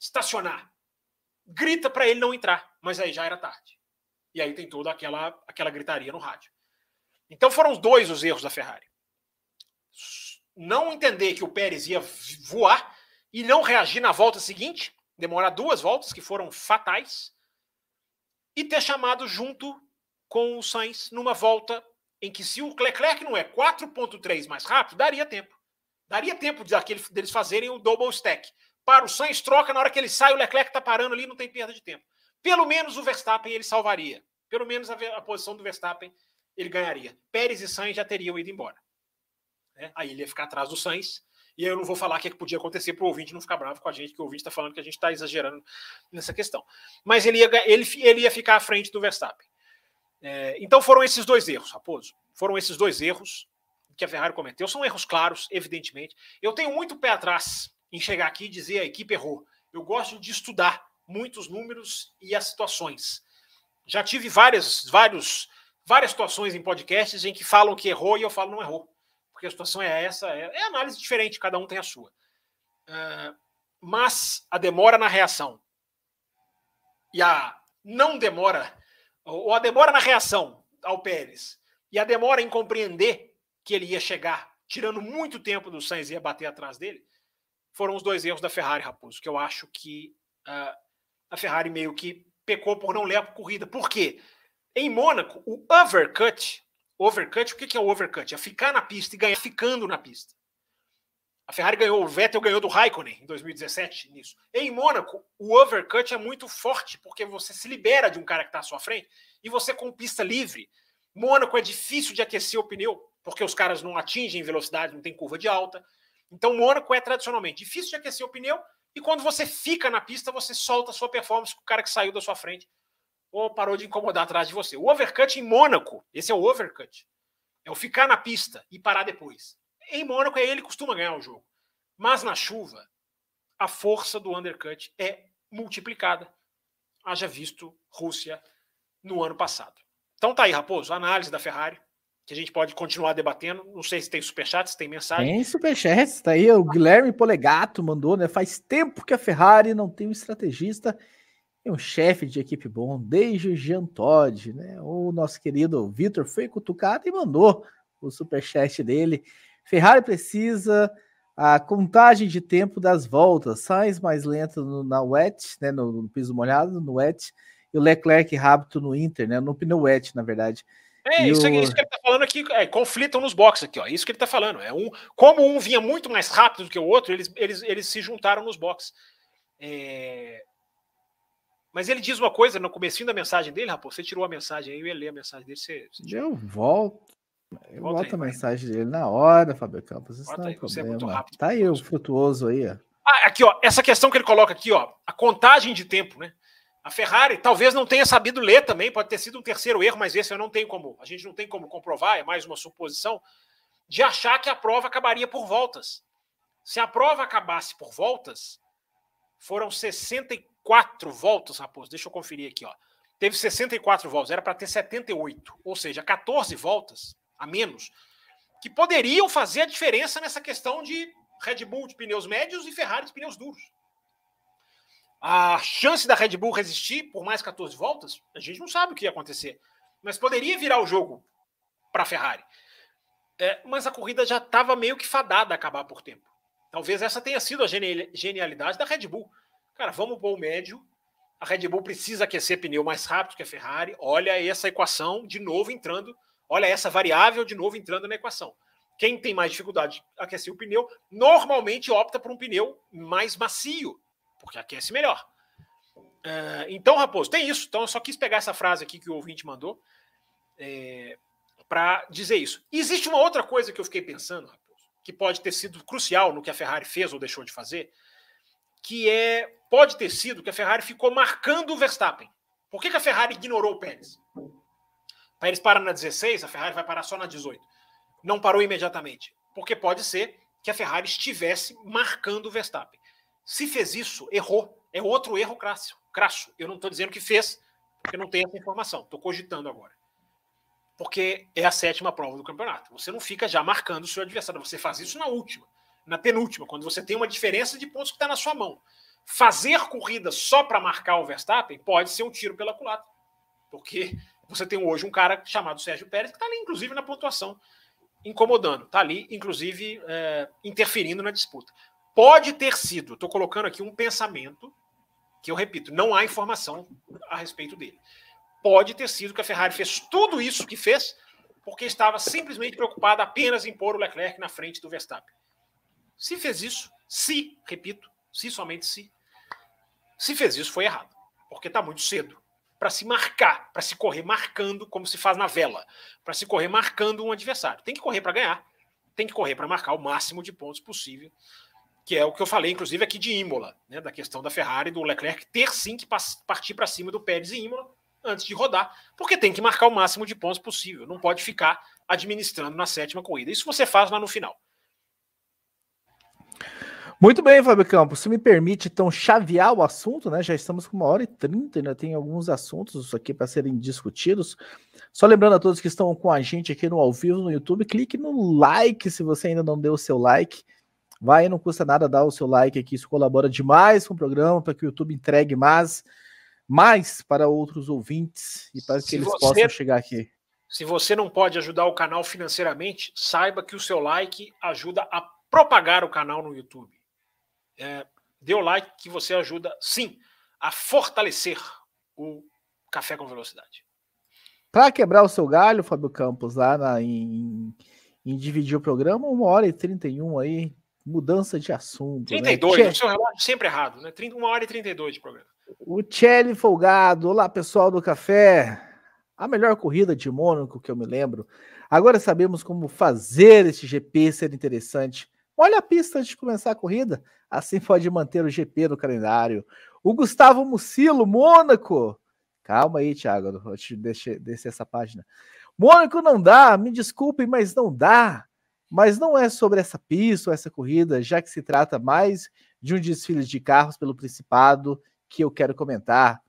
Speaker 2: estacionar, grita para ele não entrar. Mas aí já era tarde. E aí tem toda aquela, aquela gritaria no rádio. Então foram os dois os erros da Ferrari não entender que o Pérez ia voar e não reagir na volta seguinte, demorar duas voltas que foram fatais, e ter chamado junto com o Sainz numa volta em que se o Leclerc não é 4.3 mais rápido, daria tempo. Daria tempo de aquele, deles fazerem o double stack. Para o Sainz troca, na hora que ele sai, o Leclerc está parando ali, não tem perda de tempo. Pelo menos o Verstappen ele salvaria. Pelo menos a, a posição do Verstappen ele ganharia. Pérez e Sainz já teriam ido embora. Né? Aí ele ia ficar atrás do Sainz. E aí eu não vou falar o que, é que podia acontecer para o ouvinte não ficar bravo com a gente, que o ouvinte está falando que a gente está exagerando nessa questão. Mas ele ia, ele, ele ia ficar à frente do Verstappen. É, então foram esses dois erros, Raposo. Foram esses dois erros que a Ferrari cometeu. São erros claros, evidentemente. Eu tenho muito pé atrás em chegar aqui e dizer a equipe errou. Eu gosto de estudar muitos números e as situações. Já tive várias, vários, várias situações em podcasts em que falam que errou e eu falo não errou porque a situação é essa, é, é análise diferente, cada um tem a sua. Uh, mas a demora na reação e a não demora, ou a demora na reação ao Pérez e a demora em compreender que ele ia chegar, tirando muito tempo do Sainz e ia bater atrás dele, foram os dois erros da Ferrari, Raposo, que eu acho que uh, a Ferrari meio que pecou por não ler a corrida. Por quê? Em Mônaco, o overcut Overcut, o que é o overcut? É ficar na pista e ganhar ficando na pista. A Ferrari ganhou, o Vettel ganhou do Raikkonen em 2017 nisso. Em Mônaco, o overcut é muito forte, porque você se libera de um cara que está à sua frente e você com pista livre. Mônaco é difícil de aquecer o pneu, porque os caras não atingem velocidade, não tem curva de alta. Então, Mônaco é tradicionalmente difícil de aquecer o pneu e quando você fica na pista, você solta a sua performance com o cara que saiu da sua frente ou parou de incomodar atrás de você. O overcut em Mônaco, esse é o overcut. É o ficar na pista e parar depois. Em Mônaco, é ele costuma ganhar o jogo. Mas na chuva, a força do undercut é multiplicada. Haja visto Rússia no ano passado. Então tá aí, Raposo, análise da Ferrari, que a gente pode continuar debatendo. Não sei se tem superchat, se tem mensagem.
Speaker 1: Tem superchat, tá aí. O Guilherme Polegato mandou, né? Faz tempo que a Ferrari não tem um estrategista tem um chefe de equipe bom, desde o Jean Todd, né? O nosso querido Vitor foi cutucado e mandou o superchat dele. Ferrari precisa a contagem de tempo das voltas, Sainz mais lento no, na wet, né, no, no, piso molhado, no wet, e o Leclerc rápido no Inter, né, no pneu wet, na verdade.
Speaker 2: É, isso, o... isso, que ele tá falando aqui, é, conflitam nos boxes aqui, ó. Isso que ele tá falando. É um, como um vinha muito mais rápido do que o outro, eles, eles, eles se juntaram nos boxes. É... Mas ele diz uma coisa no comecinho da mensagem dele, rapaz. Você tirou a mensagem aí, eu ia ler a mensagem dele. Você,
Speaker 1: você eu volto. Eu Volta volto aí, a mensagem vai. dele na hora, Fábio Campos. Isso não é aí, problema. É tá aí o frutuoso aí, ó.
Speaker 2: Ah, aqui, ó. Essa questão que ele coloca aqui, ó. A contagem de tempo, né? A Ferrari talvez não tenha sabido ler também, pode ter sido um terceiro erro, mas esse eu não tenho como, a gente não tem como comprovar, é mais uma suposição, de achar que a prova acabaria por voltas. Se a prova acabasse por voltas, foram 64 voltas, Raposo. Deixa eu conferir aqui, ó. Teve 64 voltas, era para ter 78, ou seja, 14 voltas a menos, que poderiam fazer a diferença nessa questão de Red Bull de pneus médios e Ferrari de pneus duros. A chance da Red Bull resistir por mais 14 voltas, a gente não sabe o que ia acontecer. Mas poderia virar o jogo para a Ferrari. É, mas a corrida já estava meio que fadada a acabar por tempo. Talvez essa tenha sido a genialidade da Red Bull. Cara, vamos pôr o médio. A Red Bull precisa aquecer pneu mais rápido que a Ferrari. Olha essa equação de novo entrando. Olha essa variável de novo entrando na equação. Quem tem mais dificuldade de aquecer o pneu, normalmente opta por um pneu mais macio porque aquece melhor. Uh, então, Raposo, tem isso. Então, eu só quis pegar essa frase aqui que o ouvinte mandou é, para dizer isso. E existe uma outra coisa que eu fiquei pensando, Raposo, que pode ter sido crucial no que a Ferrari fez ou deixou de fazer, que é pode ter sido que a Ferrari ficou marcando o Verstappen. Por que, que a Ferrari ignorou o Pérez? Para eles parar na 16, a Ferrari vai parar só na 18. Não parou imediatamente. Porque pode ser que a Ferrari estivesse marcando o Verstappen. Se fez isso, errou. É outro erro crasso. crasso. Eu não estou dizendo que fez, porque não tenho essa informação. Estou cogitando agora. Porque é a sétima prova do campeonato. Você não fica já marcando o seu adversário. Você faz isso na última, na penúltima, quando você tem uma diferença de pontos que está na sua mão. Fazer corrida só para marcar o Verstappen pode ser um tiro pela culatra. Porque você tem hoje um cara chamado Sérgio Pérez que está ali, inclusive, na pontuação, incomodando. Está ali, inclusive, é, interferindo na disputa. Pode ter sido, estou colocando aqui um pensamento, que eu repito, não há informação a respeito dele. Pode ter sido que a Ferrari fez tudo isso que fez porque estava simplesmente preocupada apenas em pôr o Leclerc na frente do Verstappen. Se fez isso, se, repito, se somente se, se fez isso, foi errado. Porque está muito cedo para se marcar, para se correr marcando, como se faz na vela, para se correr marcando um adversário. Tem que correr para ganhar, tem que correr para marcar o máximo de pontos possível que é o que eu falei, inclusive, aqui de Imola, né, da questão da Ferrari, do Leclerc ter sim que partir para cima do Pérez em Imola antes de rodar, porque tem que marcar o máximo de pontos possível, não pode ficar administrando na sétima corrida. Isso você faz lá no final.
Speaker 1: Muito bem, Fábio Campos. Se me permite, então, chavear o assunto, né? Já estamos com uma hora e trinta, ainda tem alguns assuntos aqui para serem discutidos. Só lembrando a todos que estão com a gente aqui no ao vivo no YouTube, clique no like se você ainda não deu o seu like Vai, não custa nada dar o seu like aqui, isso colabora demais com o programa para que o YouTube entregue mais, mais para outros ouvintes e para que se eles você, possam chegar aqui.
Speaker 2: Se você não pode ajudar o canal financeiramente, saiba que o seu like ajuda a propagar o canal no YouTube. É, dê o like que você ajuda, sim, a fortalecer o Café com Velocidade.
Speaker 1: Para quebrar o seu galho, Fábio Campos, lá na, em, em dividir o programa, uma hora e trinta e um aí, mudança de assunto.
Speaker 2: 32, né? o seu relógio sempre errado, né? 1 hora e 32 de programa.
Speaker 1: O Chelly Folgado, olá pessoal do café. A melhor corrida de Mônaco que eu me lembro. Agora sabemos como fazer este GP ser interessante. Olha a pista antes de começar a corrida, assim pode manter o GP no calendário. O Gustavo Mucilo, Mônaco. Calma aí, Thiago, deixa eu descer essa página. Mônaco não dá, me desculpem, mas não dá. Mas não é sobre essa pista ou essa corrida, já que se trata mais de um desfile de carros pelo Principado que eu quero comentar.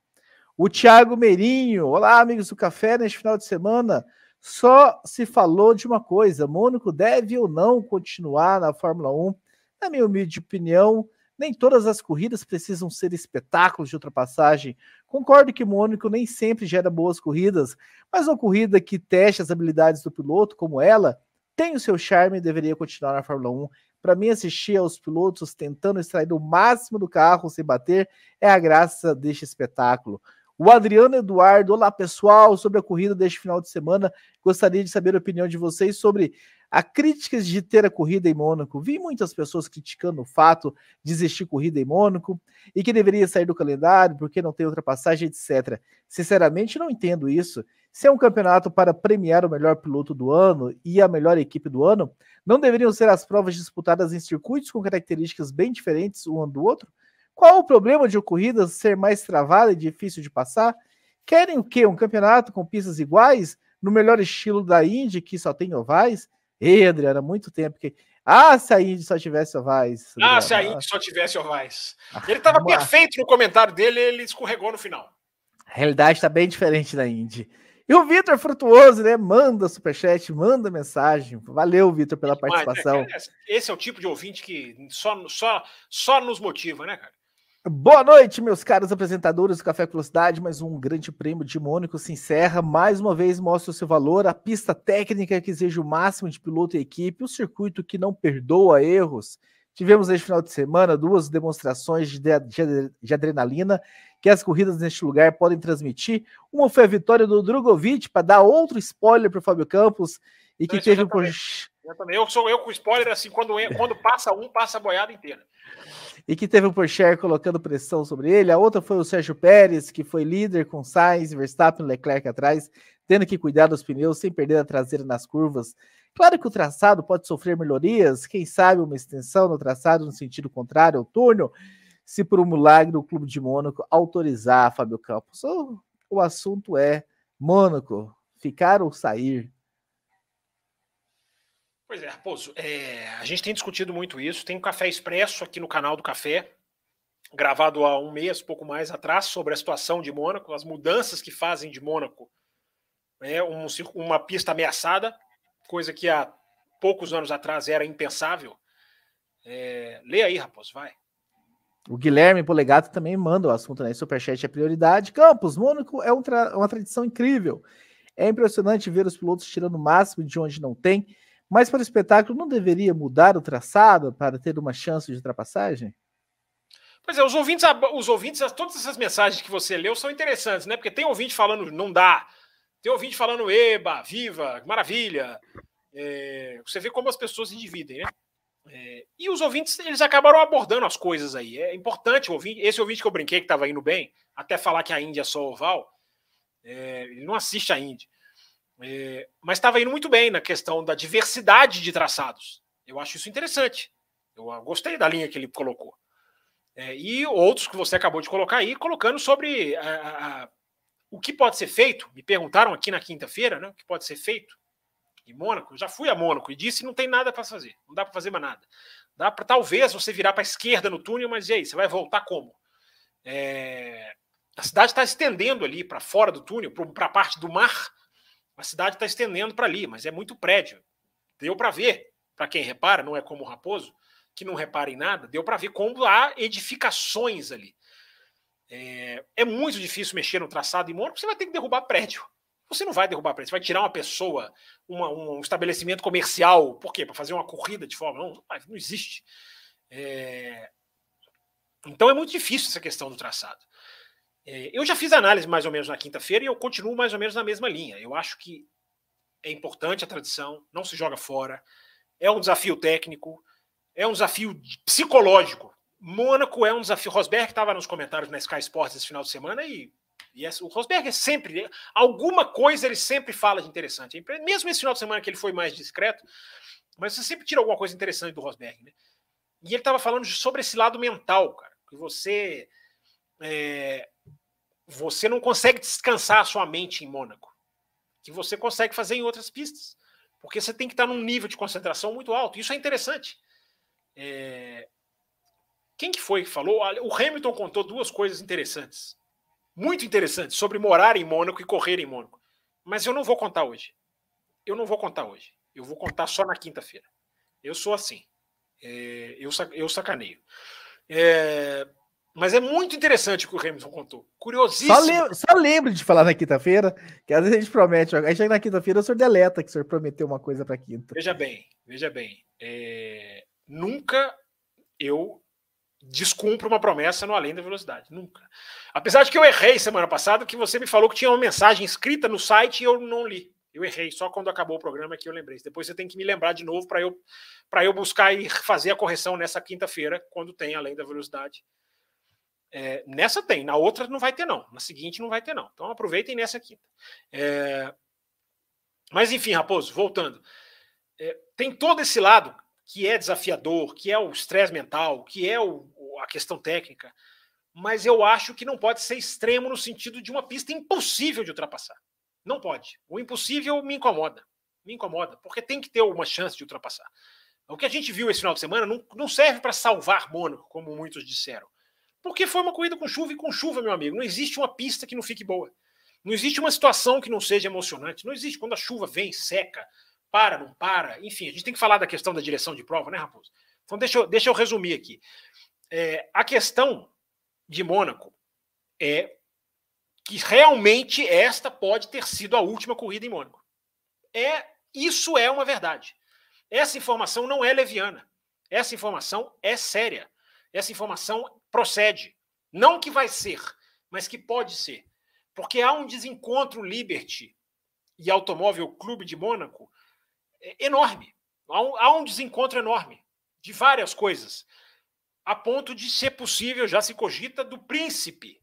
Speaker 1: O Thiago Meirinho, olá amigos do café, neste final de semana só se falou de uma coisa: Mônaco deve ou não continuar na Fórmula 1? Na minha humilde opinião, nem todas as corridas precisam ser espetáculos de ultrapassagem. Concordo que Mônaco nem sempre gera boas corridas, mas uma corrida que teste as habilidades do piloto, como ela, tem o seu charme e deveria continuar na Fórmula 1. Para mim, assistir aos pilotos tentando extrair o máximo do carro sem bater é a graça deste espetáculo. O Adriano Eduardo, olá pessoal, sobre a corrida deste final de semana, gostaria de saber a opinião de vocês sobre a críticas de ter a corrida em Mônaco. Vi muitas pessoas criticando o fato de existir corrida em Mônaco e que deveria sair do calendário porque não tem ultrapassagem, etc. Sinceramente, não entendo isso. Se é um campeonato para premiar o melhor piloto do ano e a melhor equipe do ano, não deveriam ser as provas disputadas em circuitos com características bem diferentes um do outro? Qual o problema de corrida ser mais travada e difícil de passar? Querem o quê? Um campeonato com pistas iguais, no melhor estilo da Indy, que só tem ovais? Ei, Adriano, há muito tempo que. Ah, se a Indy só tivesse ovais.
Speaker 2: Ah, se a Indy só tivesse ovais. Ele estava perfeito no comentário dele, ele escorregou no final.
Speaker 1: A realidade está bem diferente da Indy. E o Vitor Frutuoso, né? Manda superchat, manda mensagem. Valeu, Vitor, pela participação.
Speaker 2: Mas, esse é o tipo de ouvinte que só, só, só nos motiva, né, cara?
Speaker 1: Boa noite, meus caros apresentadores do Café Velocidade. Mais um grande prêmio de Mônaco se encerra. Mais uma vez mostra o seu valor, a pista técnica que exige o máximo de piloto e equipe, o circuito que não perdoa erros. Tivemos neste final de semana duas demonstrações de, de, de adrenalina que as corridas neste lugar podem transmitir. Uma foi a vitória do Drogovic, para dar outro spoiler para o Fábio Campos, e que teve por.
Speaker 2: Eu sou eu com spoiler assim, quando, quando passa um, passa a boiada inteira
Speaker 1: e que teve o Porsche colocando pressão sobre ele. A outra foi o Sérgio Pérez, que foi líder com Sainz, Verstappen e Leclerc atrás, tendo que cuidar dos pneus sem perder a traseira nas curvas. Claro que o traçado pode sofrer melhorias, quem sabe uma extensão no traçado no sentido contrário ao túnel, se por um milagre o Clube de Mônaco autorizar Fábio Campos. O assunto é Mônaco, ficar ou sair.
Speaker 2: Pois é, Raposo, é, a gente tem discutido muito isso. Tem um café expresso aqui no canal do Café, gravado há um mês, pouco mais atrás, sobre a situação de Mônaco, as mudanças que fazem de Mônaco é, um, uma pista ameaçada, coisa que há poucos anos atrás era impensável. É, lê aí, Raposo, vai.
Speaker 1: O Guilherme Polegato também manda o assunto, né? Superchat é prioridade. Campos, Mônaco é um tra uma tradição incrível. É impressionante ver os pilotos tirando o máximo de onde não tem mas para o espetáculo não deveria mudar o traçado para ter uma chance de ultrapassagem?
Speaker 2: Pois é, os ouvintes, os ouvintes, todas essas mensagens que você leu são interessantes, né? Porque tem ouvinte falando não dá, tem ouvinte falando eba, viva, maravilha. É, você vê como as pessoas se dividem, né? É, e os ouvintes, eles acabaram abordando as coisas aí. É importante ouvinte, esse ouvinte que eu brinquei que estava indo bem, até falar que a Índia é só oval, é, ele não assiste a Índia. É, mas estava indo muito bem na questão da diversidade de traçados. Eu acho isso interessante. Eu gostei da linha que ele colocou. É, e outros que você acabou de colocar aí, colocando sobre a, a, o que pode ser feito. Me perguntaram aqui na quinta-feira, né? O que pode ser feito em Mônaco. Eu já fui a Mônaco e disse não tem nada para fazer. Não dá para fazer mais nada. Dá para talvez você virar para a esquerda no túnel, mas e aí? Você vai voltar como? É, a cidade está estendendo ali para fora do túnel, para a parte do mar a cidade está estendendo para ali, mas é muito prédio. Deu para ver, para quem repara, não é como o Raposo, que não repara em nada, deu para ver como há edificações ali. É, é, muito difícil mexer no traçado em Mônaco, você vai ter que derrubar prédio. Você não vai derrubar prédio, você vai tirar uma pessoa, uma, um estabelecimento comercial, por quê? Para fazer uma corrida de Fórmula 1? Não, não existe. É, então é muito difícil essa questão do traçado. É, eu já fiz análise mais ou menos na quinta-feira e eu continuo mais ou menos na mesma linha. Eu acho que é importante a tradição, não se joga fora, é um desafio técnico, é um desafio psicológico. Mônaco é um desafio. Rosberg estava nos comentários na Sky Sports esse final de semana e, e é, o Rosberg é sempre. Alguma coisa ele sempre fala de interessante. Mesmo esse final de semana que ele foi mais discreto, mas você sempre tira alguma coisa interessante do Rosberg. Né? E ele estava falando sobre esse lado mental, cara. Que você. É, você não consegue descansar a sua mente em Mônaco, que você consegue fazer em outras pistas, porque você tem que estar num nível de concentração muito alto. Isso é interessante. É... Quem que foi que falou? O Hamilton contou duas coisas interessantes, muito interessantes, sobre morar em Mônaco e correr em Mônaco. Mas eu não vou contar hoje. Eu não vou contar hoje. Eu vou contar só na quinta-feira. Eu sou assim. É... eu, eu sacaneio. É... Mas é muito interessante o que o Hamilton contou. Curiosíssimo.
Speaker 1: Só, lem só lembre de falar na quinta-feira, que às vezes a gente promete. Aí chega na quinta-feira, o senhor deleta que o senhor prometeu uma coisa para quinta.
Speaker 2: Veja bem, veja bem. É... Nunca eu descumpro uma promessa no além da velocidade. Nunca. Apesar de que eu errei semana passada, que você me falou que tinha uma mensagem escrita no site e eu não li. Eu errei, só quando acabou o programa que eu lembrei. Depois você tem que me lembrar de novo para eu, eu buscar e fazer a correção nessa quinta-feira, quando tem além da velocidade. É, nessa tem, na outra não vai ter, não. Na seguinte não vai ter, não. Então aproveitem nessa quinta. É... Mas enfim, Raposo, voltando. É, tem todo esse lado que é desafiador, que é o estresse mental, que é o, a questão técnica, mas eu acho que não pode ser extremo no sentido de uma pista impossível de ultrapassar. Não pode. O impossível me incomoda. Me incomoda, porque tem que ter uma chance de ultrapassar. O que a gente viu esse final de semana não, não serve para salvar Mônaco, como muitos disseram. Porque foi uma corrida com chuva e com chuva, meu amigo. Não existe uma pista que não fique boa. Não existe uma situação que não seja emocionante. Não existe. Quando a chuva vem, seca, para, não para. Enfim, a gente tem que falar da questão da direção de prova, né, Raposo? Então, deixa eu, deixa eu resumir aqui. É, a questão de Mônaco é que realmente esta pode ter sido a última corrida em Mônaco. É, isso é uma verdade. Essa informação não é leviana. Essa informação é séria. Essa informação procede. Não que vai ser, mas que pode ser. Porque há um desencontro Liberty e Automóvel Clube de Mônaco é enorme. Há um, há um desencontro enorme de várias coisas, a ponto de ser possível, já se cogita, do príncipe,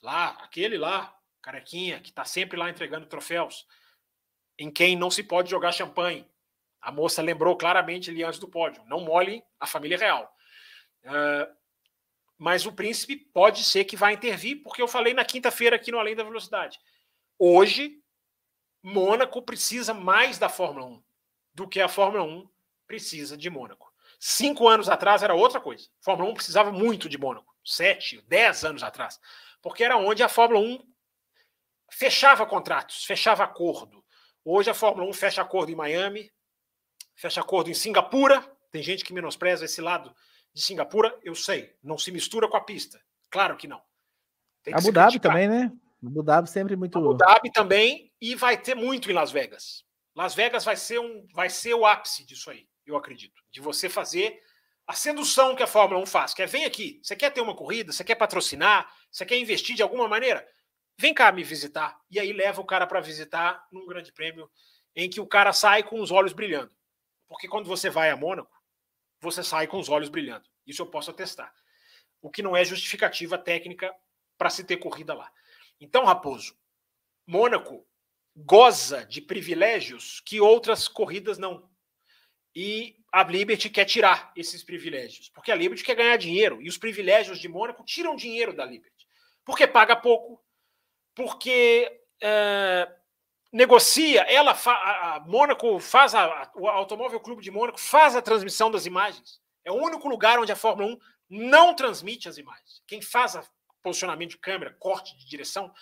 Speaker 2: lá, aquele lá, carequinha, que está sempre lá entregando troféus, em quem não se pode jogar champanhe. A moça lembrou claramente ali antes do pódio: não mole a família real. Uh, mas o príncipe pode ser que vá intervir, porque eu falei na quinta-feira aqui no Além da Velocidade. Hoje, Mônaco precisa mais da Fórmula 1 do que a Fórmula 1 precisa de Mônaco. Cinco anos atrás era outra coisa. A Fórmula 1 precisava muito de Mônaco. Sete, dez anos atrás. Porque era onde a Fórmula 1 fechava contratos, fechava acordo. Hoje a Fórmula 1 fecha acordo em Miami, fecha acordo em Singapura. Tem gente que menospreza esse lado de Singapura, eu sei. Não se mistura com a pista. Claro que não.
Speaker 1: Tem Abu Dhabi também, né? Abu Dhabi sempre muito.
Speaker 2: Abu Dhabi também, e vai ter muito em Las Vegas. Las Vegas vai ser, um, vai ser o ápice disso aí, eu acredito. De você fazer a sedução que a Fórmula 1 faz. Quer vem aqui, você quer ter uma corrida, você quer patrocinar, você quer investir de alguma maneira? Vem cá me visitar. E aí leva o cara para visitar num grande prêmio em que o cara sai com os olhos brilhando. Porque quando você vai a Mônaco, você sai com os olhos brilhando. Isso eu posso atestar. O que não é justificativa técnica para se ter corrida lá. Então, Raposo, Mônaco goza de privilégios que outras corridas não. E a Liberty quer tirar esses privilégios, porque a Liberty quer ganhar dinheiro e os privilégios de Mônaco tiram dinheiro da Liberty, porque paga pouco, porque é, negocia, ela fa, a, a Mônaco faz a, o Automóvel Clube de Mônaco faz a transmissão das imagens. É o único lugar onde a Fórmula 1 não transmite as imagens. Quem faz a posicionamento de câmera, corte de direção,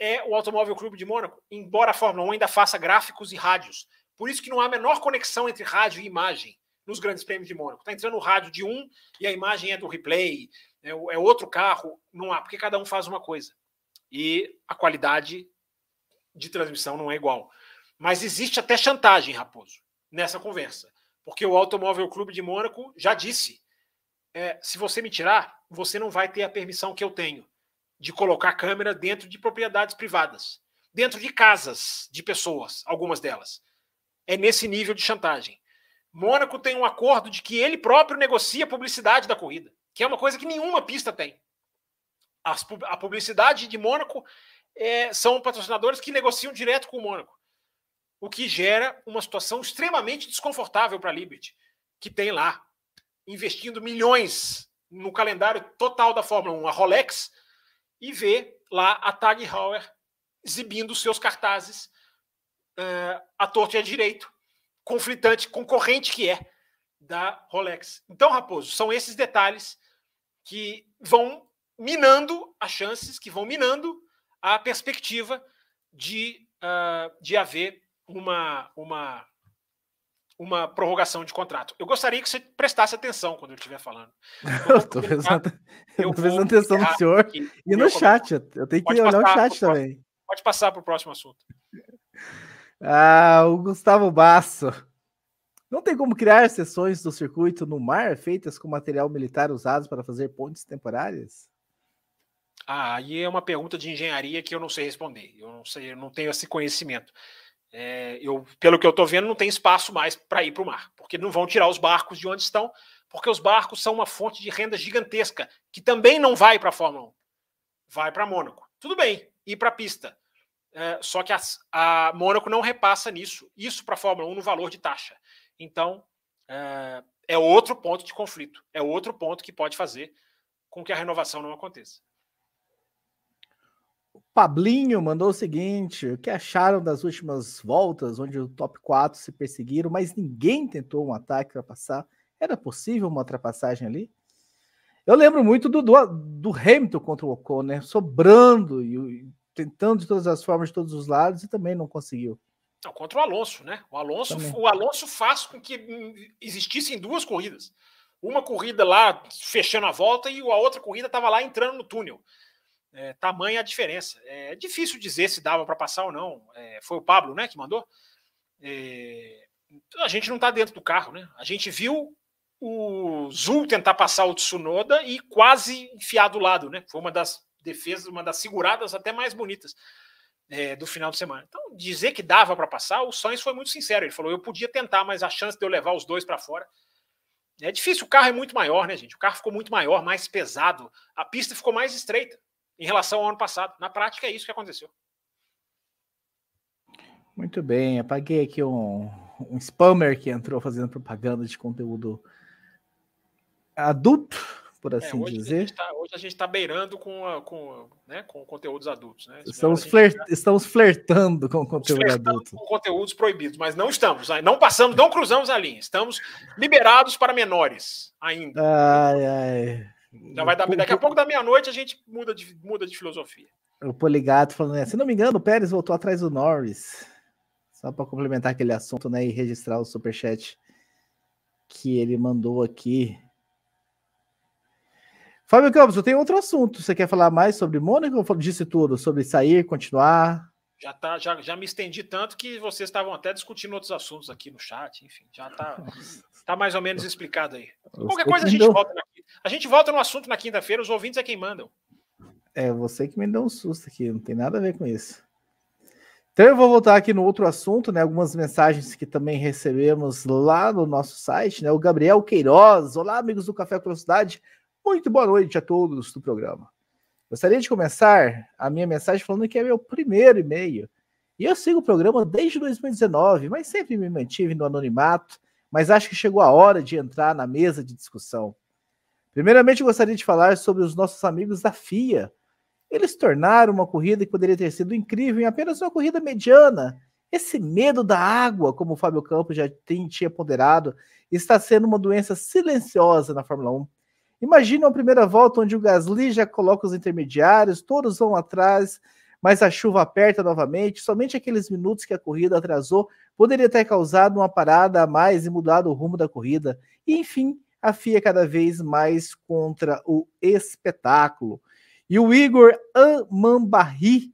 Speaker 2: é o Automóvel Clube de Mônaco, embora a Fórmula 1 ainda faça gráficos e rádios. Por isso que não há a menor conexão entre rádio e imagem nos grandes prêmios de Mônaco. Está entrando o rádio de um e a imagem é do replay, é, é outro carro. Não há, porque cada um faz uma coisa. E a qualidade de transmissão não é igual. Mas existe até chantagem, Raposo, nessa conversa. Porque o Automóvel Clube de Mônaco já disse: é, se você me tirar, você não vai ter a permissão que eu tenho de colocar câmera dentro de propriedades privadas, dentro de casas de pessoas, algumas delas. É nesse nível de chantagem. Mônaco tem um acordo de que ele próprio negocia a publicidade da corrida, que é uma coisa que nenhuma pista tem. As, a publicidade de Mônaco é, são patrocinadores que negociam direto com o Mônaco, o que gera uma situação extremamente desconfortável para a Liberty, que tem lá investindo milhões no calendário total da Fórmula 1. A Rolex e vê lá a Tag Heuer exibindo seus cartazes uh, à torta e à direito, conflitante, concorrente que é da Rolex. Então, Raposo, são esses detalhes que vão minando as chances, que vão minando a perspectiva de, uh, de haver uma, uma uma prorrogação de contrato. Eu gostaria que você prestasse atenção quando eu estiver falando.
Speaker 1: Eu estou prestando, prestando atenção no senhor e no chat. Eu tenho que olhar o chat também.
Speaker 2: Pode passar para o próximo assunto.
Speaker 1: Ah, o Gustavo Basso. Não tem como criar sessões do circuito no mar feitas com material militar usados para fazer pontes temporárias?
Speaker 2: Ah, aí é uma pergunta de engenharia que eu não sei responder. Eu não sei, eu não tenho esse conhecimento. É, eu, pelo que eu estou vendo, não tem espaço mais para ir para o mar, porque não vão tirar os barcos de onde estão, porque os barcos são uma fonte de renda gigantesca, que também não vai para a Fórmula 1, vai para Mônaco. Tudo bem, ir para a pista. É, só que a, a Mônaco não repassa nisso, isso para a Fórmula 1 no valor de taxa. Então, é, é outro ponto de conflito, é outro ponto que pode fazer com que a renovação não aconteça.
Speaker 1: O Pablinho mandou o seguinte: o que acharam das últimas voltas, onde o top 4 se perseguiram, mas ninguém tentou um ataque para passar? Era possível uma ultrapassagem ali? Eu lembro muito do, do, do Hamilton contra o Ocon, né? Sobrando e, tentando de todas as formas, de todos os lados, e também não conseguiu.
Speaker 2: Não, contra o Alonso, né? O Alonso, o Alonso faz com que existissem duas corridas. Uma corrida lá fechando a volta e a outra corrida estava lá entrando no túnel. É, tamanha a diferença. É difícil dizer se dava para passar ou não. É, foi o Pablo, né, que mandou. É, a gente não está dentro do carro, né? A gente viu o Zul tentar passar o Tsunoda e quase enfiar do lado, né? Foi uma das defesas, uma das seguradas até mais bonitas é, do final de semana. Então, dizer que dava para passar, o Sainz foi muito sincero. Ele falou: eu podia tentar, mas a chance de eu levar os dois para fora é difícil. O carro é muito maior, né, gente? O carro ficou muito maior, mais pesado. A pista ficou mais estreita em relação ao ano passado. Na prática, é isso que aconteceu.
Speaker 1: Muito bem, apaguei aqui um, um spammer que entrou fazendo propaganda de conteúdo adulto por é, assim é, hoje dizer.
Speaker 2: A tá, hoje a gente está beirando com, a, com, né, com conteúdos adultos. Né?
Speaker 1: Estamos, flirt, tá... estamos flertando com conteúdo flertando adulto.
Speaker 2: Com conteúdos proibidos, mas não estamos, não passamos, não cruzamos a linha. Estamos liberados para menores ainda.
Speaker 1: Ai, ai.
Speaker 2: Já vai dar, daqui a pouco da meia-noite a gente muda de, muda de filosofia.
Speaker 1: O Poligato falando, né, se não me engano, o Pérez voltou atrás do Norris. Só para complementar aquele assunto, né, e registrar o superchat que ele mandou aqui. Fábio Campos, eu tenho outro assunto. Você quer falar mais sobre Mônaco ou disse tudo? Sobre sair, continuar?
Speaker 2: Já, tá, já, já me estendi tanto que vocês estavam até discutindo outros assuntos aqui no chat, enfim, já tá, tá mais ou menos explicado aí. Qualquer coisa a gente volta na, A gente volta no assunto na quinta-feira, os ouvintes é quem mandam.
Speaker 1: É, você que me deu um susto aqui, não tem nada a ver com isso. Então eu vou voltar aqui no outro assunto, né? Algumas mensagens que também recebemos lá no nosso site, né? O Gabriel Queiroz. Olá, amigos do Café com Velocidade. Muito boa noite a todos do programa. Gostaria de começar a minha mensagem falando que é meu primeiro e-mail. E eu sigo o programa desde 2019, mas sempre me mantive no anonimato, mas acho que chegou a hora de entrar na mesa de discussão. Primeiramente, gostaria de falar sobre os nossos amigos da FIA. Eles tornaram uma corrida que poderia ter sido incrível em apenas uma corrida mediana. Esse medo da água, como o Fábio Campos já tinha ponderado, está sendo uma doença silenciosa na Fórmula 1 Imagina uma primeira volta onde o Gasly já coloca os intermediários, todos vão atrás, mas a chuva aperta novamente. Somente aqueles minutos que a corrida atrasou poderia ter causado uma parada a mais e mudado o rumo da corrida. E, enfim, a FIA cada vez mais contra o espetáculo. E o Igor Amambarri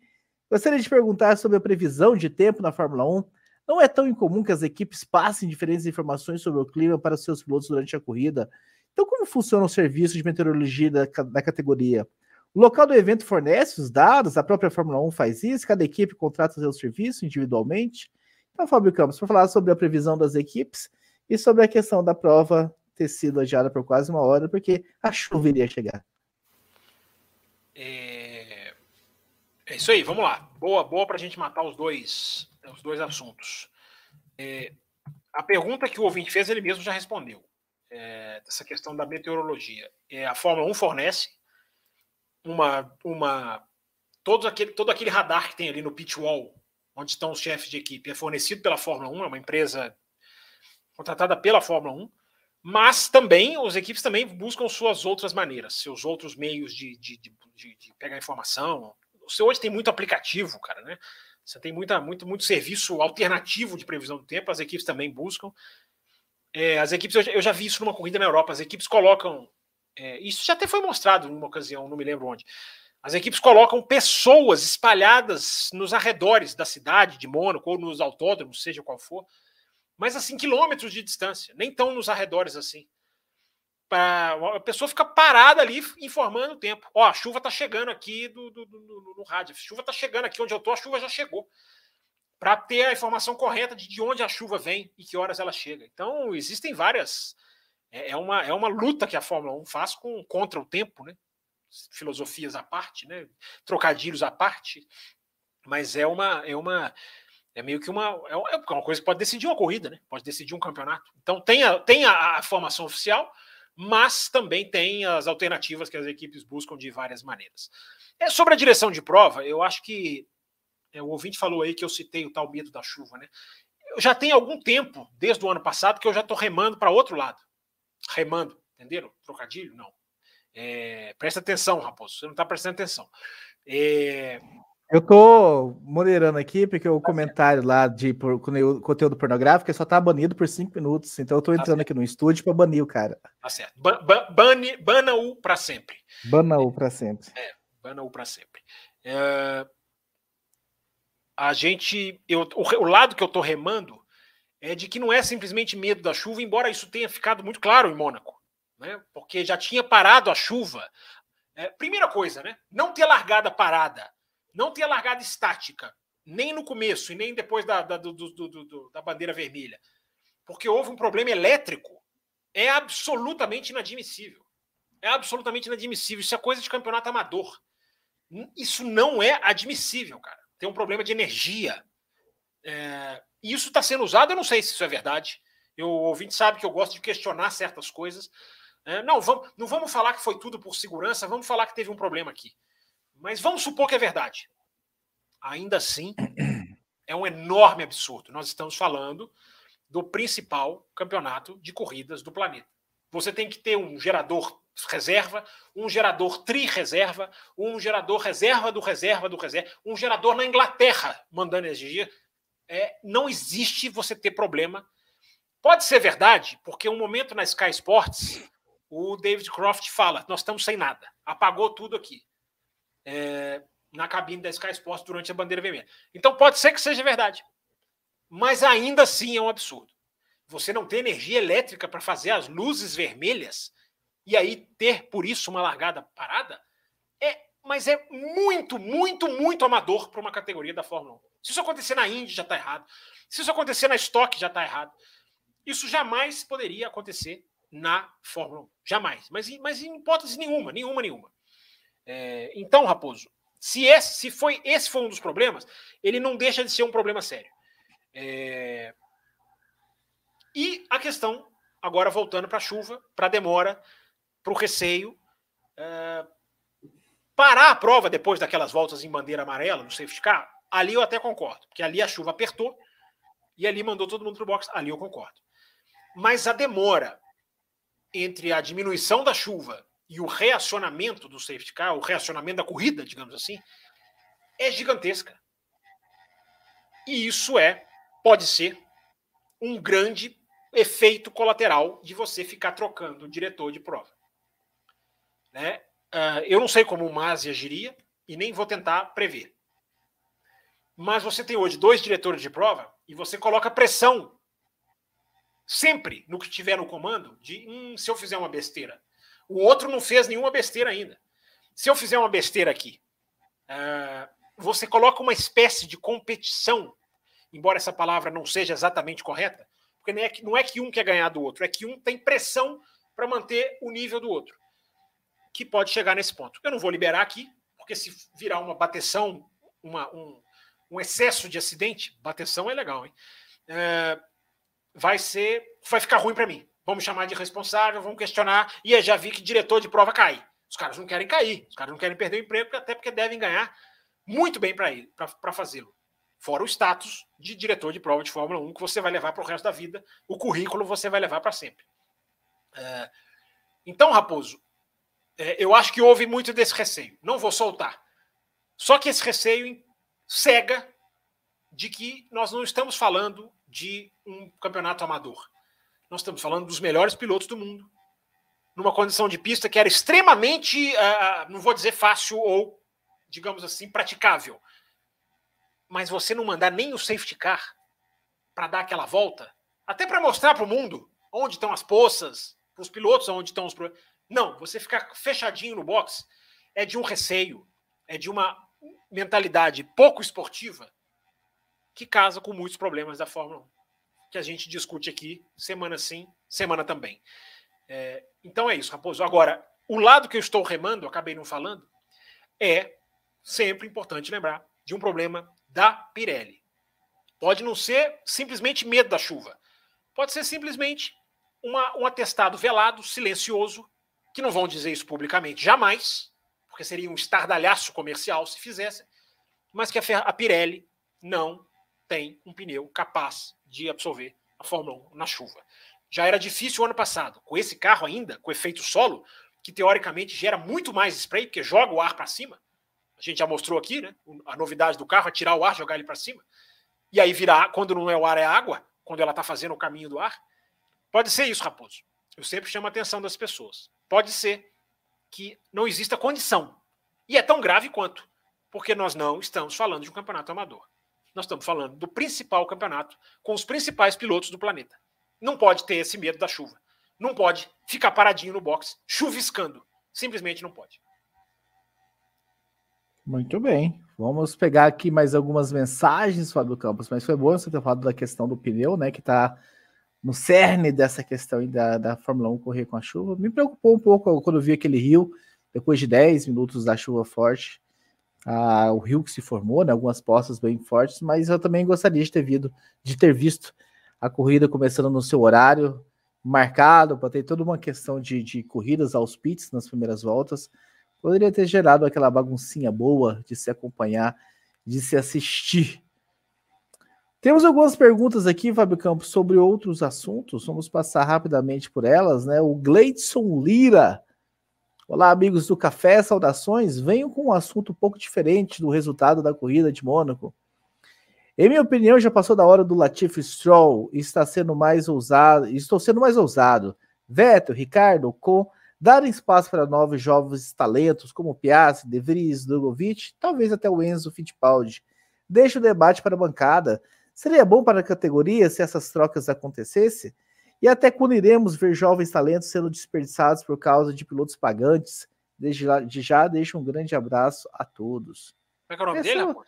Speaker 1: gostaria de perguntar sobre a previsão de tempo na Fórmula 1. Não é tão incomum que as equipes passem diferentes informações sobre o clima para seus pilotos durante a corrida. Então, como funciona o serviço de meteorologia da, da categoria? O local do evento fornece os dados, a própria Fórmula 1 faz isso, cada equipe contrata seu serviço individualmente. Então, Fábio Campos, para falar sobre a previsão das equipes e sobre a questão da prova ter sido adiada por quase uma hora, porque a chuva iria chegar.
Speaker 2: É, é isso aí, vamos lá. Boa, boa para a gente matar os dois, os dois assuntos. É, a pergunta que o ouvinte fez, ele mesmo já respondeu é, dessa questão da meteorologia. É, a Fórmula 1 fornece uma, uma todo, aquele, todo aquele radar que tem ali no pit wall, onde estão os chefes de equipe, é fornecido pela Fórmula 1, é uma empresa contratada pela Fórmula 1, mas também as equipes também buscam suas outras maneiras, seus outros meios de, de, de, de pegar informação. Você hoje tem muito aplicativo, cara, né? Você tem muita, muito, muito serviço alternativo de previsão do tempo, as equipes também buscam. É, as equipes, eu já vi isso numa corrida na Europa, as equipes colocam. É, isso já até foi mostrado numa ocasião, não me lembro onde. As equipes colocam pessoas espalhadas nos arredores da cidade de Mônaco ou nos autódromos, seja qual for, mas assim, quilômetros de distância, nem tão nos arredores assim. A pessoa fica parada ali informando o tempo. Ó, a chuva tá chegando aqui do, do, do, no, no rádio. A chuva tá chegando aqui onde eu tô, a chuva já chegou. Para ter a informação correta de, de onde a chuva vem e que horas ela chega. Então, existem várias. É, é uma, é uma luta que a Fórmula 1 faz com, contra o tempo, né? Filosofias à parte, né? Trocadilhos à parte. Mas é uma. É uma é meio que uma, é, é uma coisa que pode decidir uma corrida, né? Pode decidir um campeonato. Então tem a, tem a, a formação oficial, mas também tem as alternativas que as equipes buscam de várias maneiras. É, sobre a direção de prova, eu acho que é, o ouvinte falou aí que eu citei o tal medo da chuva, né? Eu já tenho algum tempo, desde o ano passado, que eu já estou remando para outro lado. Remando, entenderam? Trocadilho? Não. É, presta atenção, Raposo, você não está prestando atenção. É,
Speaker 1: eu tô moderando aqui, porque o tá comentário lá de por, conteúdo pornográfico só tá banido por cinco minutos. Então eu tô tá entrando tá aqui no estúdio para banir o cara.
Speaker 2: Tá certo. Bana-o para sempre.
Speaker 1: Bana-o para sempre.
Speaker 2: É, bana-o para sempre. É, a gente. Eu, o, o lado que eu tô remando é de que não é simplesmente medo da chuva, embora isso tenha ficado muito claro em Mônaco. Né? Porque já tinha parado a chuva. É, primeira coisa, né? Não ter largada parada não ter largada estática, nem no começo e nem depois da, da, do, do, do, da bandeira vermelha, porque houve um problema elétrico, é absolutamente inadmissível. É absolutamente inadmissível. Isso é coisa de campeonato amador. Isso não é admissível, cara. Tem um problema de energia. É... Isso está sendo usado, eu não sei se isso é verdade. Eu, o ouvinte sabe que eu gosto de questionar certas coisas. É, não, vamos, não vamos falar que foi tudo por segurança, vamos falar que teve um problema aqui. Mas vamos supor que é verdade. Ainda assim, é um enorme absurdo. Nós estamos falando do principal campeonato de corridas do planeta. Você tem que ter um gerador reserva, um gerador tri-reserva, um gerador reserva do reserva do reserva, um gerador na Inglaterra mandando energia. É, não existe você ter problema. Pode ser verdade, porque um momento na Sky Sports, o David Croft fala: nós estamos sem nada, apagou tudo aqui é, na cabine da Sky Sports durante a bandeira vermelha. Então pode ser que seja verdade, mas ainda assim é um absurdo. Você não ter energia elétrica para fazer as luzes vermelhas e aí ter por isso uma largada parada é, mas é muito, muito, muito amador para uma categoria da Fórmula 1. Se isso acontecer na Indy já está errado. Se isso acontecer na Stock já está errado. Isso jamais poderia acontecer na Fórmula 1. Jamais. Mas, mas em hipótese nenhuma, nenhuma, nenhuma. É, então, Raposo, se esse, se foi, esse foi um dos problemas, ele não deixa de ser um problema sério. É, e a questão, agora voltando para a chuva, para a demora, para o receio, é, parar a prova depois daquelas voltas em bandeira amarela, no safety car, ali eu até concordo, porque ali a chuva apertou e ali mandou todo mundo para o box, ali eu concordo. Mas a demora entre a diminuição da chuva e o reacionamento do safety car, o reacionamento da corrida, digamos assim, é gigantesca. E isso é, pode ser, um grande efeito colateral de você ficar trocando o diretor de prova. Né? Uh, eu não sei como o Masi agiria e nem vou tentar prever. Mas você tem hoje dois diretores de prova e você coloca pressão sempre no que tiver no comando de hum, se eu fizer uma besteira, o outro não fez nenhuma besteira ainda. Se eu fizer uma besteira aqui, uh, você coloca uma espécie de competição, embora essa palavra não seja exatamente correta, porque não é que, não é que um quer ganhar do outro, é que um tem pressão para manter o nível do outro, que pode chegar nesse ponto. Eu não vou liberar aqui, porque se virar uma bateção, uma, um, um excesso de acidente, bateção é legal, hein? Uh, vai ser, vai ficar ruim para mim. Vamos chamar de responsável, vamos questionar. E eu já vi que diretor de prova cai. Os caras não querem cair, os caras não querem perder o emprego, até porque devem ganhar muito bem para fazê-lo. Fora o status de diretor de prova de Fórmula 1 que você vai levar para o resto da vida, o currículo você vai levar para sempre. É, então, Raposo, é, eu acho que houve muito desse receio. Não vou soltar. Só que esse receio cega de que nós não estamos falando de um campeonato amador. Nós estamos falando dos melhores pilotos do mundo, numa condição de pista que era extremamente, uh, não vou dizer fácil ou, digamos assim, praticável. Mas você não mandar nem o safety car para dar aquela volta, Até para mostrar para o mundo onde estão as poças, para os pilotos onde estão os problemas. Não, você ficar fechadinho no box é de um receio, é de uma mentalidade pouco esportiva que casa com muitos problemas da Fórmula 1, que a gente discute aqui semana sim, semana também. É, então é isso, Raposo. Agora, o lado que eu estou remando, acabei não falando, é sempre importante lembrar de um problema da Pirelli. Pode não ser simplesmente medo da chuva. Pode ser simplesmente uma, um atestado velado, silencioso, que não vão dizer isso publicamente jamais, porque seria um estardalhaço comercial se fizesse, mas que a, a Pirelli não tem um pneu capaz de absorver a Fórmula 1 na chuva. Já era difícil o ano passado. Com esse carro ainda, com efeito solo, que teoricamente gera muito mais spray, porque joga o ar para cima. A gente já mostrou aqui, né? A novidade do carro é tirar o ar, jogar ele para cima. E aí virar, quando não é o ar, é água, quando ela está fazendo o caminho do ar. Pode ser isso, Raposo. Eu sempre chamo a atenção das pessoas. Pode ser que não exista condição. E é tão grave quanto, porque nós não estamos falando de um campeonato amador. Nós estamos falando do principal campeonato com os principais pilotos do planeta. Não pode ter esse medo da chuva. Não pode ficar paradinho no box, chuviscando. Simplesmente não pode.
Speaker 1: Muito bem. Vamos pegar aqui mais algumas mensagens, Fábio Campos, mas foi bom você ter falado da questão do pneu, né? Que está no cerne dessa questão da, da Fórmula 1 correr com a chuva. Me preocupou um pouco quando vi aquele rio, depois de 10 minutos da chuva forte. Ah, o rio que se formou, né? Algumas poças bem fortes, mas eu também gostaria de ter, visto, de ter visto a corrida começando no seu horário marcado, para ter toda uma questão de, de corridas aos pits nas primeiras voltas. Poderia ter gerado aquela baguncinha boa de se acompanhar, de se assistir. Temos algumas perguntas aqui, Fábio Campos, sobre outros assuntos. Vamos passar rapidamente por elas, né? O Gleidson Lira. Olá, amigos do Café, saudações. Venho com um assunto um pouco diferente do resultado da corrida de Mônaco. Em minha opinião, já passou da hora do Latifi Stroll e está sendo mais ousado. Estou sendo mais ousado. Vettel, Ricardo, com dar espaço para novos jovens talentos como Piastri, De Vries, Drogovic, talvez até o Enzo Fittipaldi. Deixa o debate para a bancada. Seria bom para a categoria se essas trocas acontecessem? E até quando iremos ver jovens talentos sendo desperdiçados por causa de pilotos pagantes? Desde já, de já deixo um grande abraço a todos.
Speaker 2: Como é que é o nome dele,
Speaker 1: amor?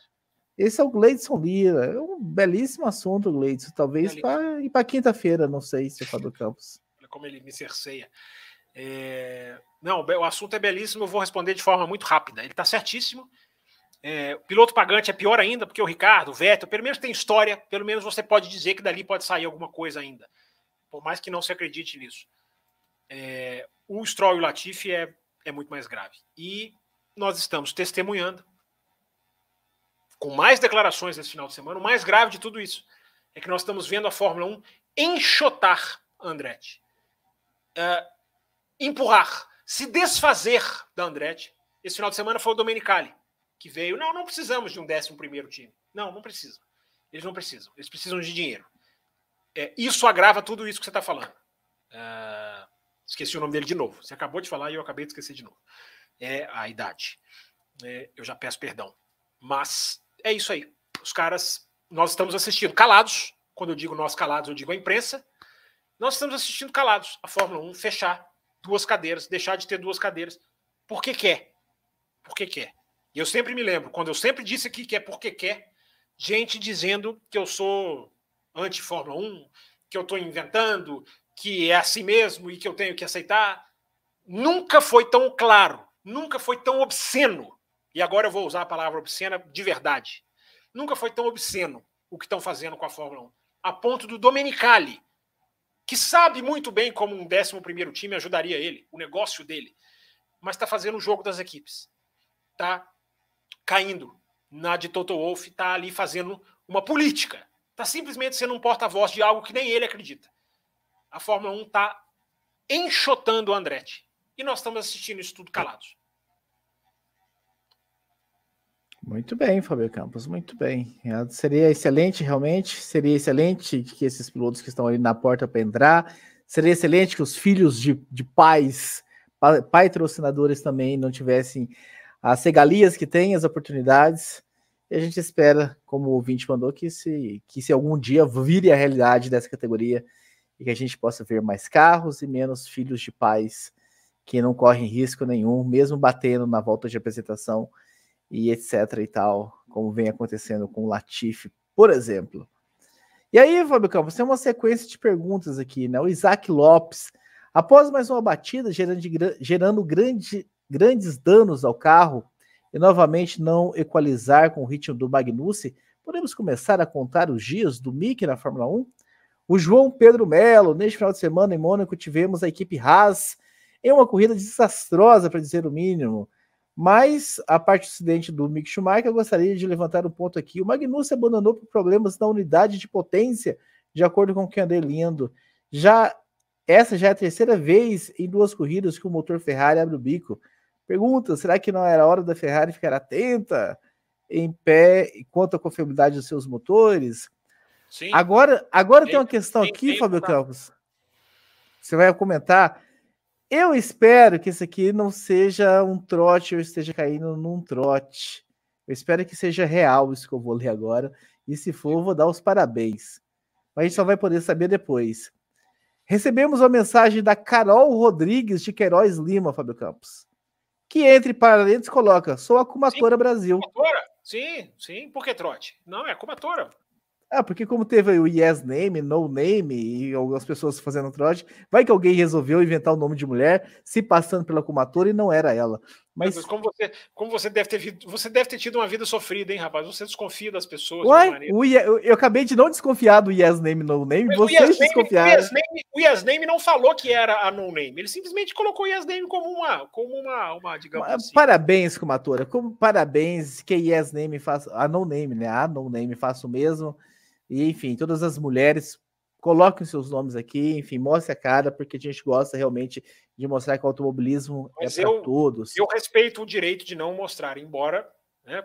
Speaker 1: Esse é o Gleidson Lira. É um belíssimo assunto, Gleidson. Talvez para ir para quinta-feira, não sei se é do Campos.
Speaker 2: Olha como ele me cerceia. É... Não, o assunto é belíssimo, eu vou responder de forma muito rápida. Ele está certíssimo. É, o piloto pagante é pior ainda, porque o Ricardo, o Vettel, pelo menos tem história, pelo menos você pode dizer que dali pode sair alguma coisa ainda. Por mais que não se acredite nisso. É, o Stroll e o Latifi é, é muito mais grave. E nós estamos testemunhando com mais declarações nesse final de semana, o mais grave de tudo isso é que nós estamos vendo a Fórmula 1 enxotar Andretti. Uh, empurrar, se desfazer da Andretti. Esse final de semana foi o Domenicali, que veio. Não, não precisamos de um décimo primeiro time. Não, não precisam. Eles não precisam. Eles precisam de dinheiro. É, isso agrava tudo isso que você está falando. Uh, esqueci o nome dele de novo. Você acabou de falar e eu acabei de esquecer de novo. É a idade. É, eu já peço perdão. Mas é isso aí. Os caras, nós estamos assistindo calados. Quando eu digo nós calados, eu digo a imprensa. Nós estamos assistindo calados a Fórmula 1 fechar duas cadeiras, deixar de ter duas cadeiras, porque quer. Porque quer. E eu sempre me lembro, quando eu sempre disse aqui que é porque quer, gente dizendo que eu sou anti-Fórmula 1, que eu estou inventando, que é assim mesmo e que eu tenho que aceitar. Nunca foi tão claro, nunca foi tão obsceno e agora eu vou usar a palavra obscena de verdade. Nunca foi tão obsceno o que estão fazendo com a Fórmula 1. A ponto do Domenicali, que sabe muito bem como um 11 primeiro time ajudaria ele, o negócio dele, mas está fazendo o jogo das equipes. Está caindo na de Toto Wolff, está ali fazendo uma política. Está simplesmente sendo um porta-voz de algo que nem ele acredita. A Fórmula 1 está enxotando o Andretti. E nós estamos assistindo isso tudo calados.
Speaker 1: Muito bem, Fábio Campos, muito bem. É, seria excelente, realmente. Seria excelente que esses pilotos que estão ali na porta para entrar. Seria excelente que os filhos de, de pais, patrocinadores também não tivessem as regalias que têm, as oportunidades. E a gente espera, como o ouvinte mandou, que se, que se algum dia vire a realidade dessa categoria e que a gente possa ver mais carros e menos filhos de pais que não correm risco nenhum, mesmo batendo na volta de apresentação e etc e tal, como vem acontecendo com o Latifi, por exemplo. E aí, Fábio Campos, tem uma sequência de perguntas aqui, né? O Isaac Lopes, após mais uma batida gerando, gerando grande, grandes danos ao carro e novamente não equalizar com o ritmo do Magnussen, podemos começar a contar os dias do Mickey na Fórmula 1? O João Pedro Melo, neste final de semana em Mônaco, tivemos a equipe Haas em uma corrida desastrosa, para dizer o mínimo. Mas a parte do acidente do Mick Schumacher, eu gostaria de levantar um ponto aqui. O Magnussen abandonou por problemas na unidade de potência, de acordo com o que andei lendo. Já essa já é a terceira vez em duas corridas que o motor Ferrari abre o bico. Pergunta: será que não era hora da Ferrari ficar atenta em pé quanto à confiabilidade dos seus motores? Sim. Agora, agora tem, tem uma questão tem, aqui, tem, Fábio Campos. Você vai comentar. Eu espero que isso aqui não seja um trote, eu esteja caindo num trote. Eu espero que seja real isso que eu vou ler agora. E se for, eu vou dar os parabéns. Mas a gente só vai poder saber depois. Recebemos uma mensagem da Carol Rodrigues de Queiroz Lima, Fábio Campos. Que entre parênteses coloca: sou a Cumatora Brasil. Cumatora?
Speaker 2: Sim, sim. Por que trote? Não, é Cumatora.
Speaker 1: Ah, porque como teve o Yes Name, No Name e algumas pessoas fazendo trote, vai que alguém resolveu inventar o nome de mulher, se passando pela Kumatora e não era ela. Mas, Mas
Speaker 2: como, você, como você deve ter você deve ter tido uma vida sofrida, hein, rapaz? Você desconfia das pessoas.
Speaker 1: Ué, o, eu, eu, acabei de não desconfiar do Yes Name, No Name, vocês yes desconfiaram.
Speaker 2: O yes, name, o yes Name não falou que era a No Name, ele simplesmente colocou o Yes Name como uma, como uma, uma digamos assim.
Speaker 1: Parabéns, Kumatora, como parabéns que Yes Name faça, a No Name, né? A No Name faça o mesmo. E, enfim, todas as mulheres coloquem seus nomes aqui, enfim, mostre a cara, porque a gente gosta realmente de mostrar que o automobilismo é Mas é para todos.
Speaker 2: Eu respeito o direito de não mostrar, embora né,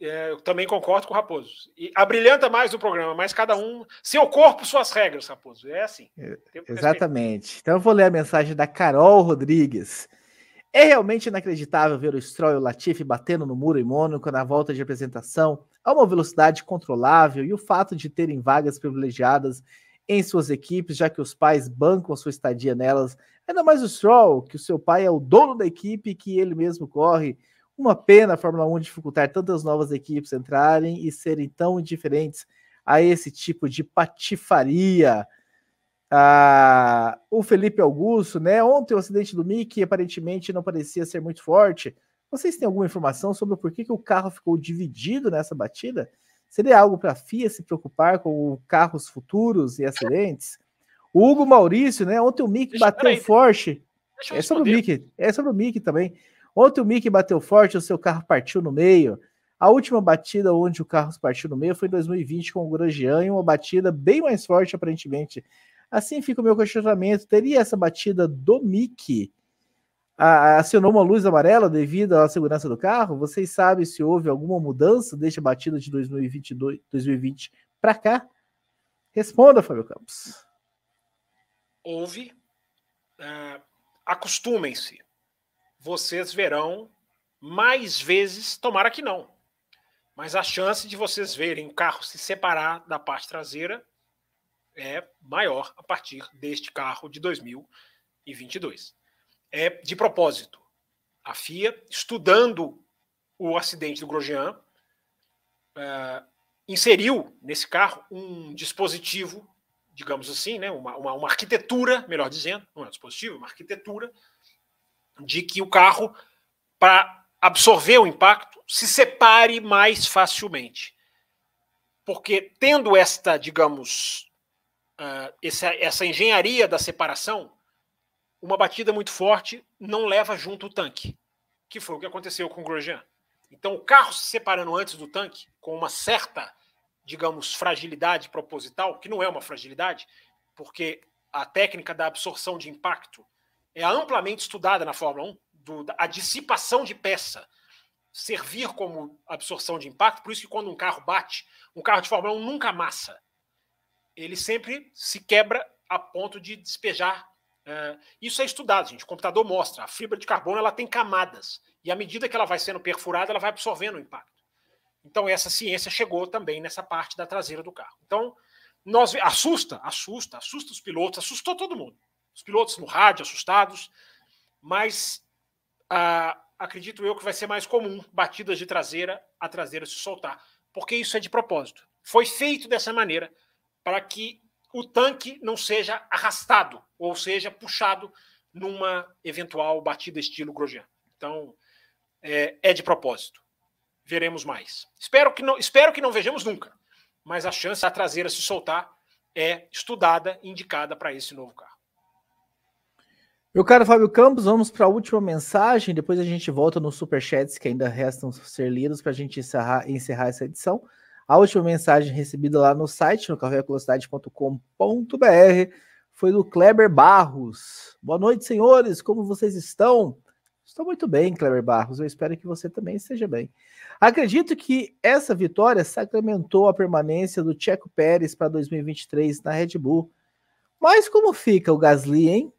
Speaker 2: é, eu também concordo com o Raposo. E abrilhanta mais o programa, mas cada um. Seu corpo, suas regras, Raposo. É assim.
Speaker 1: É, exatamente. Então eu vou ler a mensagem da Carol Rodrigues. É realmente inacreditável ver o Stroll e o Latifi batendo no muro em Mônaco na volta de apresentação a uma velocidade controlável e o fato de terem vagas privilegiadas em suas equipes, já que os pais bancam sua estadia nelas. Ainda mais o Stroll, que o seu pai é o dono da equipe que ele mesmo corre. Uma pena a Fórmula 1 dificultar tantas novas equipes entrarem e serem tão indiferentes a esse tipo de patifaria. Ah, o Felipe Augusto, né? Ontem o acidente do Mickey aparentemente não parecia ser muito forte. Vocês têm alguma informação sobre o porquê que o carro ficou dividido nessa batida? Seria algo para a FIA se preocupar com carros futuros e acidentes? O Hugo Maurício, né? Ontem o Deixa, bateu forte. É sobre o Mickey, é sobre o Mickey também. Ontem o Mickey bateu forte, o seu carro partiu no meio. A última batida onde o carro partiu no meio foi em 2020 com o Grosjean, e uma batida bem mais forte, aparentemente. Assim fica o meu questionamento: teria essa batida do Acionou uma luz amarela devido à segurança do carro? Vocês sabem se houve alguma mudança desde a batida de 2022, 2020 para cá? Responda, Fábio Campos.
Speaker 2: Houve. Uh, Acostumem-se. Vocês verão mais vezes, tomara que não. Mas a chance de vocês verem o carro se separar da parte traseira é maior a partir deste carro de 2022. É de propósito. A FIA, estudando o acidente do Grosjean, uh, inseriu nesse carro um dispositivo, digamos assim, né, uma, uma, uma arquitetura, melhor dizendo, não é um dispositivo, uma arquitetura, de que o carro, para absorver o impacto, se separe mais facilmente. Porque tendo esta, digamos, uh, essa, essa engenharia da separação, uma batida muito forte não leva junto o tanque, que foi o que aconteceu com o Grosjean. Então, o carro se separando antes do tanque, com uma certa, digamos, fragilidade proposital, que não é uma fragilidade, porque a técnica da absorção de impacto é amplamente estudada na Fórmula 1, do, a dissipação de peça servir como absorção de impacto, por isso que quando um carro bate, um carro de Fórmula 1 nunca amassa ele sempre se quebra a ponto de despejar. Uh, isso é estudado, gente. O computador mostra. A fibra de carbono ela tem camadas. E à medida que ela vai sendo perfurada, ela vai absorvendo o impacto. Então, essa ciência chegou também nessa parte da traseira do carro. Então, nós assusta, assusta, assusta os pilotos, assustou todo mundo. Os pilotos no rádio assustados, mas ah, acredito eu que vai ser mais comum batidas de traseira, a traseira se soltar, porque isso é de propósito. Foi feito dessa maneira para que o tanque não seja arrastado, ou seja, puxado numa eventual batida estilo Grosjean. Então, é, é de propósito. Veremos mais. Espero que, não, espero que não vejamos nunca, mas a chance da traseira se soltar é estudada indicada para esse novo carro.
Speaker 1: Meu caro Fábio Campos, vamos para a última mensagem. Depois a gente volta nos superchats que ainda restam ser lidos para a gente encerrar, encerrar essa edição. A última mensagem recebida lá no site, no cafévelocidade.com.br, foi do Kleber Barros. Boa noite, senhores. Como vocês estão? Estou muito bem, Kleber Barros. Eu espero que você também esteja bem. Acredito que essa vitória sacramentou a permanência do Checo Pérez para 2023 na Red Bull. Mas como fica o Gasly, hein?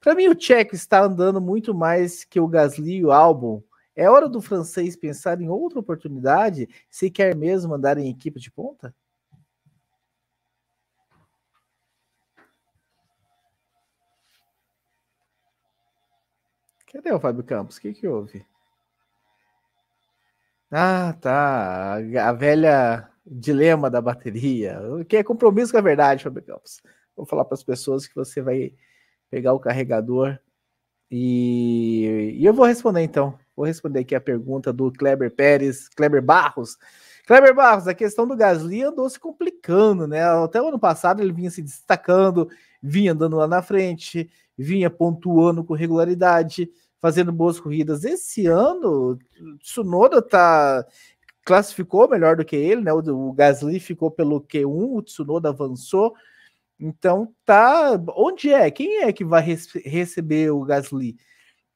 Speaker 1: Para mim, o Checo está andando muito mais que o Gasly e o Albon. É hora do francês pensar em outra oportunidade se quer mesmo andar em equipe de ponta? Cadê o Fábio Campos? O que, que houve? Ah, tá. A velha dilema da bateria. Que é compromisso com a verdade, Fábio Campos? Vou falar para as pessoas que você vai pegar o carregador e, e eu vou responder então. Vou responder aqui a pergunta do Kleber Pérez, Kleber Barros. Kleber Barros, a questão do Gasly andou se complicando, né? Até o ano passado ele vinha se destacando, vinha andando lá na frente, vinha pontuando com regularidade fazendo boas corridas. Esse ano, Tsunoda tá classificou melhor do que ele, né? O, o Gasly ficou pelo Q1, o Tsunoda avançou. Então tá, onde é? Quem é que vai receber o Gasly?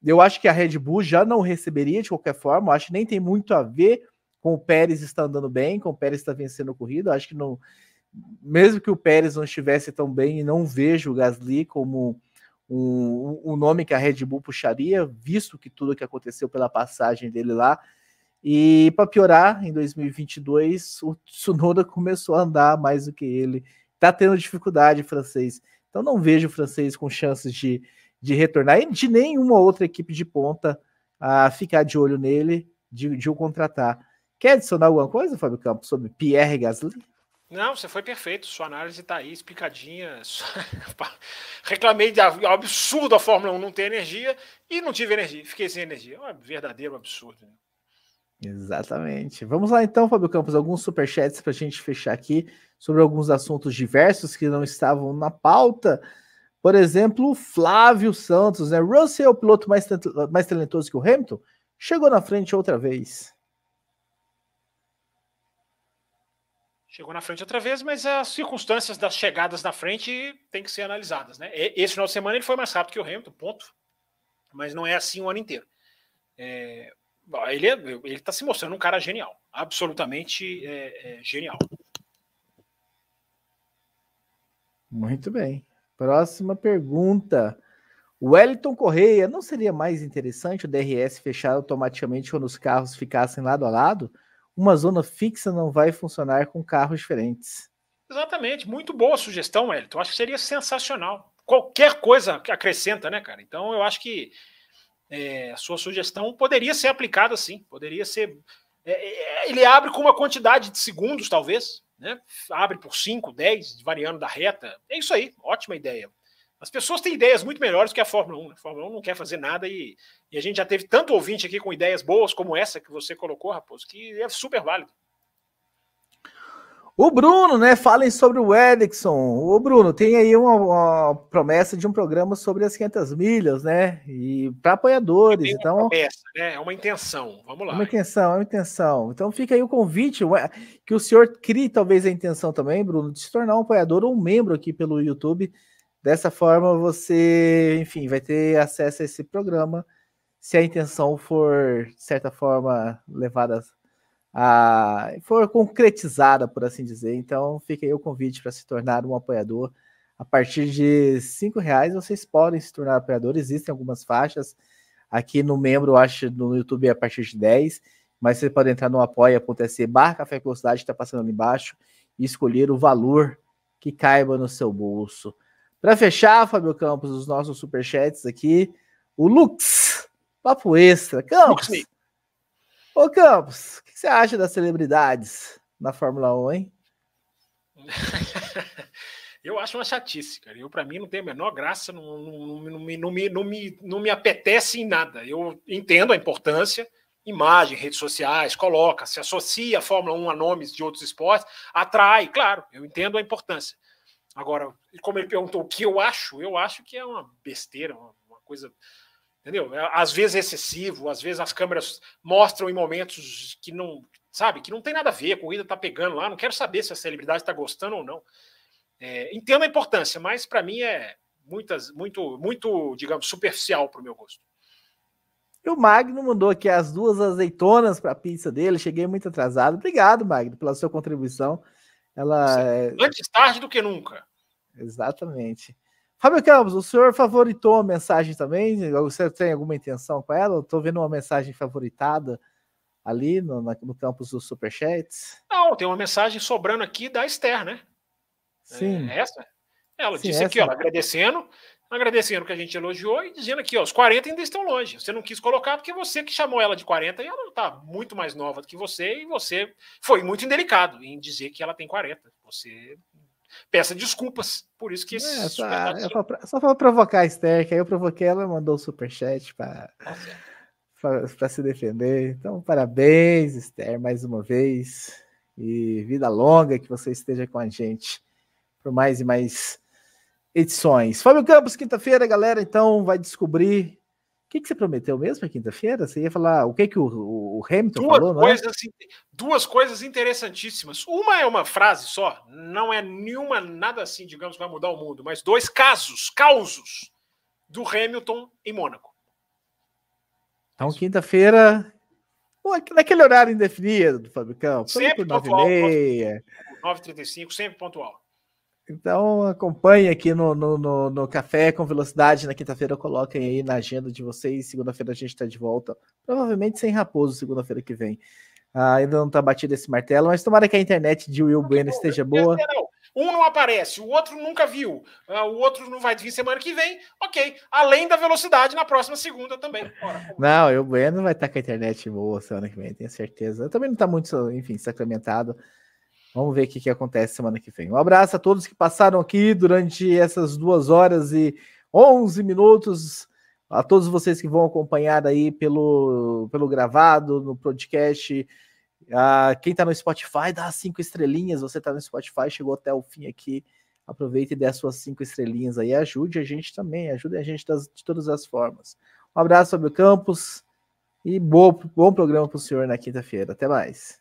Speaker 1: Eu acho que a Red Bull já não receberia de qualquer forma. acho que nem tem muito a ver com o Pérez está andando bem, com o Pérez está vencendo a corrida. acho que não, mesmo que o Pérez não estivesse tão bem, não vejo o Gasly como um, um nome que a Red Bull puxaria, visto que tudo que aconteceu pela passagem dele lá. E para piorar, em 2022, o Tsunoda começou a andar mais do que ele. Tá tendo dificuldade francês. Então não vejo o francês com chances de, de retornar e de nenhuma outra equipe de ponta a ficar de olho nele, de, de o contratar. Quer adicionar alguma coisa, Fábio Campos, sobre Pierre Gasly?
Speaker 2: Não, você foi perfeito. Sua análise está aí, explicadinha. Reclamei de absurdo a Fórmula 1 não ter energia e não tive energia. Fiquei sem energia. É um verdadeiro absurdo. Né?
Speaker 1: Exatamente. Vamos lá então, Fábio Campos, alguns superchats para a gente fechar aqui sobre alguns assuntos diversos que não estavam na pauta. Por exemplo, Flávio Santos, né? Russell, é o piloto mais, mais talentoso que o Hamilton, chegou na frente outra vez.
Speaker 2: Chegou na frente outra vez, mas as circunstâncias das chegadas na frente têm que ser analisadas. Né? Esse final de semana ele foi mais rápido que o Hamilton, ponto. Mas não é assim o ano inteiro. É, ele é, está se mostrando um cara genial, absolutamente é, é, genial.
Speaker 1: Muito bem. Próxima pergunta. Wellington Correia, não seria mais interessante o DRS fechar automaticamente quando os carros ficassem lado a lado? uma zona fixa não vai funcionar com carros diferentes.
Speaker 2: Exatamente, muito boa sugestão, Elton. Acho que seria sensacional. Qualquer coisa que acrescenta, né, cara? Então eu acho que é, a sua sugestão poderia ser aplicada sim, poderia ser. É, é, ele abre com uma quantidade de segundos, talvez, né? Abre por 5, 10, variando da reta. É isso aí, ótima ideia. As pessoas têm ideias muito melhores que a Fórmula 1. Né? A Fórmula 1 não quer fazer nada e, e, a gente já teve tanto ouvinte aqui com ideias boas como essa que você colocou, Raposo, que é super válido.
Speaker 1: O Bruno, né? Falem sobre o Edson. O Bruno tem aí uma, uma, promessa de um programa sobre as 500 milhas, né? E para apoiadores. Então,
Speaker 2: promessa, né? É uma intenção. Vamos lá.
Speaker 1: É uma intenção, é uma intenção. Então fica aí o convite que o senhor crie talvez a intenção também, Bruno, de se tornar um apoiador ou um membro aqui pelo YouTube Dessa forma, você, enfim, vai ter acesso a esse programa se a intenção for, de certa forma, levada a. for concretizada, por assim dizer. Então, fica aí o convite para se tornar um apoiador. A partir de cinco reais, vocês podem se tornar apoiador. Existem algumas faixas. Aqui no membro, acho, no YouTube é a partir de 10. mas você pode entrar no apoia.se barra Café Velocidade, está passando ali embaixo, e escolher o valor que caiba no seu bolso. Para fechar, Fábio Campos, os nossos superchats aqui, o Lux, papo extra. Campos, Lux. Ô Campos, o que você acha das celebridades na Fórmula 1, hein?
Speaker 2: Eu acho uma chatice, cara. Eu, para mim, não tem a menor graça, não, não, não, me, não, me, não, me, não me apetece em nada. Eu entendo a importância, imagem, redes sociais, coloca, se associa a Fórmula 1 a nomes de outros esportes, atrai, claro, eu entendo a importância. Agora, como ele perguntou o que eu acho, eu acho que é uma besteira, uma, uma coisa. Entendeu? É, às vezes é excessivo, às vezes as câmeras mostram em momentos que não, sabe, que não tem nada a ver, a corrida tá pegando lá, não quero saber se a celebridade está gostando ou não. É, entendo a importância, mas para mim é muitas, muito, muito, digamos, superficial para o meu gosto.
Speaker 1: E o Magno mandou aqui as duas azeitonas para a pizza dele. Cheguei muito atrasado. Obrigado, Magno, pela sua contribuição. Ela
Speaker 2: é... Antes tarde do que nunca.
Speaker 1: Exatamente. Fábio Campos, o senhor favoritou a mensagem também? Você tem alguma intenção com ela? Estou vendo uma mensagem favoritada ali no, no campus dos Superchats.
Speaker 2: Não, tem uma mensagem sobrando aqui da Esther, né?
Speaker 1: Sim.
Speaker 2: É essa? Ela Sim, disse aqui, ó, agradecendo agradecendo que a gente elogiou e dizendo aqui, ó, os 40 ainda estão longe. Você não quis colocar porque você que chamou ela de 40 e ela está muito mais nova do que você e você foi muito indelicado em dizer que ela tem 40. Você peça desculpas por isso que esse
Speaker 1: é, só, é pra, só para provocar a Esther, que aí eu provoquei ela mandou o superchat para para se defender. Então, parabéns, Esther, mais uma vez. E vida longa que você esteja com a gente por mais e mais edições. Fábio Campos, quinta-feira, galera, então vai descobrir. O que, que você prometeu mesmo para quinta-feira? Você ia falar o que, que o, o Hamilton
Speaker 2: duas
Speaker 1: falou,
Speaker 2: coisas, é? Duas coisas interessantíssimas. Uma é uma frase só, não é nenhuma, nada assim, digamos, vai mudar o mundo, mas dois casos, causos do Hamilton em Mônaco.
Speaker 1: Então, quinta-feira, naquele horário indefinido do Campos,
Speaker 2: sempre por 9h30. 9h35, sempre pontual.
Speaker 1: Então acompanhe aqui no, no, no, no, Café com Velocidade na quinta-feira, coloquem aí na agenda de vocês. Segunda-feira a gente está de volta, provavelmente sem Raposo, segunda-feira que vem. Ah, ainda não está batido esse martelo, mas tomara que a internet de Will Bueno esteja boa.
Speaker 2: Um não aparece, o outro nunca viu, ah, o outro não vai vir semana que vem, ok. Além da velocidade na próxima segunda também.
Speaker 1: Bora, não, o Will Bueno vai estar tá com a internet boa semana que vem, tenho certeza. Eu também não está muito, enfim, sacramentado. Vamos ver o que, que acontece semana que vem. Um abraço a todos que passaram aqui durante essas duas horas e 11 minutos. A todos vocês que vão acompanhar aí pelo, pelo gravado, no podcast. A quem está no Spotify, dá cinco estrelinhas. Você está no Spotify, chegou até o fim aqui. Aproveite e dê as suas cinco estrelinhas aí. Ajude a gente também. Ajude a gente das, de todas as formas. Um abraço, Fábio Campos. E bom, bom programa para o senhor na quinta-feira. Até mais.